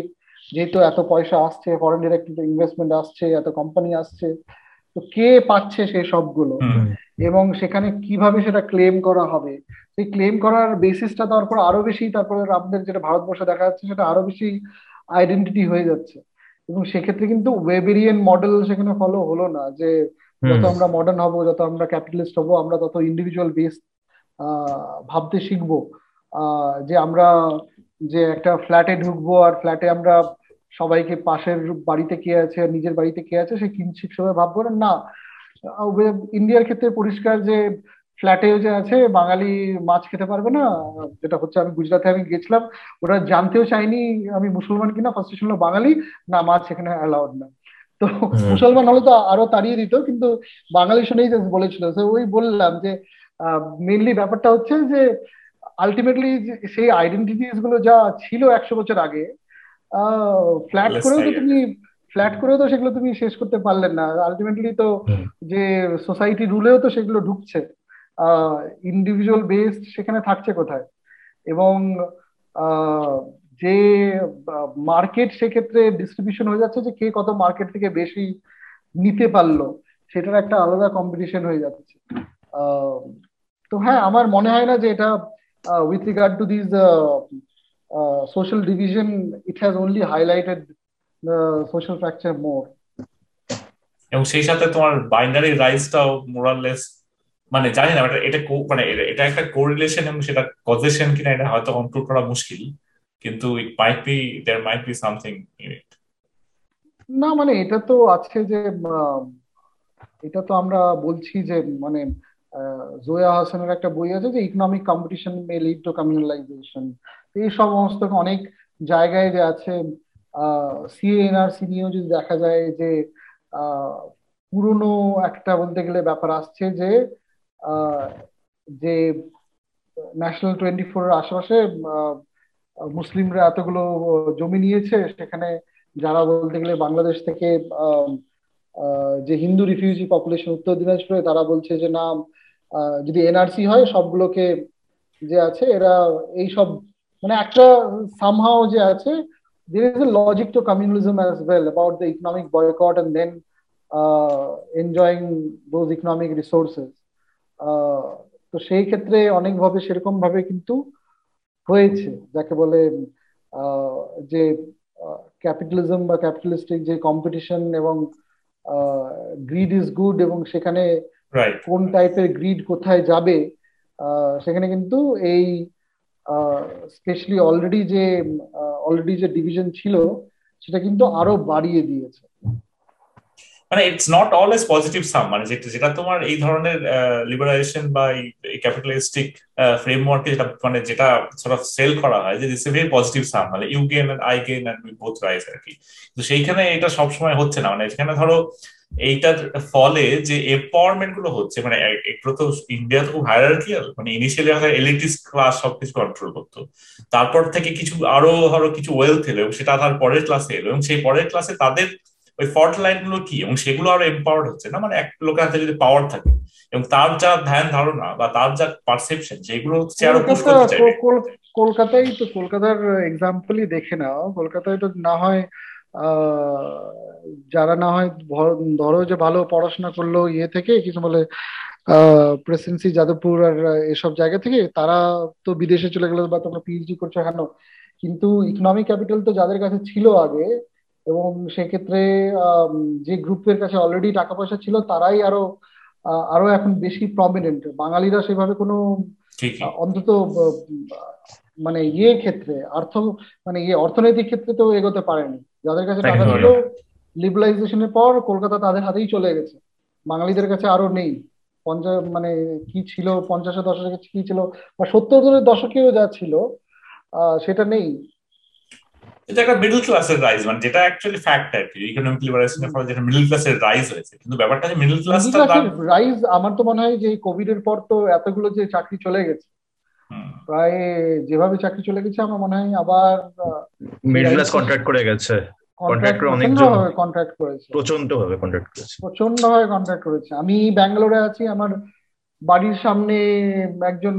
যেহেতু এত পয়সা আসছে ফরেন ডিরেক্ট ইনভেস্টমেন্ট আসছে, এত কোম্পানি আসছে, তো কে পাচ্ছে সেই সবগুলো? এবং সেখানে কীভাবে সেটা ক্লেম করা হবে? সেই ক্লেম করার বেসিসটা তারপর আরও বেশি তারপরে আপনাদের যেটা ভারতবর্ষে দেখা যাচ্ছে সেটা আরও বেশি আইডেন্টিটি হয়ে যাচ্ছে। এবং সেক্ষেত্রে কিন্তু ওয়েবেরিয়ান মডেল সেখানে ফলো হলো না যে যত আমরা মডার্ন হব যত আমরা ক্যাপিটালিস্ট হব আমরা তত ইন্ডিভিজুয়াল বেস ভাবতে শিখব। যে আমরা যে একটা ফ্ল্যাটে ঢুকবো আর ফ্ল্যাটে আমরা সবাইকে পাশের বাড়িতে কে আছে নিজের বাড়িতে কে আছে সে কিনশিপ সবাই ভাববো না ইন্ডিয়ার ক্ষেত্রে পরিষ্কার যে ফ্ল্যাটে যে আছে বাঙালি মাছ খেতে পারবে না যেটা হচ্ছে আমি গুজরাটে আমি গেছিলাম ওরা জানতেও চাইনি আমি মুসলমান কিনা ফার্স্টে শুনলো বাঙালি না মাছ এখানে অ্যালাউড না। তো মুসলমান হলে তো আরও তাড়িয়ে দিত কিন্তু বাঙালি শুনেই বলেছিল ওই বললাম যে মেনলি ব্যাপারটা হচ্ছে যে আলটিমেটলি সেই আইডেন্টিটিসগুলো যা ছিল একশো বছর আগে ফ্ল্যাট করেও তো তুমি ফ্ল্যাট করেও তো সেগুলো তুমি শেষ করতে পারলেন না। আলটিমেটলি তো যে সোসাইটি রুলেও তো সেগুলো ঢুকছে। ইন্ডিভিজুয়াল বেসড সেখানে থাকছে কোথায়? এবং যে মার্কেট সেক্ষেত্রে ডিস্ট্রিবিউশন হয়ে যাচ্ছে যে কে কত মার্কেট থেকে বেশি নিতে পারল সেটার একটা আলাদা কম্পিটিশন হয়ে যাচ্ছে। তো হ্যাঁ আমার মনে হয় না যে এটা with regard to this social division it has only highlighted social fracture more এবং সেই সাথে তোমার বাইনারি রাইসটাও মোরালেস মানে জানি না মানে এটা এটা মানে এটা একটা কোরিলেশন এবং সেটা কজেশন কিনা এটা হয়তো কন্ট্রোল করা মুশকিল কিন্তু it might be there might be something in it না মানে এটা তো আছে যে এটা তো আমরা বলছি যে মানে জোয়া হাসানের একটা বই আছে যে economic competition may lead to communalization এই সমস্ত অনেক জায়গায় যে আছে সিএনআরসি নিয়েও যদি দেখা যায় যে পুরনো একটা বলতে গেলে ব্যাপার আসছে যে যে ন্যাশনাল টোয়েন্টি ফোর আশেপাশে মুসলিমরা এতগুলো জমি নিয়েছে, সেখানে যারা বলতে গেলে বাংলাদেশ থেকে যে হিন্দু রিফিউজি পপুলেশন উত্তর দিনাজপুরে, তারা বলছে যে, না যদি এনআরসি হয়, সবগুলোকে যে আছে, এরা, এই সব মানে একটা সামহাও যে আছে there is a logic to communalism as well about the economic boycott and then uh, enjoying those economic resources তো সেই ক্ষেত্রে অনেকভাবে সেরকম ভাবে কিন্তু হয়েছে যাকে বলে যে ক্যাপিটালিজম বা ক্যাপিটালিস্টিক যে কম্পিটিশন এবং গ্রিড ইজ গুড এবং সেখানে কোন টাইপের গ্রিড কোথায় যাবে সেখানে কিন্তু এই স্পেশালি অলরেডি যে অলরেডি যে ডিভিশন ছিল, সেটা কিন্তু আরও বাড়িয়ে দিয়েছে। মানে it's not always positive sum মানে যেটা তোমার এই ধরনের লিবারাইজেশন বা এই ক্যাপিটালিস্টিক ফ্রেমওয়ার্কে যেটা মানে যেটা সর্ট অফ সেল করা হয়, যে দিস ভেরি পজিটিভ সাম মানে you gain and I gain and we both rise আর কি। তো সেইখানে এটা সবসময় হচ্ছে না মানে এখানে ধরো এইটার ফলে যে এম্পাওয়ারমেন্টগুলো হচ্ছে মানে এগুলো তো ইন্ডিয়া তো খুব হায়ারার্কিয়াল মানে ইনিশিয়ালি এলিটিস ক্লাস সবকিছু কন্ট্রোল করতো। তারপর থেকে কিছু আরও ধরো কিছু ওয়েলথ এলো এবং সেটা তার পরের ক্লাসে এলো এবং সেই পরের ক্লাসে তাদের ওই ফল্ট লাইনগুলো কি এবং সেগুলো আরও এম্পাওয়ার্ড হচ্ছে না? মানে এক লোকের হাতে যদি পাওয়ার থাকে এবং তার যা ধ্যান ধারণা বা তার যা পারসেপশন যেগুলো হচ্ছে আরও পুশ করতে চাইবে। কলকাতায় তো কলকাতার এক্সাম্পলই দেখে নাও। কলকাতায় তো না হয় যারা না হয় ধরো যে ভালো পড়াশোনা করল ইয়ে থেকে কিছু বলে প্রেসিডেন্সি যাদবপুর আর এসব জায়গা থেকে তারা তো বিদেশে চলে গেলো বা তোমরা পিএইচডি করছ এখানেও কিন্তু ইকোনমিক ক্যাপিটাল তো যাদের কাছে ছিল আগে এবং সেক্ষেত্রে যে গ্রুপের কাছে অলরেডি টাকা পয়সা ছিল তারাই আরও আরও এখন বেশি প্রমিনেন্ট বাঙালিরা সেভাবে কোনো অন্তত মানে ইয়ে ক্ষেত্রে অর্থ মানে ইয়ে অর্থনৈতিক ক্ষেত্রে তো এগোতে পারেনি। যাদের কাছে টাকা ছিল লিবারাইজেশনের পর কলকাতা তাদের হাতেই চলে গেছে। বাঙালিদের কাছে আরও নেই। পঞ্চাশ মানে কি ছিল পঞ্চাশের দশকে কি ছিল বা সত্তরের দশকেও যা ছিল সেটা নেই। এটা একটা মিডল ক্লাসের রাইজ মানে যেটা অ্যাকচুয়ালি ফ্যাক্ট আর কি। ইকোনমিক লিবারেশনের ফলে যেটা মিডল ক্লাসের রাইজ হয়েছে। কিন্তু ব্যাপারটা যে মিডল ক্লাসটা রাইজ আমার তো মনে হয় যে কোভিড এর পর তো এতগুলো যে চাকরি চলে গেছে প্রায় যেভাবে চাকরি চলে গেছে আমার মনে হয় আবার মিডল ক্লাস কন্ট্রাক্ট করে গেছে। কন্ট্রাক্ট করেছে প্রচণ্ড ভাবে কন্ট্রাক্ট করেছে। প্রচণ্ড ভাবে কন্ট্রাক্ট করেছে। আমি ব্যাঙ্গালোরে আছি আমার বাড়ির সামনে একজন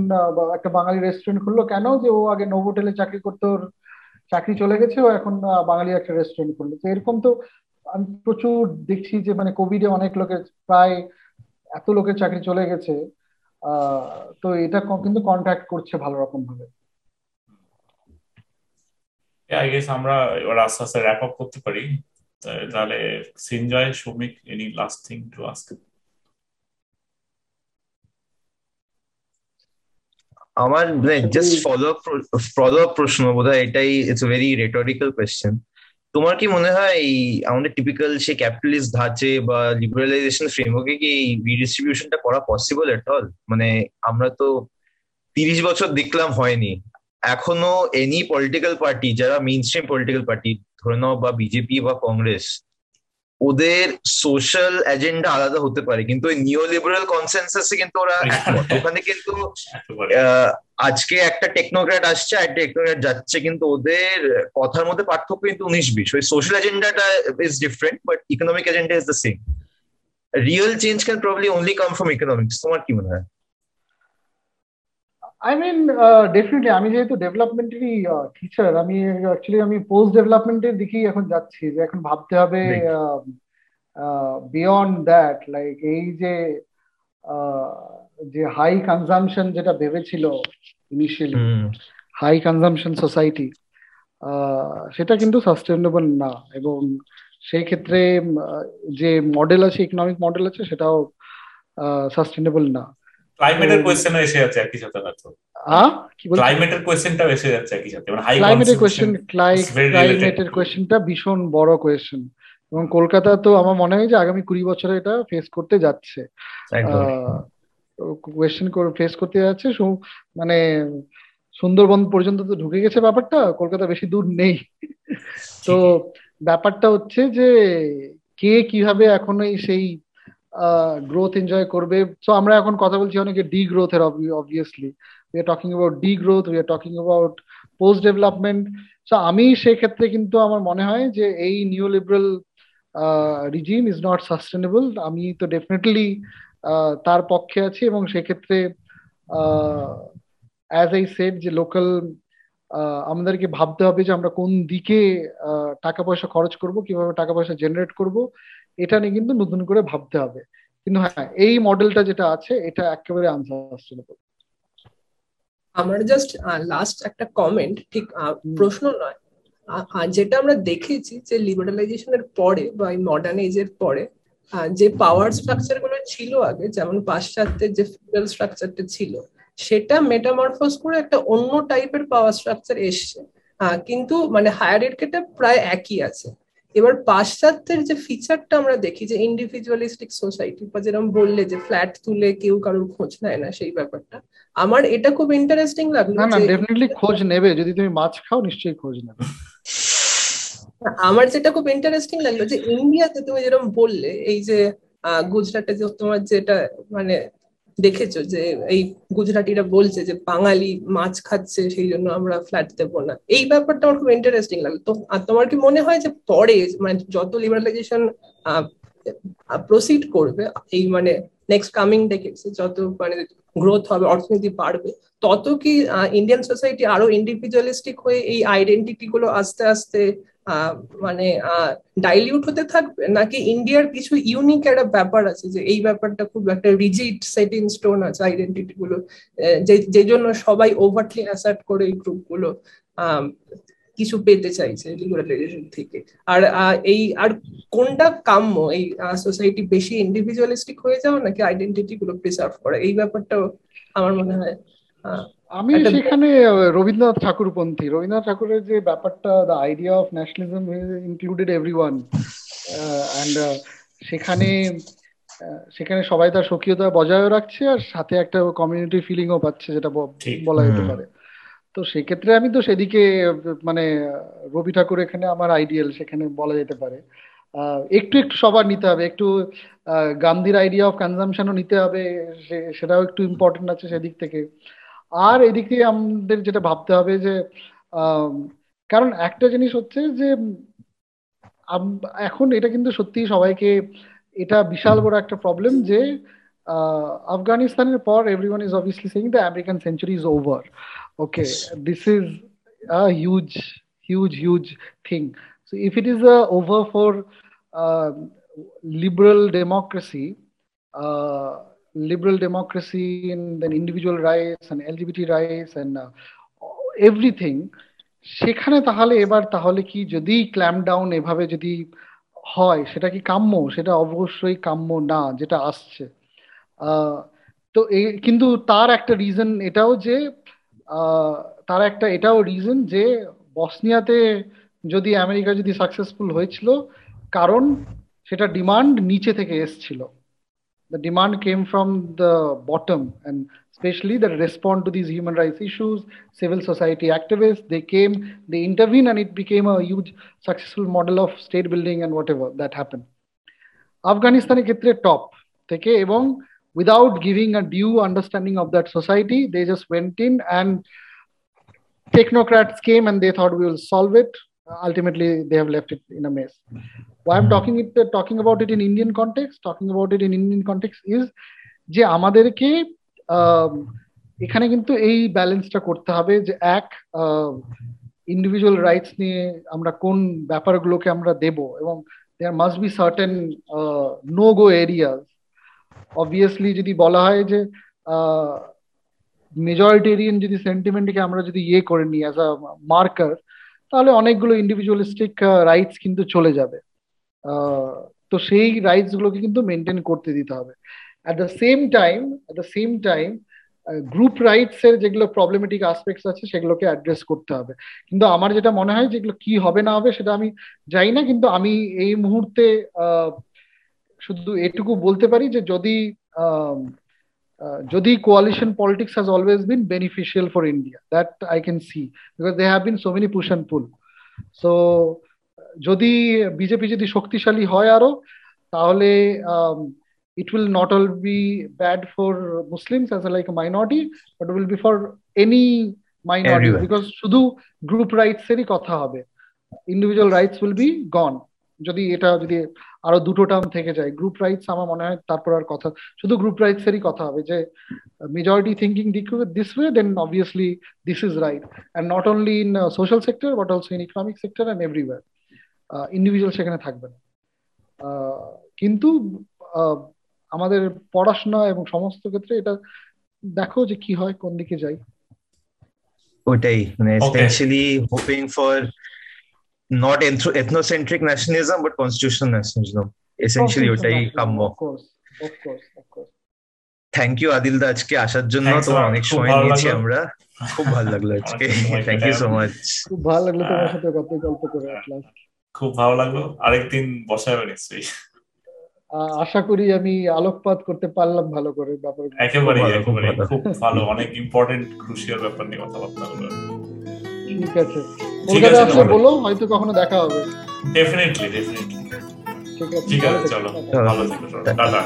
একটা বাঙালি রেস্টুরেন্ট খুললো। কেন? যে ও আগে নোভোটেলে চাকরি করতো ওর চাকরি চলে গেছে ও এখন বাঙালি একটা রেস্টুরেন্ট খুললো। তো এরকম তো আমি প্রচুর দেখছি যে মানে কোভিডে অনেক লোকের প্রায় এত লোকের চাকরি চলে গেছে। তো এটা কিন্তু কন্ট্যাক্ট করছে ভালো রকম ভাবে আই গেস আমরা এবার আস্তে আস্তে র্যাপ আপ করতে পারি। তাহলে Sinjoy, Soumik any last thing to ask আমার জাস্ট ফলো ফলো প্রশ্ন বোধহয় এটাই ইটস ভেরি রেটোরিক্যাল কোয়েশ্চেন তোমার কি মনে হয়, এই আমাদের টিপিক্যাল সে ক্যাপিটালিস্ট ধাঁচে বা লিবারালাইজেশন ফ্রেমওয়ার্কে কি এই রিডিস্ট্রিবিউশনটা করা পসিবল এট অল মানে আমরা তো তিরিশ বছর দেখলাম হয়নি। এখনও এনি পলিটিক্যাল পার্টি যারা মেইন স্ট্রিম পলিটিক্যাল পার্টি ধরে নাও বা বিজেপি বা কংগ্রেস ওদের সোশ্যাল এজেন্ডা আলাদা হতে পারে। কিন্তু ওই নিও লিবারাল কনসেন্সাসে কিন্তু ওরা ওখানে কিন্তু আজকে একটা টেকনোক্র্যাট আসছে একটা টেকনোক্র্যাট যাচ্ছে কিন্তু ওদের কথার মধ্যে পার্থক্য কিন্তু উনিশ বিশ। ওই social এজেন্ডাটা is different but economic agenda is the same real change can probably only come from economics তোমার কি মনে হয়? আই মিন ডেফিনেটলি আমি যেহেতু ডেভেলপমেন্টেরই টিচার আমি অ্যাকচুয়ালি আমি পোস্ট ডেভেলপমেন্টের দিকেই এখন যাচ্ছি যে এখন ভাবতে হবে বিয়ন্ড দ্যাট লাইক এই যে যে হাই কনজামশন যেটা ভেবেছিল ইনিশিয়ালি হাই কনজামশন সোসাইটি সেটা কিন্তু সাস্টেনেবল না। এবং সেই ক্ষেত্রে যে মডেল আছে ইকোনমিক মডেল আছে সেটাও সাস্টেনেবল না। ক্লাইমেটের কোয়েশ্চেনও এসে যাচ্ছে একই সাথে হয়তো ক্লাইমেটের কোয়েশ্চেনটাও এসে যাচ্ছে একই সাথে মানে হাই ক্লাইমেটের কোয়েশ্চেন ক্লাইমেটের কোয়েশ্চেনটা ভীষণ বড় কোয়েশ্চেন এবং কলকাতা তো আমার মনে হয় যে আগামী কুড়ি বছরে এটা ফেস করতে যাচ্ছে। কোয়েশ্চেন ফেস করতে যাচ্ছে। মানে সুন্দরবন পর্যন্ত তো ঢুকে গেছে ব্যাপারটা কলকাতা বেশি দূর নেই। তো ব্যাপারটা হচ্ছে যে কে কীভাবে এখন এই সেই গ্রোথ এনজয় করবে। সো আমরা এখন কথা বলছি অনেকে ডি গ্রোথের obviously we are talking about degrowth we are talking about post development so আমি সেক্ষেত্রে কিন্তু আমার মনে হয় যে, এই new liberal regime is not sustainable আমি তো ডেফিনেটলি তার পক্ষে আছি এবং সেক্ষেত্রে অ্যাজ আই সেড যে লোকাল আমাদেরকে ভাবতে হবে যে আমরা কোন দিকে টাকা পয়সা খরচ করব, কীভাবে টাকা পয়সা জেনারেট করব। এটা নিয়ে কিন্তু নতুন করে ভাবতে হবে। কিন্তু হ্যাঁ এই মডেলটা যেটা আছে এটা একেবারে আনসাস্টেনেবল আমার জাস্ট লাস্ট একটা কমেন্ট ঠিক প্রশ্ন নয়। যেটা আমরা দেখেছি যে লিবারালাইজেশনের পরে বা এই মডার্ন এজের পরে যে পাওয়ার স্ট্রাকচারগুলো ছিল আগে যেমন পাশ্চাত্যের যে ফিউডাল স্ট্রাকচারটা ছিল সেটা মেটামরফোজ করে একটা অন্য টাইপের পাওয়ার স্ট্রাকচার এসছে। কিন্তু মানে হায়ার এডকেটা প্রায় একই আছে। এবার পাশ্চাত্যের যে ফিচারটা আমরা দেখি যে ইন্ডিভিজুয়ালিস্টিক সোসাইটি বা যেরকম বললে যে ফ্ল্যাট তুলে কেউ কারোর খোঁজ নেয় না সেই ব্যাপারটা আমার এটা খুব ইন্টারেস্টিং লাগল না না ডেফিনেটলি খোঁজ নেবে যদি তুমি মাছ খাও নিশ্চয়ই খোঁজ নেবে। আমার যেটা খুব ইন্টারেস্টিং লাগল যে ইন্ডিয়াতে তুমি যেরকম বললে এই যে গুজরাটে যে তোমার যেটা মানে দেখেছ যে এই গুজরাটিরা বলছে যে বাঙালি মাছ খাচ্ছে, সেই জন্য আমরা ফ্ল্যাট দেবো না। এই ব্যাপারটা আমার খুব ইন্টারেস্টিং লাগল তো, আর তোমার কি মনে হয় যে পরে মানে যত লিবারালাইজেশন প্রসিড করবে, এই মানে নেক্সট কামিং ডেকেটসে যত মানে গ্রোথ হবে, অর্থনীতি বাড়বে, তত কি ইন্ডিয়ান সোসাইটি আরও ইন্ডিভিজুয়ালিস্টিক হয়ে এই আইডেন্টিটি গুলো আস্তে আস্তে মানে ডাইলিউট হতে থাকবে? নাকি ইন্ডিয়ার কিছু ইউনিক একটা ব্যাপার আছে যে, এই ব্যাপারটা খুব একটা রিজিড সেট ইন স্টোন আছে আইডেন্টিটি গুলো যে জন্য সবাই ওভারলি অ্যাসার্ট করে এই গ্রুপগুলো কিছু পেতে চাইছে লিবারালাইজেশন থেকে। আর এই, আর কোনটা কাম্য? এই সোসাইটি বেশি ইন্ডিভিজুয়ালিস্টিক হয়ে যাওয়া নাকি আইডেন্টিটি গুলো প্রিজার্ভ করা? এই ব্যাপারটাও আমার মনে হয় আমি সেখানে রবীন্দ্রনাথ ঠাকুরপন্থী। রবীন্দ্রনাথ ঠাকুরের যে ব্যাপারটা the idea of nationalism included everyone and সেখানে সেখানে সবাই তার স্বকীয়তা বজায় রাখছে আর সাথে একটা কমিউনিটি ফিলিংও পাচ্ছে যেটা বলা যেতে পারে। তো সেক্ষেত্রে আমি তো সেদিকে মানে রবি ঠাকুর এখানে আমার আইডিয়াল সেখানে বলা যেতে পারে। একটু একটু সবার নিতে হবে একটু গান্ধীর আইডিয়া অফ কনজামশনও নিতে হবে সেটাও একটু ইম্পর্টেন্ট আছে সেদিক থেকে। আর এদিকে আমাদের যেটা ভাবতে হবে যে কারণ একটা জিনিস হচ্ছে যে এখন এটা কিন্তু সত্যি সবাইকে এটা বিশাল বড় একটা প্রবলেম যে আফগানিস্তানের পর everyone is obviously saying the American century is over okay this is a huge huge huge thing. So if it is uh, over for uh, liberal democracy uh, liberal democracy and then individual rights and lgbt rights and uh, everything সেখানে তাহলে এবার তাহলে কি যদি ক্ল্যাম্প ডাউন এভাবে যদি হয় সেটা কি কাম্য? সেটা অবশ্যই কাম্য না যেটা আসছে। তো কিন্তু তার একটা রিজন এটাও যে তার একটা এটাও রিজন যে বসনিয়াতে যদি আমেরিকা যদি সাকসেসফুল হয়েছিল কারণ সেটা ডিমান্ড নিচে থেকে এসছিল। the demand came from the bottom and especially that respond to these human rights issues civil society activists they came they intervene and it became a huge successful model of state building and whatever that happened আফগানিস্তানের ক্ষেত্রে টপ থেকে এবং without giving a due understanding of that society they just went in and technocrats came and they thought we will solve it Ultimately, they have left it in a mess. Why i'm talking it talking about it in indian context, talking about it in indian context is যে আমাদেরকে এখানে কিন্তু এই ব্যালেন্সটা করতে হবে যে এক ইন্ডিভিজুয়াল রাইটস নিয়ে আমরা কোন ব্যাপারগুলোকে আমরা দেব এবং there must be certain no go areas obviously যদি বলা হয় যে মেজরিটেরিয়ান যদি সেন্টিমেন্টকে আমরা যদি ইয়ে করে নিই অ্যাজ আ মার্কার তাহলে অনেকগুলো ইন্ডিভিজুয়ালিস্টিক রাইটস কিন্তু চলে যাবে। তো সেই রাইটস গুলোকে কিন্তু মেনটেন করতে দিতে হবে। At the same time at the same time group rights এর যেগুলো প্রবলেমেটিক আসপেক্টস আছে, সেগুলোকে অ্যাড্রেস করতে হবে। কিন্তু আমার যেটা মনে হয় যেগুলো কি হবে না হবে সেটা আমি যাই না, কিন্তু আমি এই মুহূর্তে শুধু এটুকু বলতে পারি যে যদি যদি coalition politics has always been beneficial for India. That I can see because there have been so many push and pull. So যদি বিজেপি যদি শক্তিশালী হয় আরো তাহলে it will not only be bad for Muslims as a like a minority, but it will be for any minority Everywhere. because শুধু গ্রুপ রাইটস এরই কথা হবে individual rights will be gone যদি এটা যদি আরও দুটো টার্ম থেকে যায় গ্রুপ রাইটস আমার মনে হয় তারপর আর কথা শুধু গ্রুপ রাইটস এরই কথা হবে যে majority thinking this way then obviously this is right and not only in social sector but also in economic sector and everywhere individual সেখানে থাকবে না। কিন্তু আমাদের পড়াশোনা এবং সমস্ত ক্ষেত্রে এটা দেখো যে কি হয় কোন দিকে যাই। ওটাই মানে especially hoping for not ethnocentric nationalism but constitutional nationalism. Essentially ওটাই কাম্য। থ্যাংক ইউ আদিল দা আজকে আসার জন্য। তোমার অনেক সময় নিয়েছি আমরা। খুব ভালো লাগল আজকে। থ্যাংক ইউ সো মাচ খুব ভালো লাগল তোমার সাথে গল্প গল্প করে খুব ভালো লাগল। আরেকদিন বসাবে নিশ্চয়ই আশা করি আমি আলোকপাত করতে পারলাম ভালো করে ব্যাপারে একেবারে একেবারে খুব ভালো। অনেক ইম্পর্টেন্ট ক্রুশিয়াল ব্যাপার নিয়ে কথাবার্তা হলো ঠিক আছে। কলকাতা আসলে বলো হয়তো কখনো দেখা হবে। ডেফিনেটলি ডেফিনেটলি ঠিক আছে চলো। ভালো থেকো টাটা।